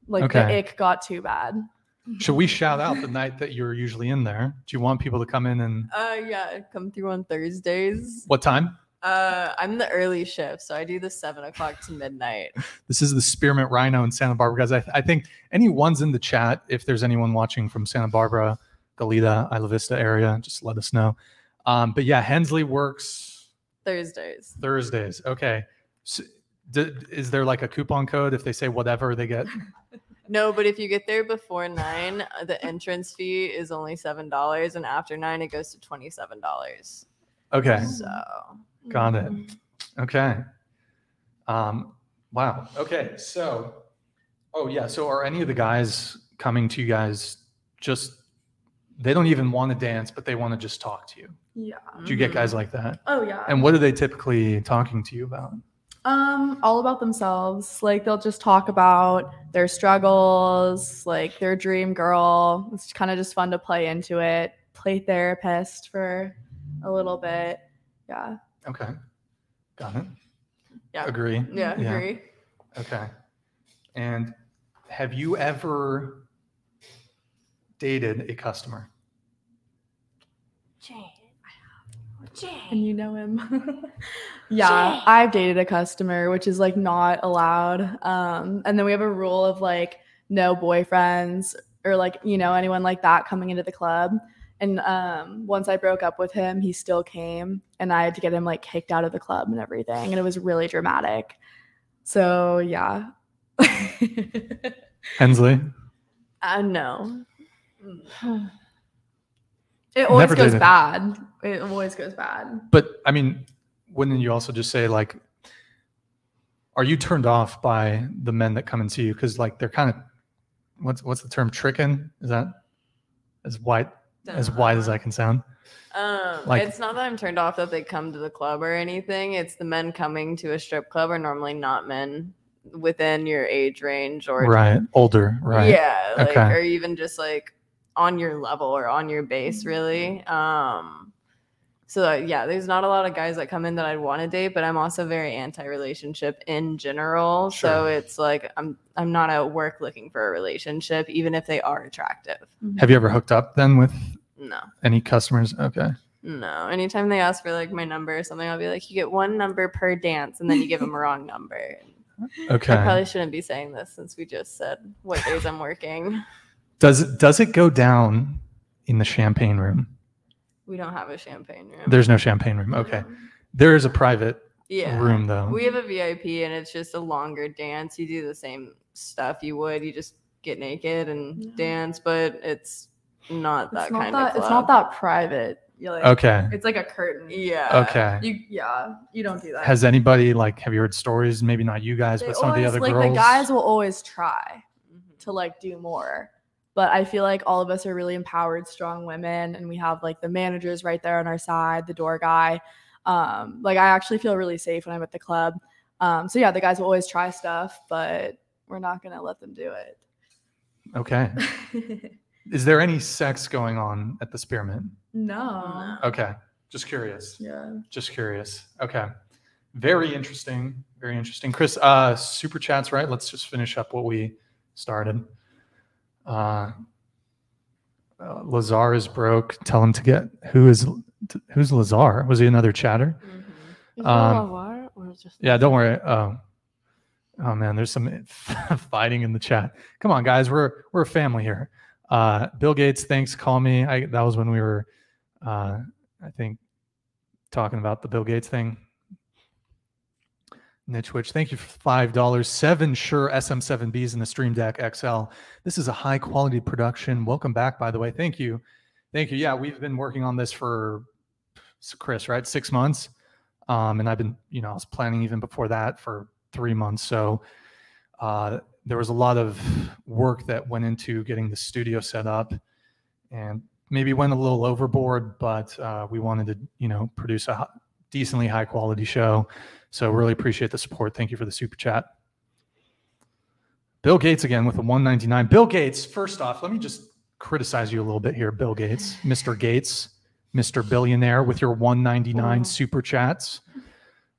Speaker 2: Like
Speaker 1: Okay.
Speaker 2: the ick got too bad.
Speaker 1: Should we shout out the night that you're usually in there? Do you want people to come in and
Speaker 9: Uh, yeah, come through on Thursdays.
Speaker 1: what time?
Speaker 9: Uh, I'm the early shift, so I do the seven o'clock to midnight.
Speaker 1: This is the Spearmint Rhino in Santa Barbara, guys. I, I think anyone's in the chat, if there's anyone watching from Santa Barbara, Goleta, Isla Vista area, just let us know. Um, but yeah, Hensley works
Speaker 9: Thursdays.
Speaker 1: Thursdays. Okay. So, d- is there like a coupon code if they say whatever they get?
Speaker 9: No, but if you get there before nine, uh, the entrance fee is only seven dollars, and after nine, it goes to twenty-seven dollars.
Speaker 1: Okay.
Speaker 9: So
Speaker 1: Got it. Okay. Um, wow. Okay. So, oh yeah. So, are any of the guys coming to you guys just? They don't even want to dance, but they want to just talk to you.
Speaker 2: Yeah.
Speaker 1: Do you get guys like that?
Speaker 2: Oh yeah.
Speaker 1: And what are they typically talking to you about?
Speaker 2: Um, all about themselves. Like they'll just talk about their struggles, like their dream girl. It's kind of just fun to play into it. Play therapist for a little bit. Yeah.
Speaker 1: Okay. Got it.
Speaker 9: Yeah.
Speaker 1: Agree.
Speaker 9: yeah,
Speaker 1: Yeah.
Speaker 9: agree.
Speaker 1: Okay. And have you ever dated a customer?
Speaker 2: And you know him. yeah, I've dated a customer, which is like not allowed. Um, and then we have a rule of like no boyfriends or like, you know, anyone like that coming into the club. And um, once I broke up with him, he still came and I had to get him like kicked out of the club and everything. And it was really dramatic. So, yeah.
Speaker 1: Hensley?
Speaker 9: Uh, no.
Speaker 2: It always
Speaker 1: Never
Speaker 2: goes bad. It always goes bad.
Speaker 1: But I mean, wouldn't you also just say like, are you turned off by the men that come and see you? Because like they're kind of, what's what's the term? Tricking? Is that as wide as wide as I can sound?
Speaker 9: Um,
Speaker 1: Like-
Speaker 9: it's not that I'm turned off that they come to the club or anything. It's the men coming to a strip club are normally not men within your age range or
Speaker 1: Right, older, right?
Speaker 9: yeah, like
Speaker 1: Okay.
Speaker 9: or even just like on your level or on your base, really. Um, So uh, yeah, there's not a lot of guys that come in that I'd want to date, but I'm also very anti-relationship in general.
Speaker 1: Sure.
Speaker 9: So it's like I'm I'm not at work looking for a relationship, even if they are attractive.
Speaker 1: Have you ever hooked up then with
Speaker 9: No,
Speaker 1: any customers? Okay.
Speaker 9: no. Anytime they ask for like my number or something, I'll be like, you get one number per dance, and then you give them a wrong number.
Speaker 1: Okay.
Speaker 9: I probably shouldn't be saying this since we just said what days I'm working.
Speaker 1: Does it does it go down in the champagne room?
Speaker 9: We don't have a champagne room.
Speaker 1: There's no champagne room. Okay. There is a private
Speaker 9: yeah.
Speaker 1: room though.
Speaker 9: We have a VIP and it's just a longer dance. You do the same stuff you would. You just get naked and
Speaker 2: Yeah.
Speaker 9: dance, but it's not that
Speaker 2: it's not
Speaker 9: kind
Speaker 2: that
Speaker 9: of club.
Speaker 2: it's not that private. Like
Speaker 1: Okay.
Speaker 2: it's like a curtain.
Speaker 9: Yeah.
Speaker 1: Okay.
Speaker 2: You yeah, you don't do that.
Speaker 1: Has anybody like have you heard stories? Maybe not you guys,
Speaker 2: They
Speaker 1: but some of the
Speaker 2: always-
Speaker 1: other
Speaker 2: like
Speaker 1: girls.
Speaker 2: the guys will always try
Speaker 9: Mhm.
Speaker 2: to like do more. But I feel like all of us are really empowered, strong women, and we have like the managers right there on our side, the door guy. Um, like I actually feel really safe when I'm at the club. Um, so yeah, the guys will always try stuff, but we're not gonna let them do it. Okay.
Speaker 1: Is there any sex going on at the spearmint?
Speaker 2: no.
Speaker 1: Okay. Just curious.
Speaker 2: Yeah.
Speaker 1: Just curious. Okay. Very interesting. Very interesting. Chris, uh super chats, right? Let's just finish up what we started. Uh, uh Lazar is broke. Tell him to get who is who's Lazar? Was he another chatter?
Speaker 4: Is
Speaker 1: Um,
Speaker 4: that or just
Speaker 1: Yeah, don't worry. Oh, oh man, there's some fighting in the chat. Come on, guys, we're we're a family here. Uh, Bill Gates, thanks. Call me. I that was when we were, uh, I think, talking about the Bill Gates thing. Niche Witch, thank you for five dollars. Seven Shure SM7Bs in the Stream Deck XL. This is a high quality production. Welcome back, by the way. Thank you, thank you. Yeah, we've been working on this for Chris, right? Six months. Um, and I've been, you know, I was planning even before that for three months. So uh, there was a lot of work that went into getting the studio set up, and maybe went a little overboard, but uh, we wanted to, you know, produce a decently high quality show. So really appreciate the support. Thank you for the super chat. Bill Gates again with a 199. Bill Gates, first off, let me just criticize you a little bit here, Bill Gates, Mr. Gates, Mr. Billionaire with your 199
Speaker 4: Oh.
Speaker 1: super chats.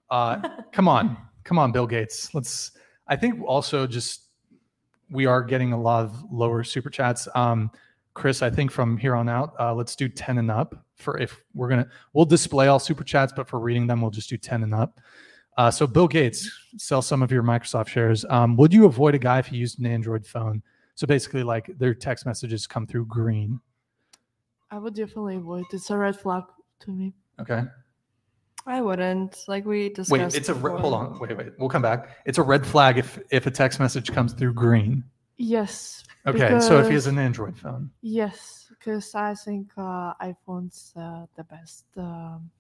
Speaker 1: Uh, come on, come on, Bill Gates. Let's. I think also just we are getting a lot of lower super chats. Um, Chris, I think from here on out, uh, let's do 10 and up for if we're gonna. We'll display all super chats, but for reading them, we'll just do 10 and up. Uh, so Bill Gates, sell some of your Microsoft shares. Um, would you avoid a guy if he used an Android phone? So basically, like their text messages come through green.
Speaker 4: I would definitely avoid. It's a red flag to me.
Speaker 1: Okay.
Speaker 3: I wouldn't. Like we discussed.
Speaker 1: Wait, it's a re- hold on. Wait, wait. We'll come back. It's a red flag if if a text message comes through green.
Speaker 4: Yes.
Speaker 1: Okay. So if he has an Android phone.
Speaker 4: Yes, because I think uh, iPhone's uh, the best. Um,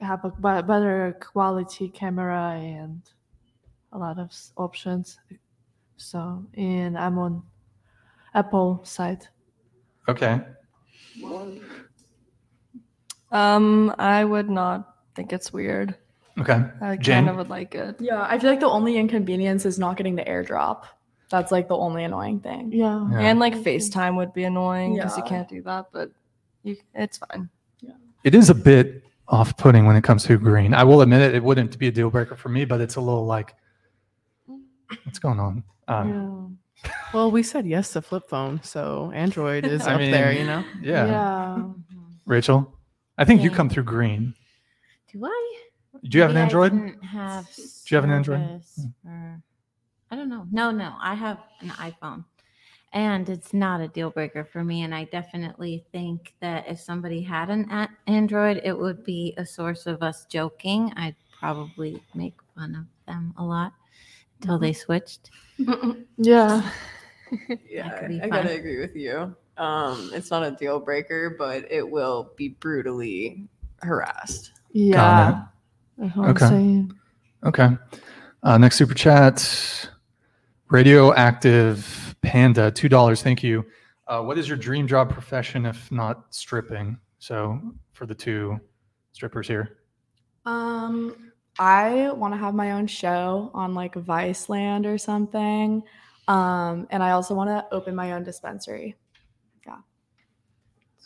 Speaker 4: have a better quality camera and a lot of options. So, and I'm on Apple side.
Speaker 1: Okay.
Speaker 3: Um, I would not think it's weird.
Speaker 1: Okay.
Speaker 3: I
Speaker 1: Jen?
Speaker 3: kind of would like it.
Speaker 2: Yeah, I feel like the only inconvenience is not getting the airdrop. That's like the only annoying thing.
Speaker 4: Yeah.
Speaker 1: Yeah.
Speaker 3: And like FaceTime would be annoying because you can't do that, but you, it's fine. Yeah.
Speaker 1: It is a bit off-putting when it comes to green. I will admit it. It wouldn't be a deal breaker for me, but it's a little like, what's going on? Um,
Speaker 4: yeah.
Speaker 5: Well, we said yes to flip phone, so Android is
Speaker 1: I
Speaker 5: up there, you know.
Speaker 1: yeah.
Speaker 4: Yeah.
Speaker 1: Rachel, I think you come through green.
Speaker 6: Do I?
Speaker 1: Do you have an
Speaker 6: Maybe I
Speaker 1: Android?
Speaker 6: didn't have
Speaker 1: Do you have an Android?
Speaker 6: Or- I don't know. No, no, I have an iPhone, and it's not a deal breaker for me. And I definitely think that if somebody had an Android, it would be a source of us joking. I'd probably make fun of them a lot until they switched.
Speaker 4: Yeah.
Speaker 9: Yeah, I gotta agree with you. Um, it's not a deal breaker, but it will be brutally harassed.
Speaker 4: Yeah. That's what I'm
Speaker 1: Okay. Okay. Uh, next super chat. Radioactive Panda, two dollars. Thank you. Uh, what is your dream job profession if not stripping? So for the two strippers here.
Speaker 2: Um, I want to have my own show on like Viceland or something. Um, and I also want to open my own dispensary. Yeah.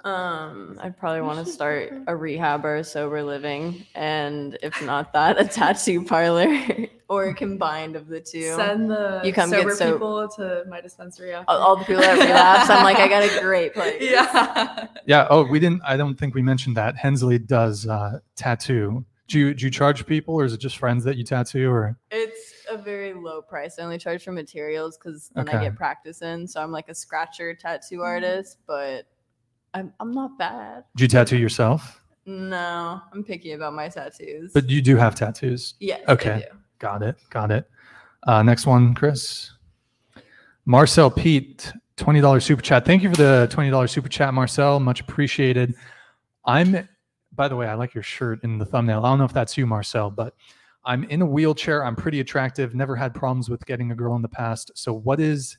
Speaker 8: Um, I'd probably want to start a rehab or a sober living, and if not that, a tattoo parlor or combined of the two.
Speaker 2: Send the
Speaker 8: You come get
Speaker 2: sober
Speaker 8: so-
Speaker 2: people to my dispensary. After.
Speaker 8: all, all the people that relapse, I'm like, I got a great place.
Speaker 2: yeah.
Speaker 1: Yeah. Oh, we didn't. I don't think we mentioned that Hensley does uh, tattoo. Do you do you charge people, or is it just friends that you tattoo? Or
Speaker 9: It's a very low price. I only charge for materials because then I get practice in. So I'm like a scratcher tattoo
Speaker 8: Mm-hmm.
Speaker 9: artist, but I'm I'm not bad.
Speaker 1: do you tattoo yourself?
Speaker 9: No, I'm picky about my tattoos.
Speaker 1: But you do have tattoos.
Speaker 9: yes, I
Speaker 1: okay. Got it. Got it. Uh, next one, Chris. Marcel Pete, twenty dollars super chat. Thank you for the twenty dollars super chat, Marcel. Much appreciated. I'm. By the way, I like your shirt in the thumbnail. I don't know if that's you, Marcel, but I'm in a wheelchair. I'm pretty attractive. Never had problems with getting a girl in the past. So, what is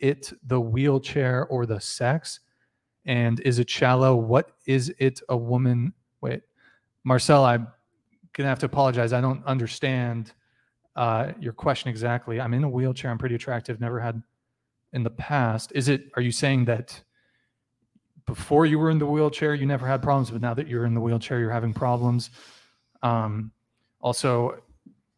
Speaker 1: it? The wheelchair or the sex? And is it shallow? What is it? A woman? Wait, Marcel, I'm gonna have to apologize. I don't understand uh, your question exactly. I'm in a wheelchair. I'm pretty attractive. Never had in the past. Is it? Are you saying that before you were in the wheelchair, you never had problems, but now that you're in the wheelchair, you're having problems? Um, also,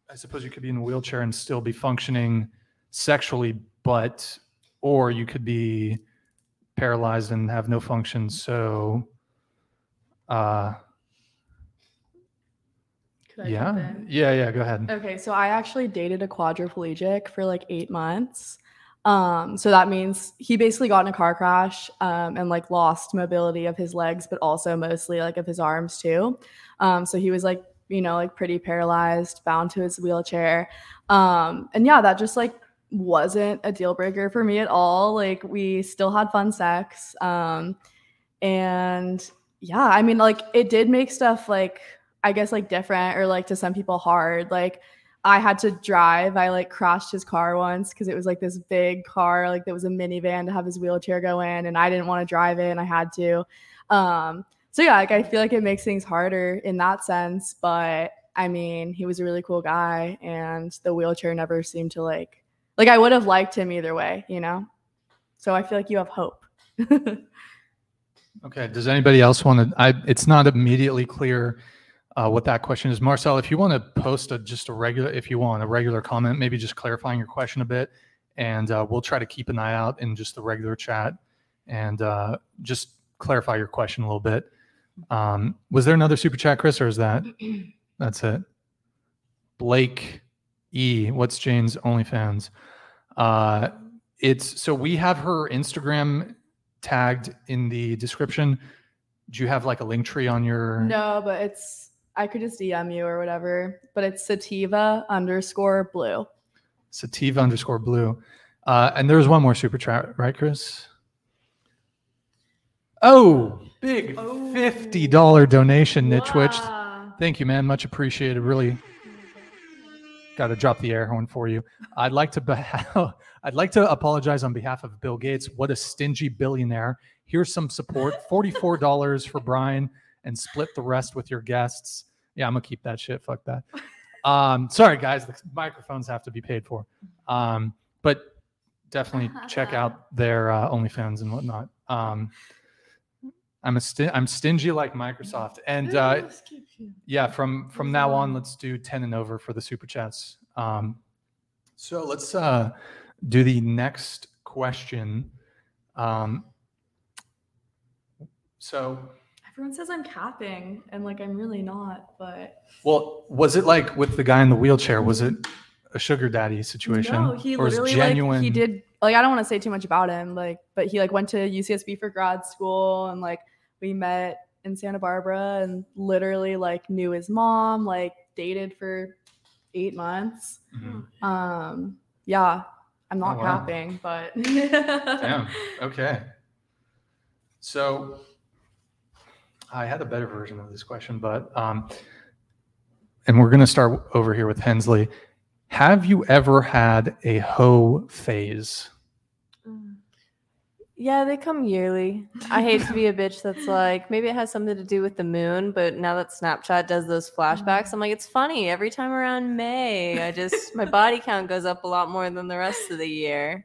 Speaker 1: I suppose you could be in a wheelchair and still be functioning sexually, but or you could be paralyzed and have no function. So, uh, yeah, yeah, yeah. Go ahead.
Speaker 2: Okay, so I actually dated a quadriplegic for like eight months. Um, so that means he basically got in a car crash um, and like lost mobility of his legs, but also mostly like of his arms too. Um, so he was like, you know, like pretty paralyzed, bound to his wheelchair. Um, and yeah, that just like wasn't a deal breaker for me at all. Like we still had fun sex. Um, and yeah, I mean, like it did make stuff like I guess like different or like to some people hard. Like I had to drive. I like crashed his car once because it was like this big car, like that was a minivan to have his wheelchair go in, and I didn't want to drive it, and I had to. Um, so yeah, like I feel like it makes things harder in that sense. But I mean, he was a really cool guy, and the wheelchair never seemed to like like I would have liked him either way, you know. So I feel like you have hope.
Speaker 1: Okay. Does anybody else want to? I. It's not immediately clear uh, what that question is, Marcel. If you want to post a just a regular, if you want a regular comment, maybe just clarifying your question a bit, and uh, we'll try to keep an eye out in just the regular chat and uh, just clarify your question a little bit. Um, was there another super chat, Chris, or is that that's it? Blake E. What's Jane's OnlyFans? Uh, it's so we have her Instagram tagged in the description. Do you have like a link tree on your?
Speaker 2: No, but it's I could just DM you or whatever. But it's sativa underscore blue.
Speaker 1: Sativa underscore blue. Uh, and there's one more super chat, right, Chris? Oh, big fifty dollar donation, Nitchwitch.
Speaker 2: Wow.
Speaker 1: Thank you, man. Much appreciated. Really got to drop the air horn for you. I'd like to beha- I'd like to apologize on behalf of Bill Gates. What a stingy billionaire. Here's some support. $44 for Brian and split the rest with your guests. Yeah, I'm gonna keep that shit. Fuck that. Um, sorry guys, the microphones have to be paid for. Um, but definitely check out their uh, OnlyFans and whatnot. Um, I'm a sti- I'm stingy like Microsoft, and uh, yeah, from from now on, let's do ten and over for the super chats. Um, so let's uh, do the next question. Um, so,
Speaker 2: Everyone says I'm capping, and like I'm really not. But
Speaker 1: well, was it like with the guy in the wheelchair? Was it a sugar daddy situation,
Speaker 2: no, he
Speaker 1: or
Speaker 2: literally
Speaker 1: genuine?
Speaker 2: like he did. Like I don't want to say too much about him. Like, but he like went to UCSB for grad school, and like we met in Santa Barbara, and literally like knew his mom. Like dated for eight months.
Speaker 1: Mhm.
Speaker 2: Um, yeah, I'm not
Speaker 1: Oh, wow.
Speaker 2: capping, but
Speaker 1: Damn. Okay. So I had a better version of this question, but um, and we're gonna start over here with Hensley. Have you ever had a hoe phase?
Speaker 8: Yeah, they come yearly. I hate to be a bitch that's like, maybe it has something to do with the moon, but now that Snapchat does those flashbacks, I'm like, it's funny. Every time around May, I just, my body count goes up a lot more than the rest of the year.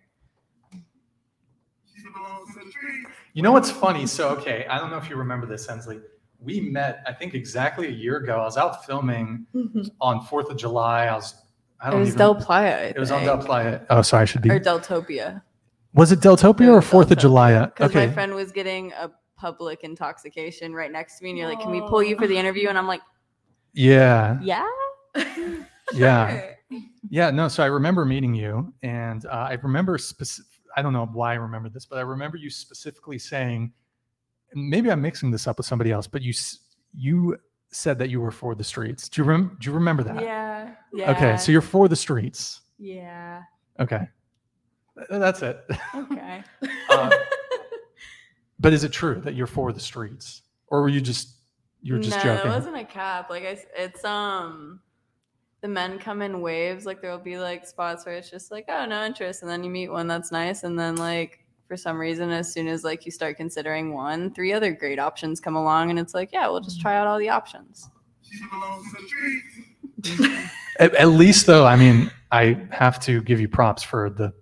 Speaker 1: You know what's funny? So, okay, I don't know if you remember this, Hensley. We met, I think, exactly a year ago. I was out filming on Fourth of July. I was, I
Speaker 9: It
Speaker 1: don't
Speaker 9: was
Speaker 1: even.
Speaker 9: Del Playa. I
Speaker 1: it was on. Del Playa. Oh, sorry, I should be.
Speaker 9: Or Deltopia.
Speaker 1: Was it Deltopia
Speaker 9: It
Speaker 1: or Fourth of July?
Speaker 9: Because
Speaker 1: Okay.
Speaker 9: my friend was getting a public intoxication right next to me, and you're like, "Can we pull you for the interview?" And I'm like,
Speaker 1: Yeah.
Speaker 9: "Yeah,
Speaker 1: Yeah. Yeah, no. So I remember meeting you, and uh, I remember specific. I don't know why I remember this, but I remember you specifically saying, maybe I'm mixing this up with somebody else, but you you said that you were for the streets. Do you rem- Do you remember that?
Speaker 9: Yeah, yeah.
Speaker 1: Okay, so you're for the streets.
Speaker 9: yeah.
Speaker 1: Okay, that's it.
Speaker 9: Okay.
Speaker 1: Uh, but is it true that you're for the streets, or were you just you were just
Speaker 9: no,
Speaker 1: joking?
Speaker 9: it wasn't a cap. Like I, it's um, the men come in waves. Like there'll be like spots where it's just like, oh, no interest, and then you meet one that's nice, and then like for some reason, as soon as like you start considering one, three other great options come along, and it's like, yeah, we'll just try out all the options.
Speaker 1: At, at least, though, I mean, I have to give you props for the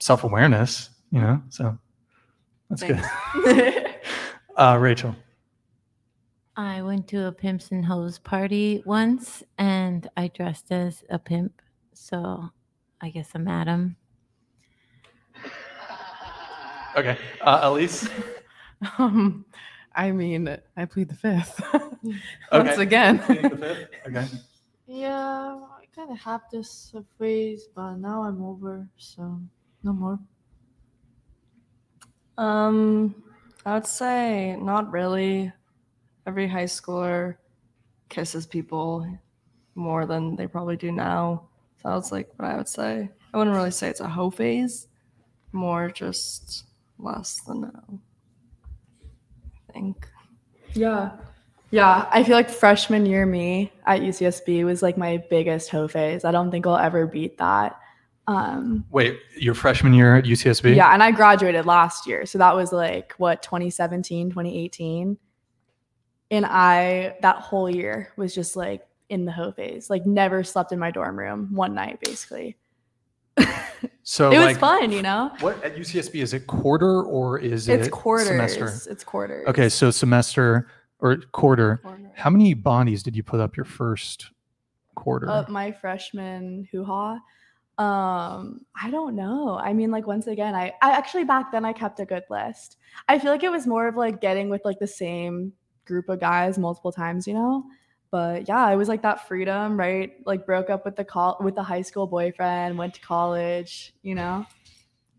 Speaker 1: self awareness. You know, so that's good. Uh, Rachel.
Speaker 6: I went to a pimps and hoes party once and I dressed as a pimp. So I guess I'm Adam.
Speaker 1: Okay. Uh, Elise.
Speaker 5: Um, I mean, I plead the fifth.
Speaker 1: Okay.
Speaker 5: Once again.
Speaker 1: Pleading the fifth? Okay.
Speaker 4: Yeah, I kind of have this phase, but now I'm over, so no more.
Speaker 3: Um, I would say not really. Every high schooler kisses people more than they probably do now. So that's like what I would say. I wouldn't really say it's a hoe phase, more just less than now. I think.
Speaker 2: Yeah. Yeah. I feel like freshman year me at UCSB was like my biggest hoe phase. I don't think I'll ever beat that. Um,
Speaker 1: Wait, your freshman year at UCSB?
Speaker 2: yeah. And I graduated last year. So that was like what, 2017, 2018. And I, that whole year was just like in the hoe phase, like never slept in my dorm room one night, basically.
Speaker 1: So
Speaker 2: it was
Speaker 1: like,
Speaker 2: fun, you know?
Speaker 1: What at UCSB is it quarter or is
Speaker 2: It's
Speaker 1: it
Speaker 2: quarters.
Speaker 1: semester?
Speaker 2: It's quarter.
Speaker 1: Okay, so semester or quarter. quarter. How many bodies did you put up your first quarter?
Speaker 2: of my freshman hoo ha. Um, I don't know. I mean, like once again, I, I actually back then I kept a good list. I feel like it was more of like getting with like the same group of guys multiple times, you know. But yeah, it was like that freedom, right? Like broke up with the call with the high school boyfriend, went to college, you know.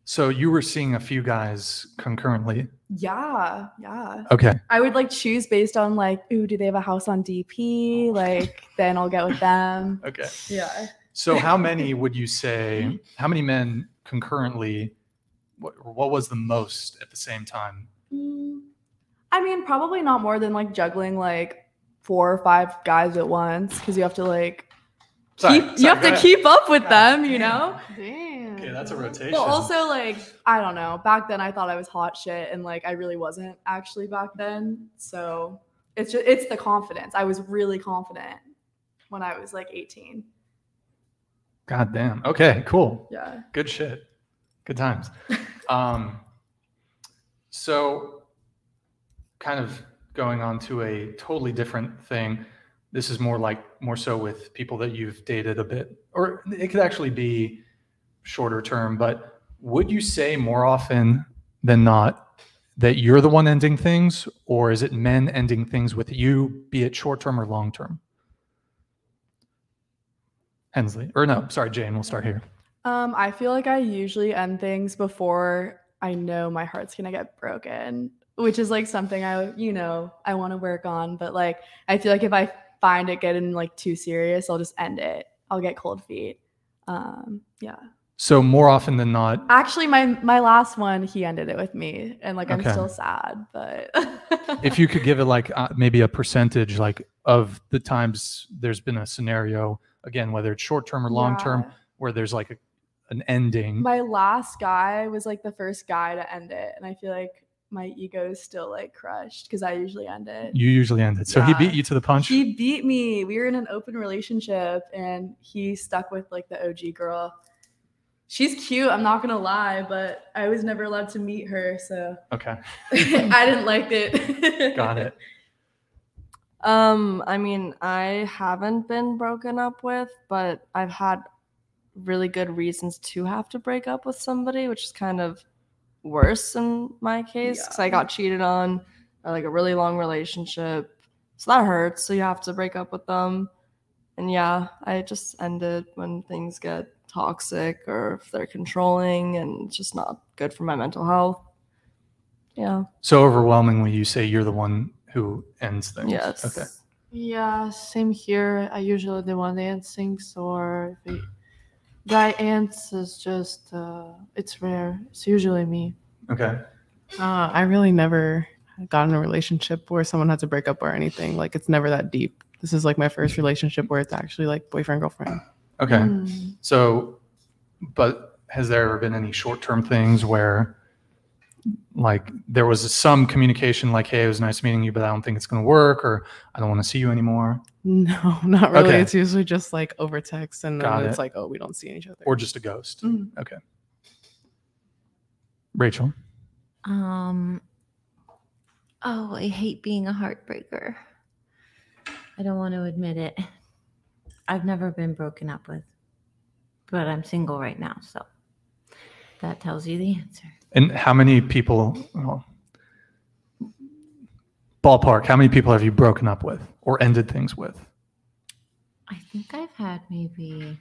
Speaker 1: so you were seeing a few guys concurrently.
Speaker 2: Yeah, yeah.
Speaker 1: Okay.
Speaker 2: I would like choose based on like, ooh, do they have a house on DP? Like, then I'll get with them.
Speaker 1: Okay.
Speaker 2: Yeah.
Speaker 1: So how many would you say? How many men concurrently? What, what was the most at the same time?
Speaker 2: Mm, I mean, probably not more than like juggling like four or five guys at once because you have to like
Speaker 1: Sorry,
Speaker 2: keep, you have to
Speaker 1: ahead.
Speaker 2: keep up with them, you know.
Speaker 4: Damn.
Speaker 1: Okay, that's a rotation.
Speaker 2: Well, also like I don't know. Back then, I thought I was hot shit, and like I really wasn't actually back then. So it's just it's the confidence. I was really confident when I was like 18.
Speaker 1: God damn. Okay, cool.
Speaker 2: Yeah.
Speaker 1: Good shit. Good times. um, so, kind of going on to a totally different thing. This is more like more so with people that you've dated a bit, or it could actually be shorter term. But would you say more often than not that you're the one ending things, or is it men ending things with you, be it short term or long term? Hensley, or no, sorry, Jane. We'll start here.
Speaker 2: Um, I feel like I usually end things before I know my heart's gonna get broken, which is like something I, you know, I want to work on. But like, I feel like if I find it getting like too serious, I'll just end it. I'll get cold feet. Um, yeah.
Speaker 1: So more often than not,
Speaker 2: Actually, my my last one, he ended it with me, and like I'm
Speaker 1: Okay.
Speaker 2: still sad. But
Speaker 1: if you could give it like uh, maybe a percentage like of the times there's been a scenario again whether it's short term or long term
Speaker 2: Yeah.
Speaker 1: where there's like a, an ending
Speaker 2: my last guy was like the first guy to end it, and I feel like my ego is still like crushed because I usually end it.
Speaker 1: you usually end it so he beat you to the punch
Speaker 2: He beat me. We were in an open relationship and he stuck with like the OG girl. she's cute. I'm not gonna lie, but I was never allowed to meet her, so
Speaker 1: Okay,
Speaker 2: I didn't like it.
Speaker 1: got it.
Speaker 3: Um, I mean, I haven't been broken up with, but I've had really good reasons to have to break up with somebody, which is kind of worse in my case because I got cheated on, like a really long relationship. So that hurts. So you have to break up with them. And yeah, I just ended when things get toxic or if they're controlling and it's just not good for my mental health. Yeah.
Speaker 1: So overwhelmingly, you say you're the one who ends things.
Speaker 3: Yes.
Speaker 1: Okay.
Speaker 4: Yeah, same here. I usually the one that ends things, or if a guy ends is just uh, it's rare. It's usually me.
Speaker 1: Okay.
Speaker 5: Uh, I really never got in a relationship where someone had to break up or anything. Like it's never that deep. This is like my first relationship where it's actually like boyfriend girlfriend.
Speaker 1: Okay.
Speaker 4: Mm.
Speaker 1: So, but has there ever been any short-term things where, like, there was some communication, like, "Hey, it was nice meeting you, but I don't think it's going to work," or "I don't want to see you anymore,"
Speaker 5: No, not really.
Speaker 1: Okay.
Speaker 5: It's usually just like over text, and then
Speaker 1: Got
Speaker 5: it's
Speaker 1: it.
Speaker 5: like, oh, we don't see each other.
Speaker 1: or just a ghost?
Speaker 2: Mhm.
Speaker 1: Okay. Rachel.
Speaker 6: Um. Oh, I hate being a heartbreaker. I don't want to admit it. I've never been broken up with, but I'm single right now, so that tells you the answer.
Speaker 1: And how many people, well, ballpark, how many people have you broken up with or ended things with?
Speaker 6: I think I've had maybe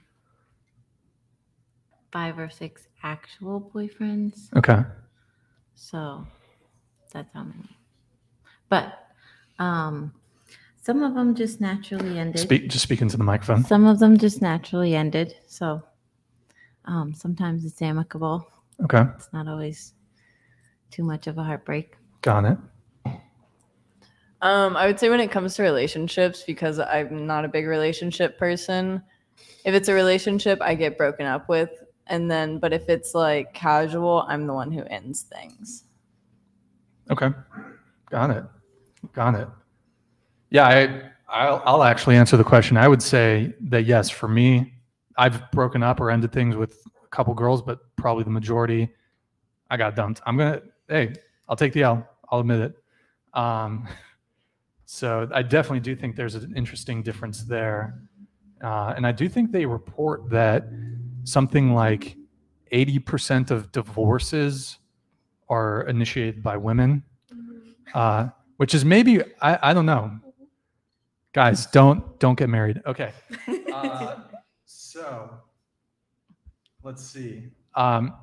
Speaker 6: five or six actual boyfriends,
Speaker 1: Okay.
Speaker 6: so that's how many. But um, some of them just naturally ended.
Speaker 1: Speak, just speak into the microphone.
Speaker 6: Some of them just naturally ended. So um, sometimes it's amicable.
Speaker 1: Okay.
Speaker 6: It's not always too much of a heartbreak.
Speaker 1: Got it.
Speaker 9: Um, I would say when it comes to relationships, because I'm not a big relationship person, if it's a relationship, I get broken up with. And then, but if it's like casual, I'm the one who ends things.
Speaker 1: Okay. Got it. Got it. Yeah, I I'll, I'll actually answer the question. I would say that yes, for me, I've broken up or ended things with a couple girls, but probably the majority, I got dumped. I'm gonna hey, I'll take the L. I'll admit it. Um, so I definitely do think there's an interesting difference there, uh, and I do think they report that something like 80% of divorces are initiated by women uh, which is maybe I, I don't know. Guys, don't don't get married. Okay. Uh, so let's see. Um,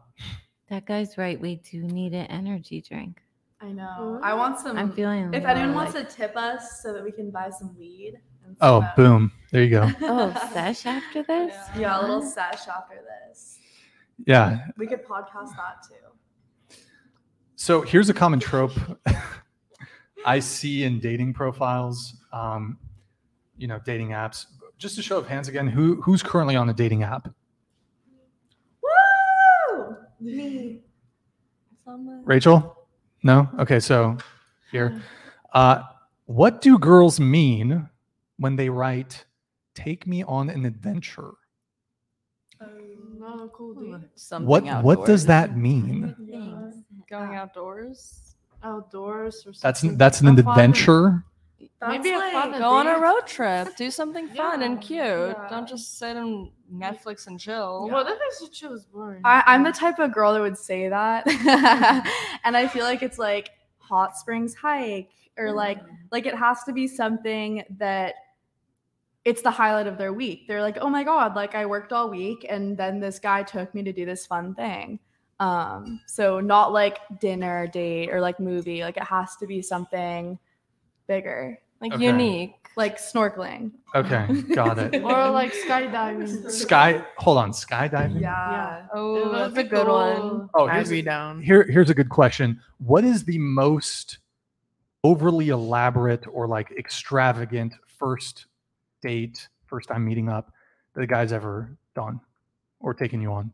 Speaker 6: That guy's right. We do need an energy drink.
Speaker 2: I know. I want some.
Speaker 6: I'm feeling.
Speaker 2: if
Speaker 6: a
Speaker 2: anyone
Speaker 6: little
Speaker 2: wants
Speaker 6: like-
Speaker 2: to tip us so that we can buy some weed. and
Speaker 1: oh,
Speaker 2: smoke.
Speaker 1: boom! There you go.
Speaker 6: Oh, sesh after this?
Speaker 2: Yeah, a little sesh after this.
Speaker 1: Yeah.
Speaker 2: We could podcast that too.
Speaker 1: So here's a common trope I see in dating profiles. Um, you know, dating apps. Just a show of hands again. Who who's currently on a dating app?
Speaker 2: Woo! Me.
Speaker 1: Rachel? No? Okay, so here. Uh, what do girls mean when they write, take me on an adventure?
Speaker 4: No, cool dude.
Speaker 9: Something
Speaker 1: What what does that mean?
Speaker 6: Things.
Speaker 3: Going outdoors.
Speaker 4: Outdoors or
Speaker 1: That's
Speaker 4: something.
Speaker 1: that's that's an
Speaker 4: Have fun and-
Speaker 1: adventure.
Speaker 4: Maybe a fun
Speaker 3: Go on a road trip. Do something fun and cute.
Speaker 4: Yeah.
Speaker 3: Don't just sit and Netflix and chill.
Speaker 4: What if it's just was boring?
Speaker 2: I, I'm the type of girl that would say that, and I feel like it's like hot springs hike or like like it has to be something that it's the highlight of their week. They're like, oh my god, like I worked all week, and then this guy took me to do this fun thing. Um, so not like dinner date or like movie. Like it has to be something bigger,
Speaker 3: Like
Speaker 1: Okay.
Speaker 3: unique.
Speaker 2: like snorkeling.
Speaker 1: Okay, got it.
Speaker 4: or like skydiving.
Speaker 1: Sky hold on, skydiving?
Speaker 2: Yeah.
Speaker 3: Oh,
Speaker 4: It
Speaker 3: that's a
Speaker 4: be
Speaker 3: good one.
Speaker 1: Oh, here's
Speaker 5: be down.
Speaker 1: here here's a good question. What is the most overly elaborate or like extravagant first date, first time meeting up that a guy's ever done or taken you on?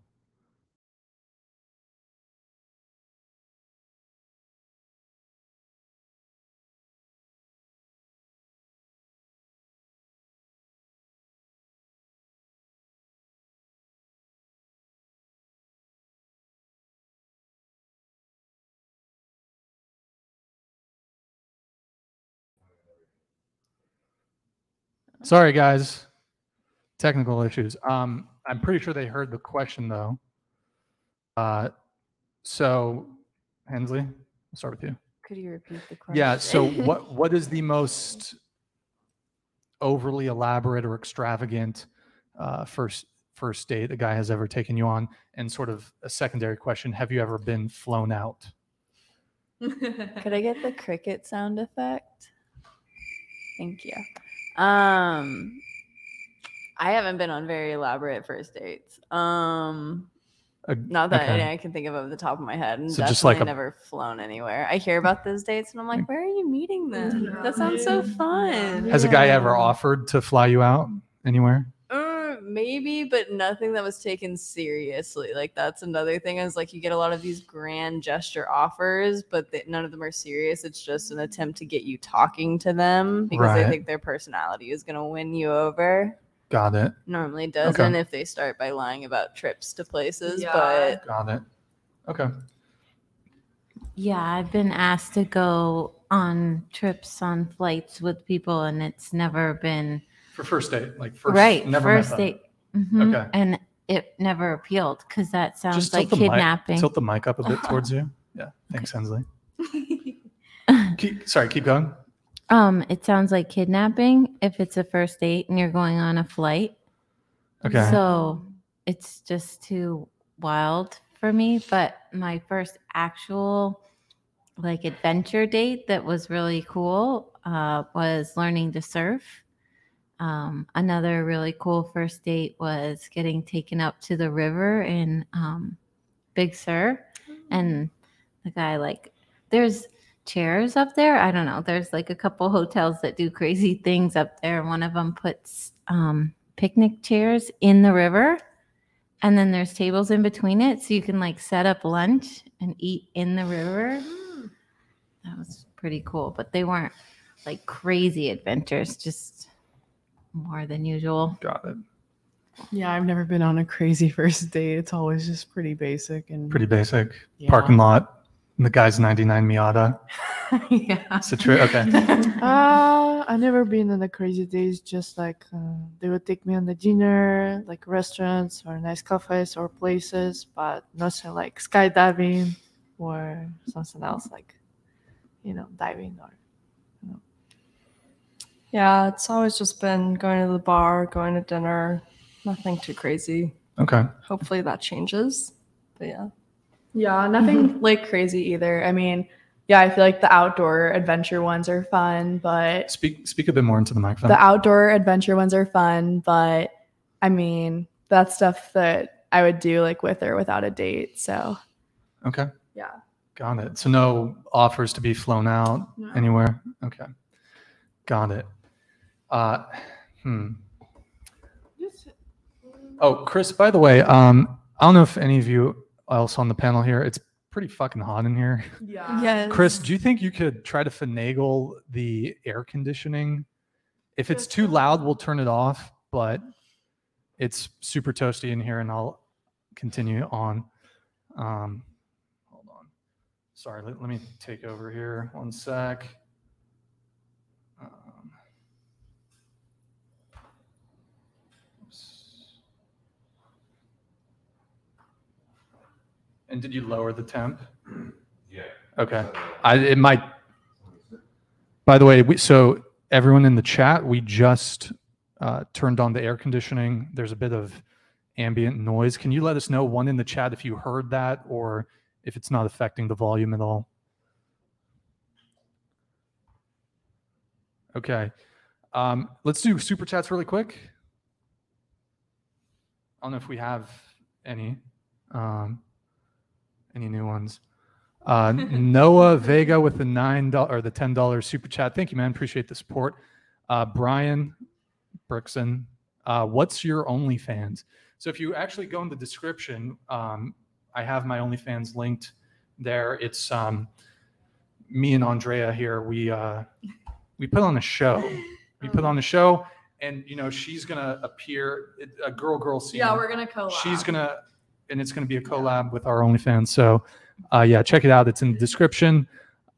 Speaker 1: Sorry, guys. Technical issues. Um, I'm pretty sure they heard the question though. Uh, so Hensley, I'll start with you.
Speaker 9: Could you repeat the question?
Speaker 1: Yeah. So what what is the most overly elaborate or extravagant uh, first first date a guy has ever taken you on? And sort of a secondary question: Have you ever been flown out?
Speaker 9: Could I get the cricket sound effect? Thank you. Um, I haven't been on very elaborate first dates. Um,
Speaker 1: Uh,
Speaker 9: not that
Speaker 1: okay.
Speaker 9: I can think of off the top of my head, and
Speaker 1: So
Speaker 9: definitely
Speaker 1: just like a-
Speaker 9: never flown anywhere. I hear about those dates, and I'm like, where are you meeting them? That sounds so fun.
Speaker 1: Has a guy ever offered to fly you out anywhere?
Speaker 9: Maybe, but nothing that was taken seriously. Like that's another thing. Is like you get a lot of these grand gesture offers, but they, none of them are serious. It's just an attempt to get you talking to them because
Speaker 1: Right.
Speaker 9: they think their personality is going to win you over.
Speaker 1: Got it.
Speaker 9: Normally doesn't if they start by lying about trips to places,
Speaker 2: Yeah.
Speaker 9: but
Speaker 1: Got it. Okay.
Speaker 6: Yeah, I've been asked to go on trips on flights with people, and it's never been
Speaker 1: For first date, like first,
Speaker 6: right.
Speaker 1: never
Speaker 6: first date. Mhm,
Speaker 1: Okay.
Speaker 6: And it never appealed because that sounds
Speaker 1: Just
Speaker 6: like
Speaker 1: tilt the mic-
Speaker 6: kidnapping.
Speaker 1: tilt the mic up a bit towards you. Yeah. Thanks, Hensley. Keep, sorry, keep going.
Speaker 6: um, it sounds like kidnapping if it's a first date and you're going on a flight.
Speaker 1: Okay.
Speaker 6: So it's just too wild for me. But my first actual like adventure date that was really cool uh, was learning to surf. Um, another really cool first date was getting taken up to the river in um, Big Sur, and the guy like there's chairs up there. I don't know. There's like a couple hotels that do crazy things up there. One of them puts um, picnic chairs in the river, and then there's tables in between it, so you can like set up lunch and eat in the river. That was pretty cool, but they weren't like crazy adventures, just more than usual.
Speaker 1: Got it.
Speaker 5: Yeah, I've never been on a crazy first date. It's always just pretty basic and
Speaker 1: Pretty basic.
Speaker 5: Yeah.
Speaker 1: Parking lot. The guy's 99 Miata.
Speaker 5: yeah.
Speaker 1: Is it true? Okay.
Speaker 4: Uh, I've never been on a crazy days. Just like uh, they would take me on the dinner, like restaurants or nice cafes or places, but nothing like skydiving or something else like, you know, diving or.
Speaker 3: Yeah, it's always just been going to the bar, going to dinner, nothing too crazy.
Speaker 1: Okay.
Speaker 3: Hopefully that changes. But yeah.
Speaker 2: Yeah, nothing like crazy either. I mean, yeah, I feel like the outdoor adventure ones are fun, but
Speaker 1: Speak speak a bit more into the microphone.
Speaker 2: the outdoor adventure ones are fun, but I mean, that's stuff that I would do like with or without a date. So,
Speaker 1: okay.
Speaker 2: yeah.
Speaker 1: Got it. So no offers to be flown out
Speaker 2: No.
Speaker 1: anywhere. Okay. Got it. Uh, hmm. Oh, Chris. By the way, um, I don't know if any of you else on the panel here. It's pretty fucking hot in here.
Speaker 2: Yeah.
Speaker 3: Yes.
Speaker 1: Chris, do you think you could try to finagle the air conditioning? If it's too loud, we'll turn it off. But it's super toasty in here, and I'll continue on. Um, hold on. Sorry, let, let me take over here one sec. And did you lower the temp?
Speaker 10: Yeah.
Speaker 1: Okay. I, it might. By the way, we, so everyone in the chat, we just uh, turned on the air conditioning. There's a bit of ambient noise. Can you let us know, one in the chat, if you heard that or if it's not affecting the volume at all? Okay. Um, let's do super chats really quick. I don't know if we have any. Um, any new ones? Uh, Noah Vega with the nine dollar or the ten dollars super chat. Thank you, man. Appreciate the support. Uh, Brian Brickson, uh, what's your OnlyFans? So if you actually go in the description, um, I have my OnlyFans linked there. It's um, me and Andrea here. We uh, we put on a show. We put on a show, and you know she's gonna appear a girl girl scene.
Speaker 2: Yeah, we're gonna collab.
Speaker 1: She's gonna, and it's gonna be a collab with our OnlyFans. So, uh, yeah, check it out. It's in the description.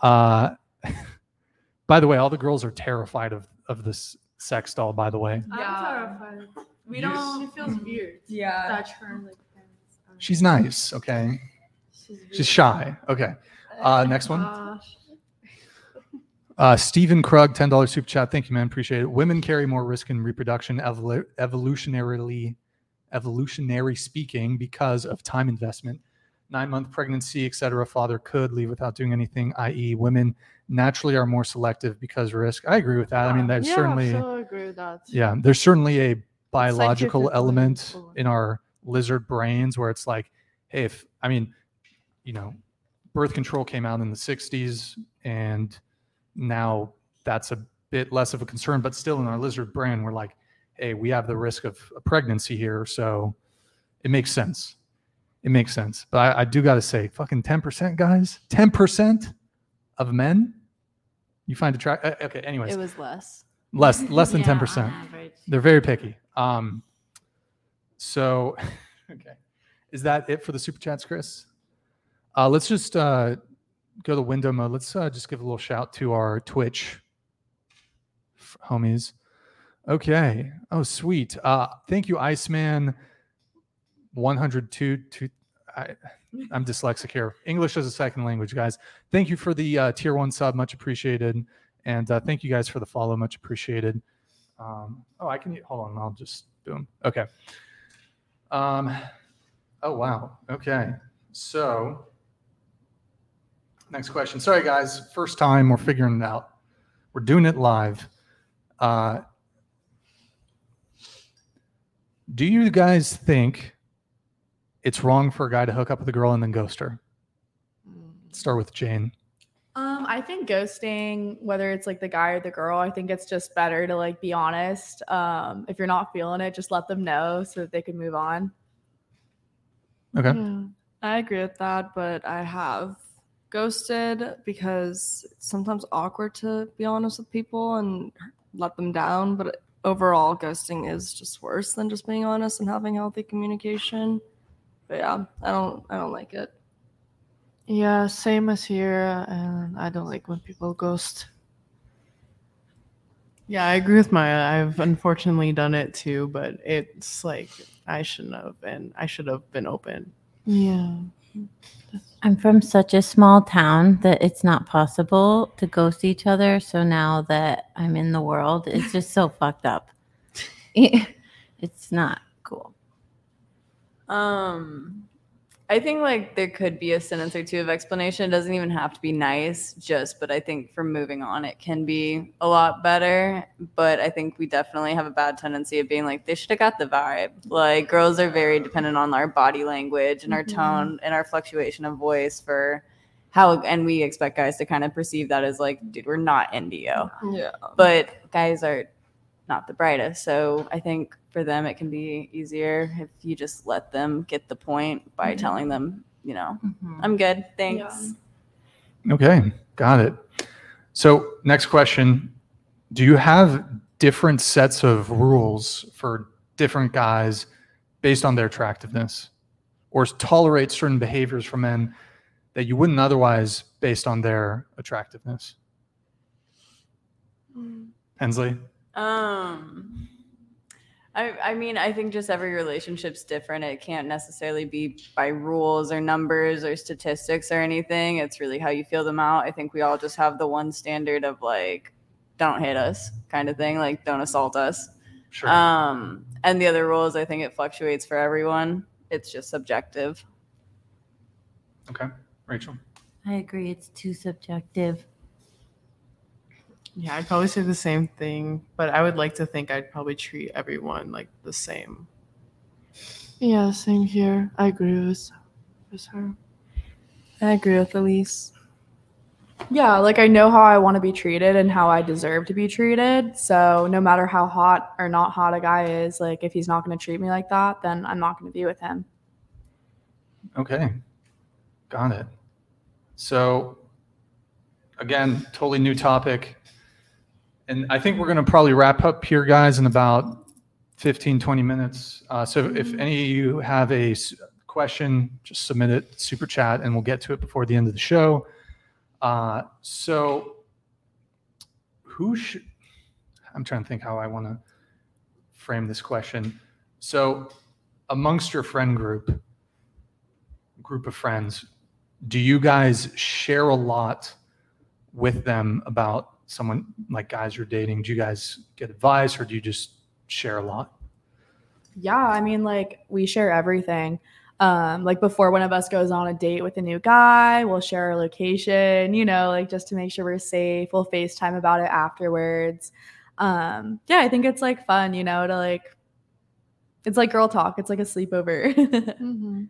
Speaker 1: Uh, by the way, all the girls are terrified of of this sex doll, by the way.
Speaker 4: I'm terrified.
Speaker 2: We don't.
Speaker 4: She feels weird.
Speaker 2: Yeah.
Speaker 4: Touch her like. parents. I don't
Speaker 1: She's nice, okay?
Speaker 4: She's,
Speaker 1: She's shy. Okay. Uh, next one.
Speaker 4: Gosh.
Speaker 1: Uh, Stephen Krug, ten dollars super chat. Thank you, man. Appreciate it. Women carry more risk in reproduction, evolu- evolutionarily, evolutionary speaking, because of time investment. Nine month pregnancy, etc. Father could leave without doing anything. I.e., women naturally are more selective because risk. I agree with that. I mean, there's
Speaker 4: yeah,
Speaker 1: certainly
Speaker 4: so agree with that.
Speaker 1: yeah, there's certainly a biological element in our lizard brains where it's like, hey, if I mean, you know, birth control came out in the 60s and now that's a bit less of a concern, but still in our lizard brain, we're like, hey, we have the risk of a pregnancy here. So it makes sense. It makes sense. But I, I do got to say, fucking 10%, guys, 10% of men you find attract. uh, Okay, anyways,
Speaker 8: It was less.
Speaker 1: less less than
Speaker 6: Yeah,
Speaker 1: ten
Speaker 6: on
Speaker 1: percent. They're very picky. Um, so, okay, is that it for the super chats, Chris? Uh, let's just uh, go to window mode. Let's uh, just give a little shout to our Twitch f- homies. Okay. Oh, sweet. Uh, thank you, Iceman. One hundred two. Two. I, I'm dyslexic here. English as a second language, guys. Thank you for the uh, tier one sub, much appreciated, and uh, thank you guys for the follow, much appreciated. Um, oh, I can hold on. I'll just boom. Okay. Um, oh wow. Okay. So next question. Sorry guys, first time we're figuring it out. We're doing it live. Uh, do you guys think it's wrong for a guy to hook up with a girl and then ghost her? Let's start with Jane.
Speaker 2: Um, I think ghosting, whether it's like the guy or the girl, I think it's just better to like be honest. Um, if you're not feeling it, just let them know so that they can move on.
Speaker 1: Okay.
Speaker 3: Yeah, I agree with that, but I have ghosted because it's sometimes awkward to be honest with people and let them down. But overall, ghosting is just worse than just being honest and having healthy communication. But yeah, I don't, I don't like it.
Speaker 4: Yeah, same as here, and I don't like when people ghost.
Speaker 5: Yeah, I agree with Maya. I've unfortunately done it too, but it's like I shouldn't have, and I should have been open.
Speaker 4: Yeah.
Speaker 6: I'm from such a small town that it's not possible to ghost each other. So now that I'm in the world, it's just so fucked up. It's not cool.
Speaker 9: Um, I think like there could be a sentence or two of explanation. It doesn't even have to be nice, just, but I think for moving on, it can be a lot better. But I think we definitely have a bad tendency of being like, they should have got the vibe. Like, girls are very dependent on our body language and our mm-hmm. tone and our fluctuation of voice for how, and we expect guys to kind of perceive that as like, dude, we're not you
Speaker 3: Yeah.
Speaker 9: but guys are not the brightest. So I think for them it can be easier if you just let them get the point by telling them, you know,
Speaker 6: Mhm.
Speaker 9: I'm good, thanks.
Speaker 1: Okay, got it. So, next question Do you have different sets of rules for different guys based on their attractiveness? Or tolerate certain behaviors from men that you wouldn't otherwise based on their attractiveness? Hensley?
Speaker 9: Um I, I mean, I think just every relationship's different. It can't necessarily be by rules or numbers or statistics or anything. It's really how you feel them out. I think we all just have the one standard of like, don't hit us kind of thing, like don't assault us.
Speaker 1: Sure.
Speaker 9: Um, and the other rules, I think it fluctuates for everyone. It's just subjective.
Speaker 1: okay. Rachel?
Speaker 6: I agree. It's too subjective.
Speaker 5: Yeah, I'd probably say the same thing, but I would like to think I'd probably treat everyone like the same.
Speaker 4: Yeah, same here. I agree with, with her.
Speaker 3: I agree with Elise.
Speaker 2: Yeah, like I know how I want to be treated and how I deserve to be treated. So no matter how hot or not hot a guy is, like if he's not going to treat me like that, then I'm not going to be with him.
Speaker 1: Okay. Got it. So, again, totally new topic. And I think we're going to probably wrap up here, guys, in about 15, 20 minutes. Uh, so, if any of you have a question, just submit it, super chat, and we'll get to it before the end of the show. Uh, so, who should, I'm trying to think how I want to frame this question. So, amongst your friend group, group of friends, do you guys share a lot with them about someone like guys you're dating? Do you guys get advice or do you just share a lot?
Speaker 2: Yeah, I mean, like we share everything. Um, like before one of us goes on a date with a new guy, we'll share our location, you know, like just to make sure we're safe. We'll FaceTime about it afterwards. Um, yeah, I think it's like fun, you know, to like it's like girl talk. It's like a sleepover.
Speaker 3: hmm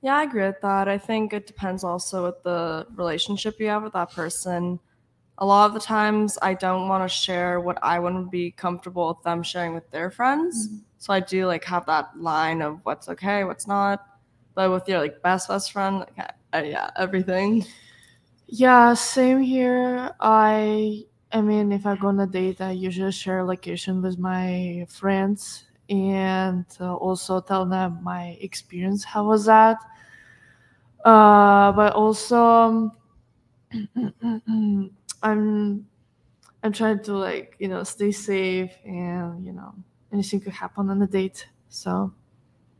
Speaker 3: Yeah, I agree with that. I think it depends also with the relationship you have with that person. A lot of the times, I don't want to share what I wouldn't be comfortable with them sharing with their friends. Mm-hmm. So I do like have that line of what's okay, what's not. But with your like best best friend, like, I, I- yeah, everything.
Speaker 4: Yeah, same here. I I mean, if I go on a date, I usually share location with my friends and uh, also tell them my experience. How was that? Uh, but also, um, mm, mm, mm, I'm I'm trying to like you know stay safe and you know anything could happen on the date. So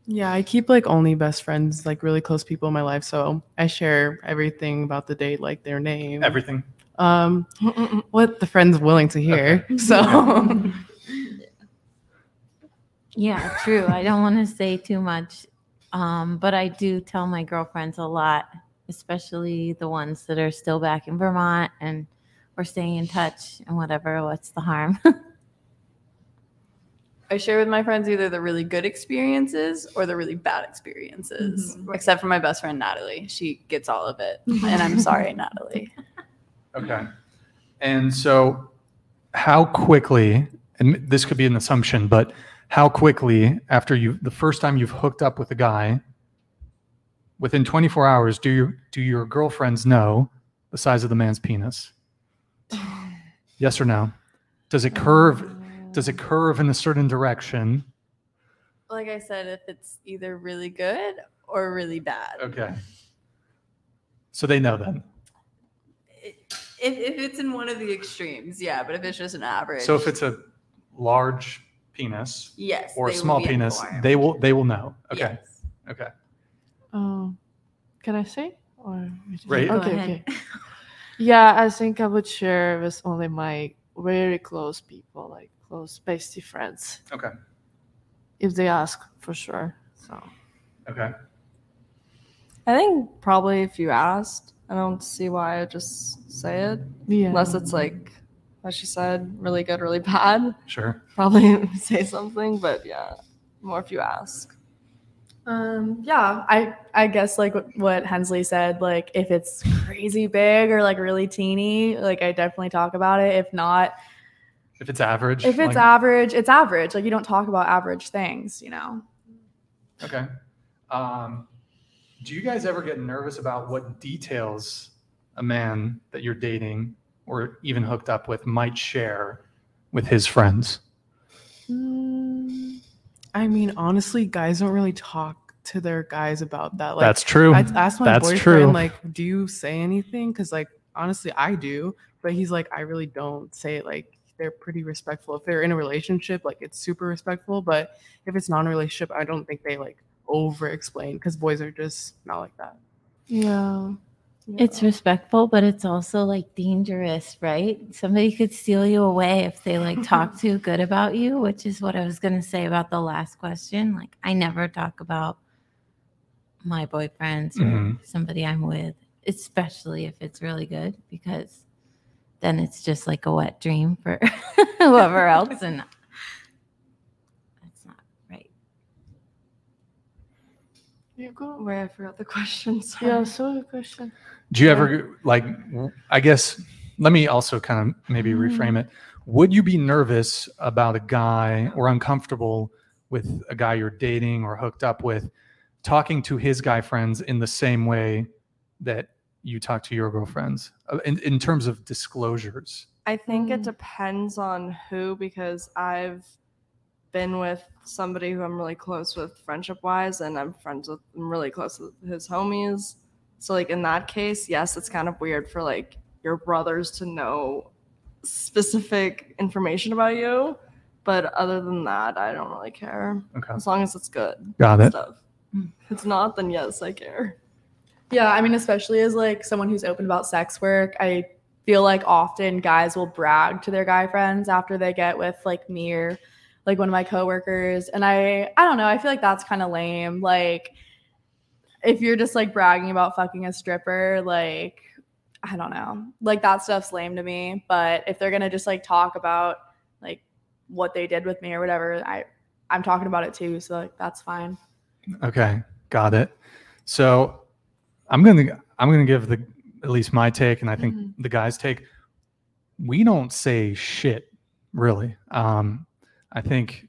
Speaker 5: Yeah, I keep like only best friends, like really close people in my life. So I share everything about the date, like their name,
Speaker 1: Everything.
Speaker 5: um, what the friend's willing to hear. So
Speaker 6: Yeah, true. I don't want to say too much, um, but I do tell my girlfriends a lot, especially the ones that are still back in Vermont and we're staying in touch and whatever. What's the harm?
Speaker 9: I share with my friends either the really good experiences or the really bad experiences. Mm-hmm. Except for my best friend Natalie. She gets all of it. And I'm sorry, Natalie.
Speaker 1: Okay. And so, how quickly, and this could be an assumption, but how quickly after you, the first time you've hooked up with a guy, within 24 hours, do your, do your girlfriends know the size of the man's penis? Yes or no? Does it curve? Does it curve in a certain direction?
Speaker 9: Like I said, if it's either really good or really bad.
Speaker 1: Okay. So they know then.
Speaker 9: If, if it's in one of the extremes, yeah. But if it's just an average.
Speaker 1: So if it's a large penis
Speaker 9: yes,
Speaker 1: or a small penis,
Speaker 9: informed.
Speaker 1: they will they will know. Okay.
Speaker 9: Yes.
Speaker 1: Okay.
Speaker 4: Um, can I say? Or
Speaker 1: Right.
Speaker 6: Go
Speaker 4: Okay,
Speaker 6: ahead.
Speaker 4: okay. Yeah, I think I would share with only my very close people, like close bestie friends,
Speaker 1: Okay.
Speaker 4: if they ask for sure. So
Speaker 1: Okay.
Speaker 3: I think probably if you asked, I don't see why I just say it.
Speaker 4: yeah,
Speaker 3: Unless it's like, as she said, really good, really bad.
Speaker 1: Sure.
Speaker 3: Probably say something, but yeah, more if you ask.
Speaker 2: Um, yeah, I I guess like what, Hensley said, like if it's crazy big or like really teeny, like I definitely talk about it. If not,
Speaker 1: If it's average.
Speaker 2: if it's
Speaker 1: like-
Speaker 2: average, it's average. Like you don't talk about average things, you know.
Speaker 1: Okay. Um, do you guys ever get nervous about what details a man that you're dating or even hooked up with might share with his friends?
Speaker 5: Mm, I mean, honestly, guys don't really talk to their guys about that. Like,
Speaker 1: That's true.
Speaker 5: I asked my
Speaker 1: That's
Speaker 5: boyfriend,
Speaker 1: true.
Speaker 5: like, do you say anything? Because, like, honestly, I do. But he's like, I really don't say it. Like, they're pretty respectful. If they're in a relationship, like, it's super respectful. But if it's non relationship, I don't think they like over explain because boys are just not like that.
Speaker 4: yeah,
Speaker 6: It's respectful, but it's also like dangerous, right? Somebody could steal you away if they like talk too good about you, which is what I was going to say about the last question. Like, I never talk about my boyfriends or
Speaker 1: Mhm.
Speaker 6: somebody I'm with, especially if it's really good, because then it's just like a wet dream for whoever else. And that's not right.
Speaker 4: You go.
Speaker 3: Wait, I forgot the question. Sorry.
Speaker 4: Yeah, so good question.
Speaker 1: Do you ever like? I guess let me also kind of maybe reframe it. Would you be nervous about a guy or uncomfortable with a guy you're dating or hooked up with talking to his guy friends in the same way that you talk to your girlfriends Uh, in, in terms of disclosures?
Speaker 3: I think it
Speaker 4: Mm.
Speaker 3: depends on who because I've been with somebody who I'm really close with friendship wise and I'm friends with I'm really close with his homies. So like in that case, yes, it's kind of weird for like your brothers to know specific information about you. But other than that, I don't really care.
Speaker 1: Okay.
Speaker 3: As long as it's good
Speaker 1: Got it.
Speaker 3: stuff. If it's not, then yes, I care.
Speaker 2: Yeah, I mean, especially as like someone who's open about sex work, I feel like often guys will brag to their guy friends after they get with like me or like one of my coworkers, and I I don't know, I feel like that's kind of lame. Like if you're just like bragging about fucking a stripper, like I don't know, like that stuff's lame to me. But if they're gonna just like talk about like what they did with me or whatever, I I'm talking about it too, so like that's fine.
Speaker 1: Okay, got it. So I'm gonna I'm gonna give the at least my take, and I think
Speaker 2: Mhm.
Speaker 1: the guys' take. We don't say shit, really. Um, I think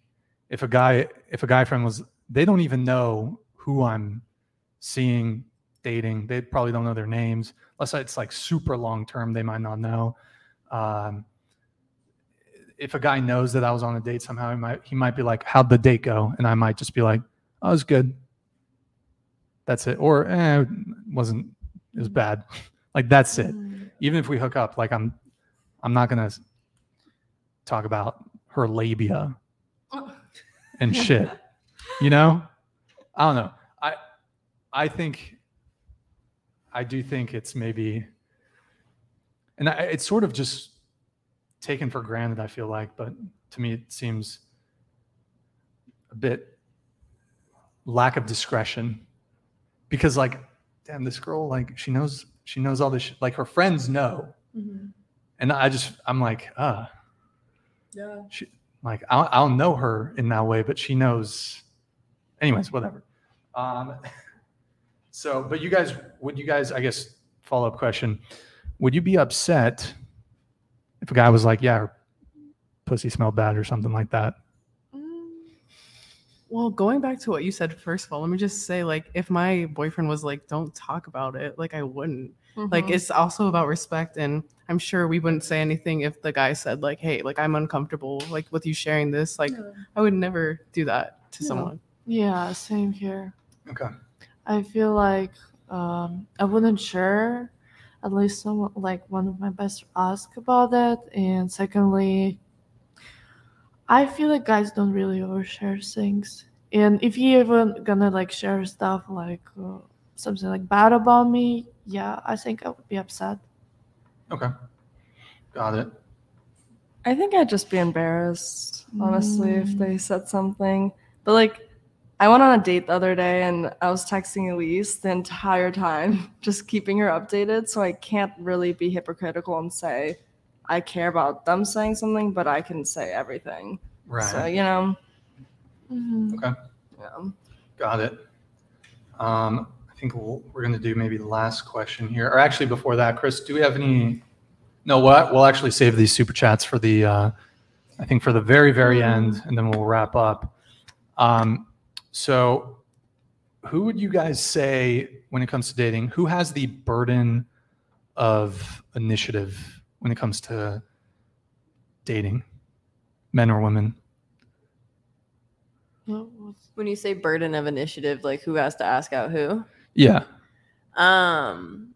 Speaker 1: if a guy if a guy friend was, they don't even know who I'm seeing, dating. They probably don't know their names, unless it's like super long term. They might not know. Um, if a guy knows that I was on a date somehow, he might he might be like, "How'd the date go?" And I might just be like, "Oh, it was good." That's it. Or eh, it wasn't. It was bad. like that's it. Even if we hook up, like I'm, I'm not gonna talk about her labia and shit. You know, I don't know. I, I think, I do think it's maybe, and I, it's sort of just taken for granted. I feel like, but to me, it seems a bit lack of discretion because, like, damn, this girl, like, she knows, she knows all this. Shit. Like, her friends know, and I just, I'm like, uh,
Speaker 2: Yeah.
Speaker 1: she like I'll, I'll know her in that way but she knows anyways whatever um so but you guys would you guys i guess follow-up question would you be upset if a guy was like yeah her pussy smelled bad or something like that
Speaker 5: Well, going back to what you said, first of all, let me just say, like, if my boyfriend was like, don't talk about it, like, I wouldn't. Like,
Speaker 3: Mhm.
Speaker 5: it's also about respect. And I'm sure we wouldn't say anything if the guy said, like, hey, like, I'm uncomfortable, like, with you sharing this. Like, I would never do that to
Speaker 4: Yeah.
Speaker 5: someone.
Speaker 4: Yeah, same here.
Speaker 1: okay
Speaker 4: I feel like um, I wouldn't share. At least someone like one of my best ask about that, and secondly, I feel like guys don't really overshare things. And if you even gonna like share stuff like uh, something like bad about me, yeah, I think I would be upset.
Speaker 1: okay got it
Speaker 3: I think I'd just be embarrassed, honestly, if they said something. But like, I went on a date the other day and I was texting Elise the entire time, just keeping her updated. So I can't really be hypocritical and say I care about them saying something, but I can say everything.
Speaker 1: right
Speaker 3: So, you know,
Speaker 4: Mhm.
Speaker 1: okay
Speaker 3: yeah.
Speaker 1: Got it. Um, I think we're going to do maybe the last question here. Or actually, before that, Chris, do we have any? No, what? We'll actually save these super chats for the, uh, I think, for the very, very end, and then we'll wrap up. Um, so, who would you guys say when it comes to dating? Who has the burden of initiative when it comes to dating, men or women?
Speaker 8: When you say burden of initiative, like who has to ask out who?
Speaker 1: Yeah.
Speaker 8: Um,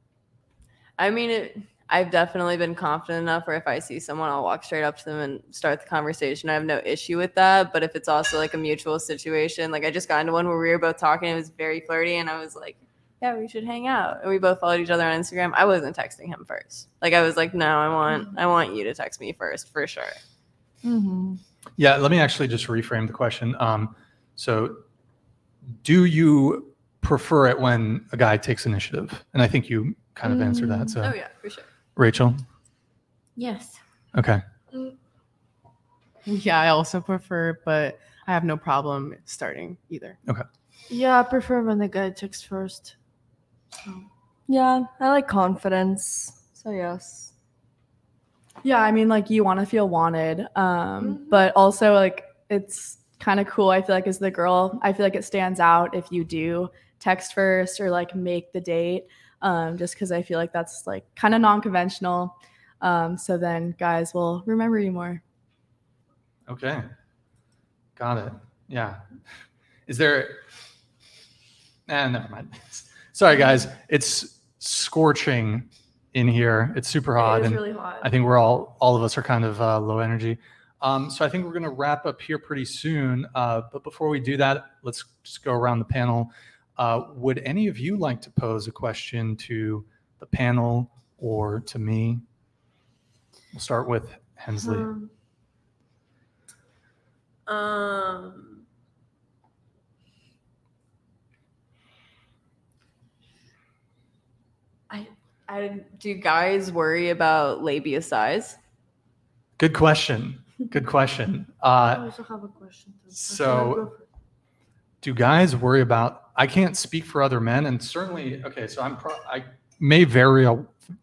Speaker 8: I mean, it, I've definitely been confident enough where if I see someone, I'll walk straight up to them and start the conversation. I have no issue with that. But if it's also like a mutual situation, like I just got into one where we were both talking, it was very flirty, and I was like, "Yeah, we should hang out." And we both followed each other on Instagram. I wasn't texting him first. Like I was like, "No, I want, I want you to text me first for sure."
Speaker 4: Mhm.
Speaker 1: Yeah, let me actually just reframe the question. Um, so, do you prefer it when a guy takes initiative? And I think you kind of answered that. So,
Speaker 8: Oh yeah, for sure.
Speaker 1: Rachel,
Speaker 6: Yes.
Speaker 1: okay,
Speaker 5: Yeah, I also prefer, but I have no problem starting either. Okay.
Speaker 4: Yeah, I prefer when the guy texts first. So.
Speaker 3: Yeah, I like confidence. So, yes.
Speaker 2: Yeah, I mean, like you want to feel wanted, um,
Speaker 4: Mhm.
Speaker 2: but also like it's kind of cool. I feel like as the girl, I feel like it stands out if you do text first or like make the date, um, just because I feel like that's like kind of non-conventional. Um, so then guys will remember you more.
Speaker 1: okay, got it. Yeah, is there? Eh, never mind. Sorry, guys. It's scorching in here. It's super hot,
Speaker 2: It is
Speaker 1: and
Speaker 2: really hot.
Speaker 1: I think we're all all of us are kind of uh, low energy. Um, so I think we're going to wrap up here pretty soon. Uh, but before we do that, let's just go around the panel. Uh, would any of you like to pose a question to the panel or to me? We'll start with Hensley.
Speaker 8: Um, um, I, I do guys worry about labia size?
Speaker 1: Good question. Good question.
Speaker 4: I
Speaker 1: Uh,
Speaker 4: also have a question. too.
Speaker 1: so- do guys worry about i can't speak for other men and certainly okay so i'm pro, i may very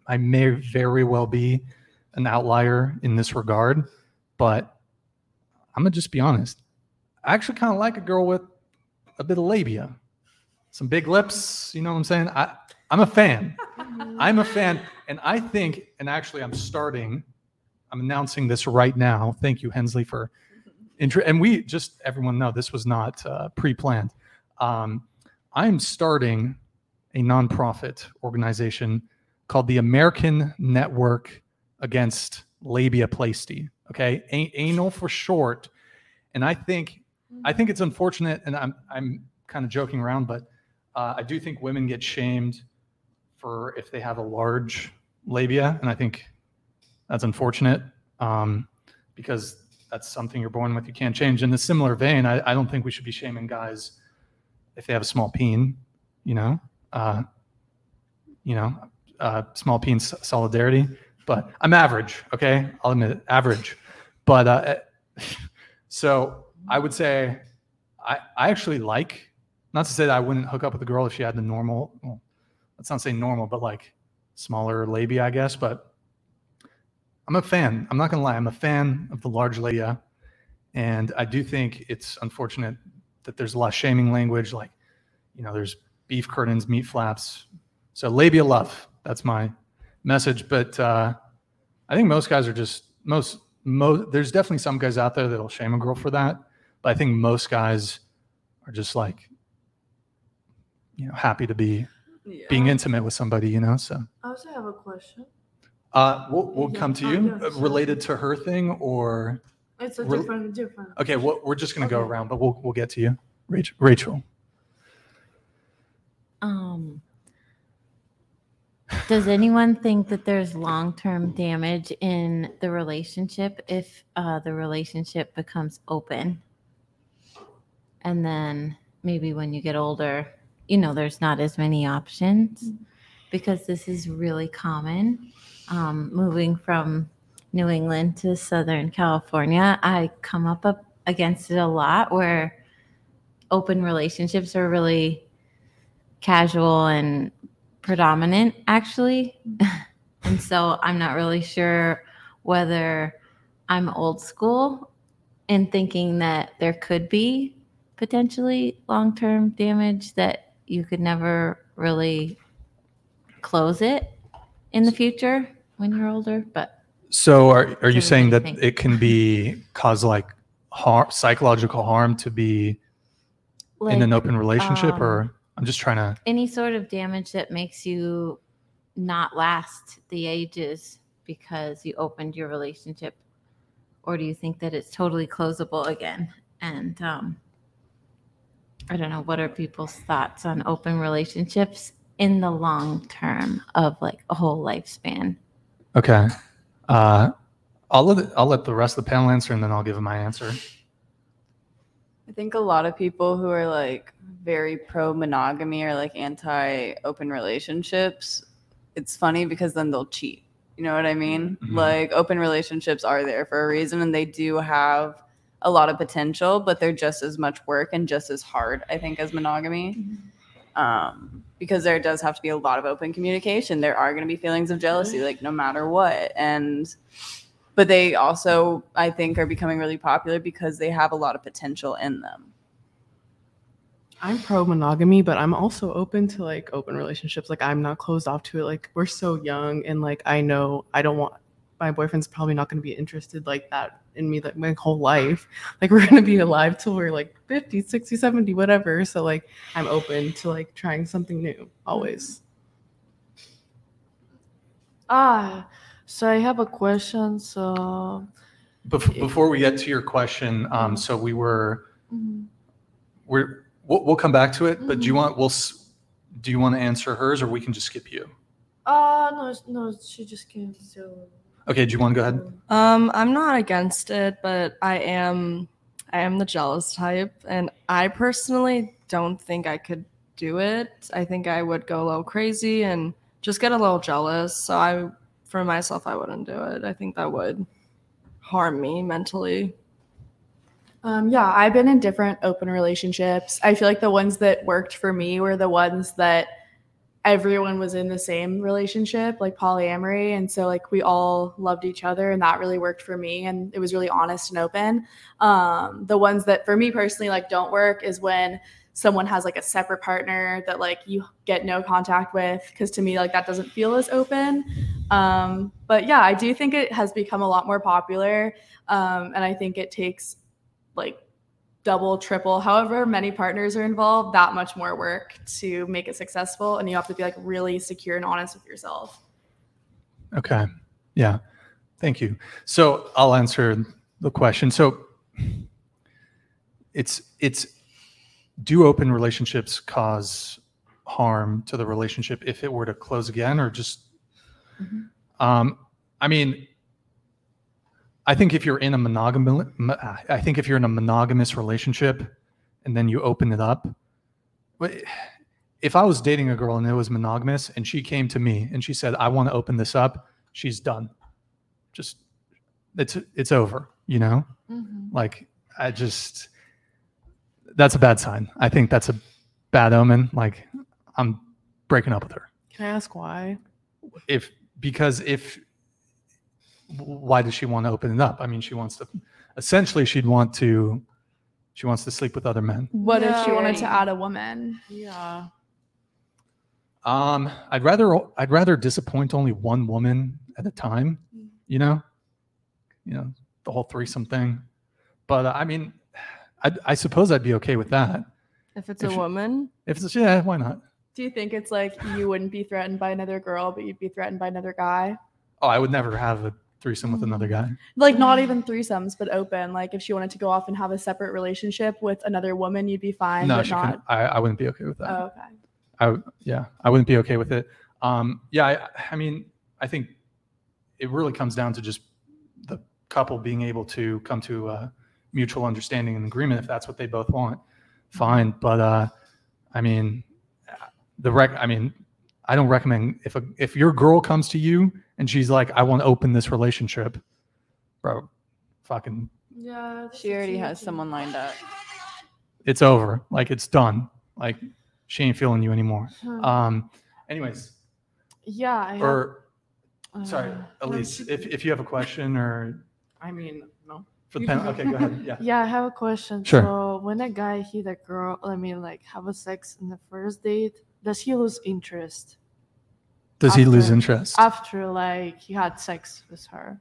Speaker 1: i may very well be an outlier in this regard but i'm gonna just be honest. I actually kind of like a girl with a bit of labia. Some big lips you know what i'm saying? I i'm a fan. I'm a fan and i think and actually i'm starting i'm announcing this right now. Thank you hensley for intro and we just everyone know this was not uh, pre-planned. Um, i'm starting a nonprofit organization called the american network against Labia labiaplasty okay? A- anal for short. And i think i think it's unfortunate and i'm i'm kind of joking around but uh, i do think women get shamed for if they have a large labia and i think that's unfortunate um, because that's something you're born with you can't change. In a similar vein I, I don't think we should be shaming guys if they have a small peen you know uh, you know uh, small peen solidarity but i'm average okay i'll admit it average but uh, so i would say I, I actually like not to say that i wouldn't hook up with a girl if she had the normal well, let's not say normal but like smaller labia i guess but I'm a fan. I'm not gonna lie. I'm a fan of the large labia, and I do think it's unfortunate that there's a lot of shaming language. Like, you know, there's beef curtains, meat flaps. So labia love. That's my message. But uh, I think most guys are just most. Most there's definitely some guys out there that'll shame a girl for that, but I think most guys are just like, you know, happy to be
Speaker 8: Yeah.
Speaker 1: being intimate with somebody. You know, so.
Speaker 4: I also have a question.
Speaker 1: Uh, we'll, we'll
Speaker 4: Yeah.
Speaker 1: come to
Speaker 4: Oh,
Speaker 1: you
Speaker 4: yeah,
Speaker 1: uh, related to her thing or
Speaker 4: It's a
Speaker 1: Rel-
Speaker 4: different, different.
Speaker 1: okay well, we're just going to go
Speaker 4: Okay.
Speaker 1: around but we'll, we'll get to you rachel, rachel.
Speaker 6: Um, does anyone think that there's long-term damage in the relationship if uh, the relationship becomes open? And then maybe when you get older, you know, there's not as many options because this is really common. Um, moving from New England to Southern California, I come up, up against it a lot where open relationships are really casual and predominant actually. And so i'm not really sure whether i'm old school in thinking that there could be potentially long-term damage that you could never really close it in the future when you're older but
Speaker 1: so are, are you saying that
Speaker 6: think?
Speaker 1: it can be cause like harm psychological harm to be in an open relationship
Speaker 6: um,
Speaker 1: or i'm just trying to
Speaker 6: any sort of damage that makes you not last the ages because you opened your relationship? Or do you think that it's totally closable again? And um i don't know what are people's thoughts on open relationships in the long term of like a whole lifespan?
Speaker 1: Okay uh i'll let i'll let the rest of the panel answer and then i'll give my answer
Speaker 8: I think a lot of people who are like very pro monogamy or like anti open relationships, it's funny because then they'll cheat. You know what I mean?
Speaker 1: Mhm.
Speaker 8: Like open relationships are there for a reason and they do have a lot of potential, but they're just as much work and just as hard, I think, as monogamy. Um, because there does have to be a lot of open communication. There are going to be feelings of jealousy, like no matter what. And but they also i think are becoming really popular because they have a lot of potential in them
Speaker 5: I'm pro monogamy, but I'm also open to like open relationships. Like I'm not closed off to it. Like we're so young and like I know I don't want my boyfriend's probably not going to be interested like that in me like my whole life. Like we're going to be alive till we're like 50, 60, 70, whatever. So like I'm open to like trying something new always.
Speaker 4: Ah, so I have a question. So,
Speaker 1: Bef- before we get to your question, um, so we were
Speaker 4: Mhm.
Speaker 1: we're we'll, we'll come back to it. But do you
Speaker 4: Mhm.
Speaker 1: want we'll do you want to answer hers or we can just skip you?
Speaker 4: uh, no, no, she just came. So,
Speaker 1: Okay, do you want to go ahead?
Speaker 3: Um, I'm not against it, but I am I am the jealous type, and I personally don't think I could do it. I think I would go a little crazy and just get a little jealous. So I, for myself, I wouldn't do it. I think that would harm me mentally.
Speaker 2: Um, yeah, I've been in different open relationships. I feel like the ones that worked for me were the ones that everyone was in the same relationship, like polyamory. And so, like, we all loved each other, and that really worked for me. And it was really honest and open. Um, the ones that, for me personally, like, don't work is when someone has like a separate partner that like you get no contact with because to me like that doesn't feel as open um, but yeah i do think it has become a lot more popular um, and i think it takes like double, triple, however many partners are involved, that much more work to make it successful. And you have to be like really secure and honest with yourself.
Speaker 1: Okay. Yeah. Thank you. So I'll answer the question. So it's it's do open relationships cause harm to the relationship if it were to close again or just um I mean I think if you're in a monogamous I think if you're in a monogamous relationship and then you open it up if I was dating a girl and it was monogamous and she came to me and she said, I want to open this up, she's done. Just it's it's over, you know? Mm-hmm. Like I just that's a bad sign. I think that's a bad omen. Like I'm breaking up with her.
Speaker 5: Can I ask why?
Speaker 1: If because if why does she want to open it up? I mean, she wants to essentially she'd want to she wants to sleep with other men.
Speaker 2: What if she wanted to add a woman?
Speaker 5: Yeah.
Speaker 1: Um, I'd rather I'd rather disappoint only one woman at a time, you know, you know the whole threesome thing. But uh, I mean, I, I suppose I'd be okay with that.
Speaker 3: If it's
Speaker 1: If
Speaker 3: a
Speaker 1: she-
Speaker 3: woman,
Speaker 1: If it's yeah, why not?
Speaker 2: Do you think it's like you wouldn't be threatened by another girl, but you'd be threatened by another guy?
Speaker 1: Oh, I would never have a threesome with another guy.
Speaker 2: Like not even threesomes, but open. Like if she wanted to go off and have a separate relationship with another woman, you'd be fine.
Speaker 1: no, she
Speaker 2: not.
Speaker 1: couldn't. I, I wouldn't be okay with that.
Speaker 2: Oh, okay.
Speaker 1: I yeah, I wouldn't be okay with it. Um, yeah, I, I mean, I think it really comes down to just the couple being able to come to a mutual understanding and agreement if that's what they both want. Fine, but uh, I mean, the rec. I mean, I don't recommend if a if your girl comes to you and she's like, I want to open this relationship, bro, fucking,
Speaker 4: yeah,
Speaker 9: She already has someone lined up.
Speaker 1: it's over. Like it's done. Like she ain't feeling you anymore. Um, anyways,
Speaker 4: yeah, I have,
Speaker 1: or sorry,
Speaker 4: uh,
Speaker 1: Elise, if, if you have a question or
Speaker 5: I mean, no.
Speaker 1: for the pen, okay, go ahead. Yeah.
Speaker 4: Yeah, I have a question.
Speaker 1: Sure.
Speaker 4: So when a guy hit a girl, I mean, like have a sex in the first date, does he lose interest
Speaker 1: Does he lose interest?
Speaker 4: after like he had sex with her?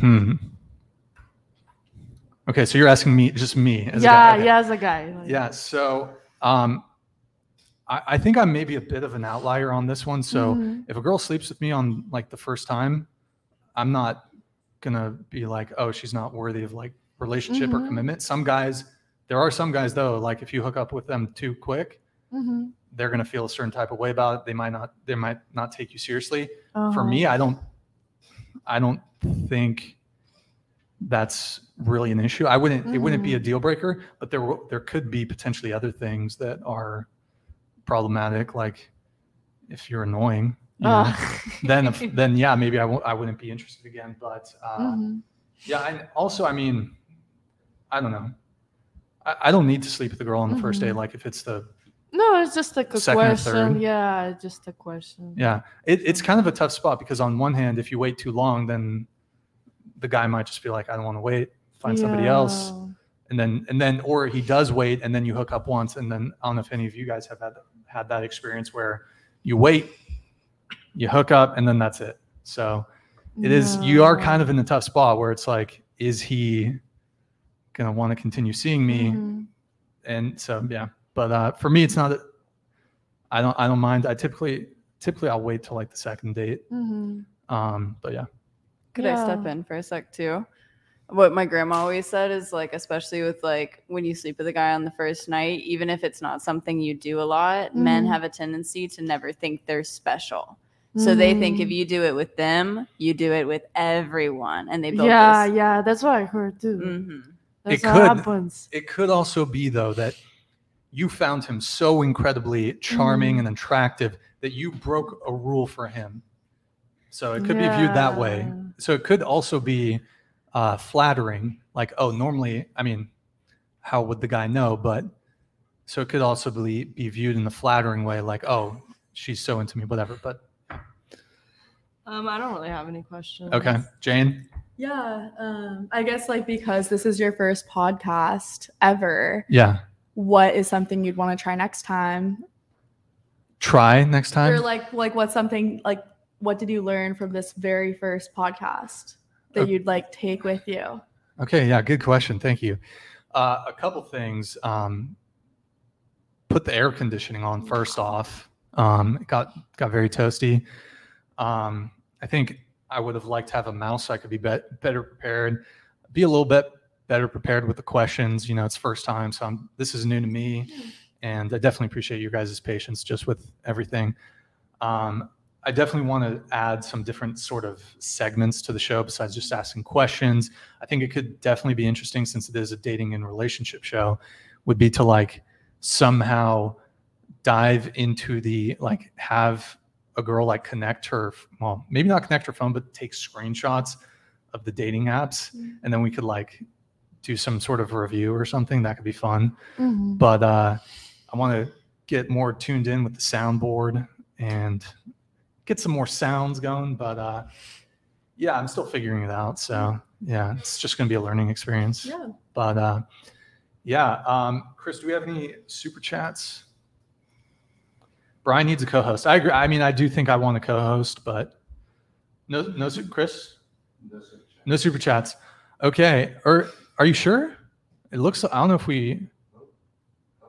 Speaker 1: Hmm. Okay, so you're asking me, just me. As a
Speaker 4: yeah,
Speaker 1: guy. Okay.
Speaker 4: yeah, as a guy. like-
Speaker 1: Yeah. So, um, I, I think I'm maybe a bit of an outlier on this one. So,
Speaker 4: Mhm.
Speaker 1: if a girl sleeps with me on like the first time, I'm not gonna be like, oh, she's not worthy of like relationship or
Speaker 4: Mhm.
Speaker 1: commitment. Some guys, there are some guys though, like if you hook up with them too quick,
Speaker 4: Mhm.
Speaker 1: they're gonna feel a certain type of way about it. They might not, they might not take you seriously. For
Speaker 4: Uh-huh.
Speaker 1: me, I don't, I don't think that's really an issue. I wouldn't, it wouldn't be a deal breaker, but there, there could be potentially other things that are problematic, like if you're annoying, you know,
Speaker 4: Ah.
Speaker 1: then, if, then yeah, maybe I won't, I wouldn't be interested again. But uh,
Speaker 4: Mhm.
Speaker 1: yeah, and also, I mean, I don't know. I, I don't need to sleep with a girl on the first day.
Speaker 4: Mhm.
Speaker 1: Like if it's the
Speaker 4: No, it's just like a
Speaker 1: Second or
Speaker 4: question.
Speaker 1: third.
Speaker 4: Yeah, just a question.
Speaker 1: Yeah, it, it's kind of a tough spot because on one hand, if you wait too long, then the guy might just be like, I don't want to wait, find somebody else,
Speaker 4: Yeah.
Speaker 1: and then and then or he does wait, and then you hook up once, and then I don't know if any of you guys have had had that experience where you wait, you hook up, and then that's it. So it is you are kind of in a tough spot where it's like, is he gonna want to continue seeing me?
Speaker 4: Mhm.
Speaker 1: and so yeah but uh, for me it's not a- i don't i don't mind i typically typically I'll wait till like the second date.
Speaker 3: Mhm.
Speaker 1: Um, but yeah,
Speaker 9: Could I step in for a sec too? What my grandma always said is like, especially with like when you sleep with a guy on the first night, even if it's not something you do a lot, men
Speaker 3: Mhm.
Speaker 9: have a tendency to never think they're special. So they think if
Speaker 3: Mhm.
Speaker 9: you do it with them, you do it with everyone, and they build
Speaker 4: Yeah,
Speaker 9: this.
Speaker 4: yeah, that's what I heard too.
Speaker 9: hmm
Speaker 4: That's
Speaker 1: It could.
Speaker 4: happens.
Speaker 1: it could also be though that you found him so incredibly charming
Speaker 3: Mhm.
Speaker 1: and attractive that you broke a rule for him. So it could be viewed that way. So it could also be uh, flattering, like, oh, normally, I mean, how would the guy know? But so it could also be, be viewed in the flattering way, like, oh, she's so into me, whatever. But
Speaker 3: Um, I don't really have any questions.
Speaker 1: okay, Jane,
Speaker 2: Yeah. Um, I guess like because this is your first podcast ever,
Speaker 1: yeah,
Speaker 2: what is something you'd want to try next time?
Speaker 1: try next time.
Speaker 2: Or like like what's something like what did you learn from this very first podcast that
Speaker 1: Okay.
Speaker 2: you'd like take with you?
Speaker 1: Okay, yeah, good question. Thank you. Uh, a couple things. Um, put the air conditioning on first off. Um, it got got very toasty. Um, I think I would have liked to have a mouse so I could be, bet better prepared. Be a little bit better prepared with the questions. You know, it's first time, so I'm, this is new to me, and I definitely appreciate your guys' patience just with everything. Um, I definitely want to add some different sort of segments to the show besides just asking questions. I think it could definitely be interesting since it is a dating and relationship show, would be to like somehow dive into the like have a girl like connect her well maybe not connect her phone but take screenshots of the dating apps and then we could like do some sort of review or something. That could be fun.
Speaker 3: Mhm.
Speaker 1: but uh i want to get more tuned in with the soundboard and get some more sounds going but uh yeah i'm still figuring it out. So yeah it's just going to be a learning experience.
Speaker 2: Yeah.
Speaker 1: but uh yeah um chris do we have any super chats brian needs a co-host i agree i mean i do think i want a co-host but no no su- chris no super chats okay or are you sure it looks i don't know if we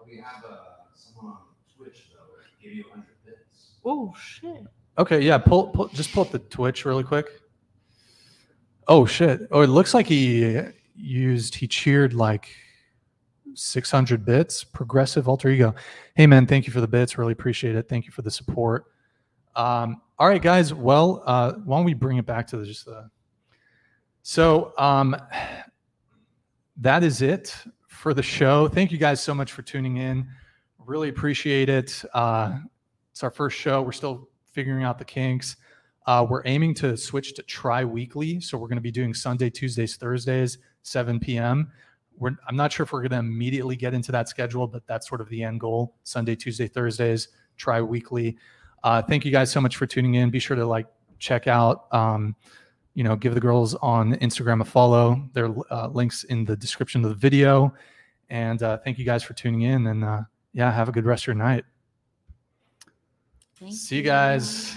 Speaker 10: We have uh, someone on Twitch though, give you 100 bits.
Speaker 3: Oh shit.
Speaker 1: Okay, yeah, pull, pull just pull up the Twitch really quick. Oh shit. Oh, it looks like he used he cheered like 600 bits, progressive alter ego. Hey man, thank you for the bits. Really appreciate it. Thank you for the support. Um, all right, guys. Well, uh, why don't we bring it back to the, just the. So um, that is it for the show. Thank you guys so much for tuning in. Really appreciate it. Uh, it's our first show. We're still figuring out the kinks. Uh, we're aiming to switch to tri weekly. So we're going to be doing Sunday, Tuesdays, Thursdays, 7 p.m. We're, I'm not sure if we're going to immediately get into that schedule, but that's sort of the end goal Sunday, Tuesday, Thursdays, tri weekly. Uh, thank you guys so much for tuning in. Be sure to like check out, um, you know, give the girls on Instagram a follow. There are uh, links in the description of the video. And uh, thank you guys for tuning in. And uh, yeah, have a good rest of your night.
Speaker 6: Thank
Speaker 1: See you guys.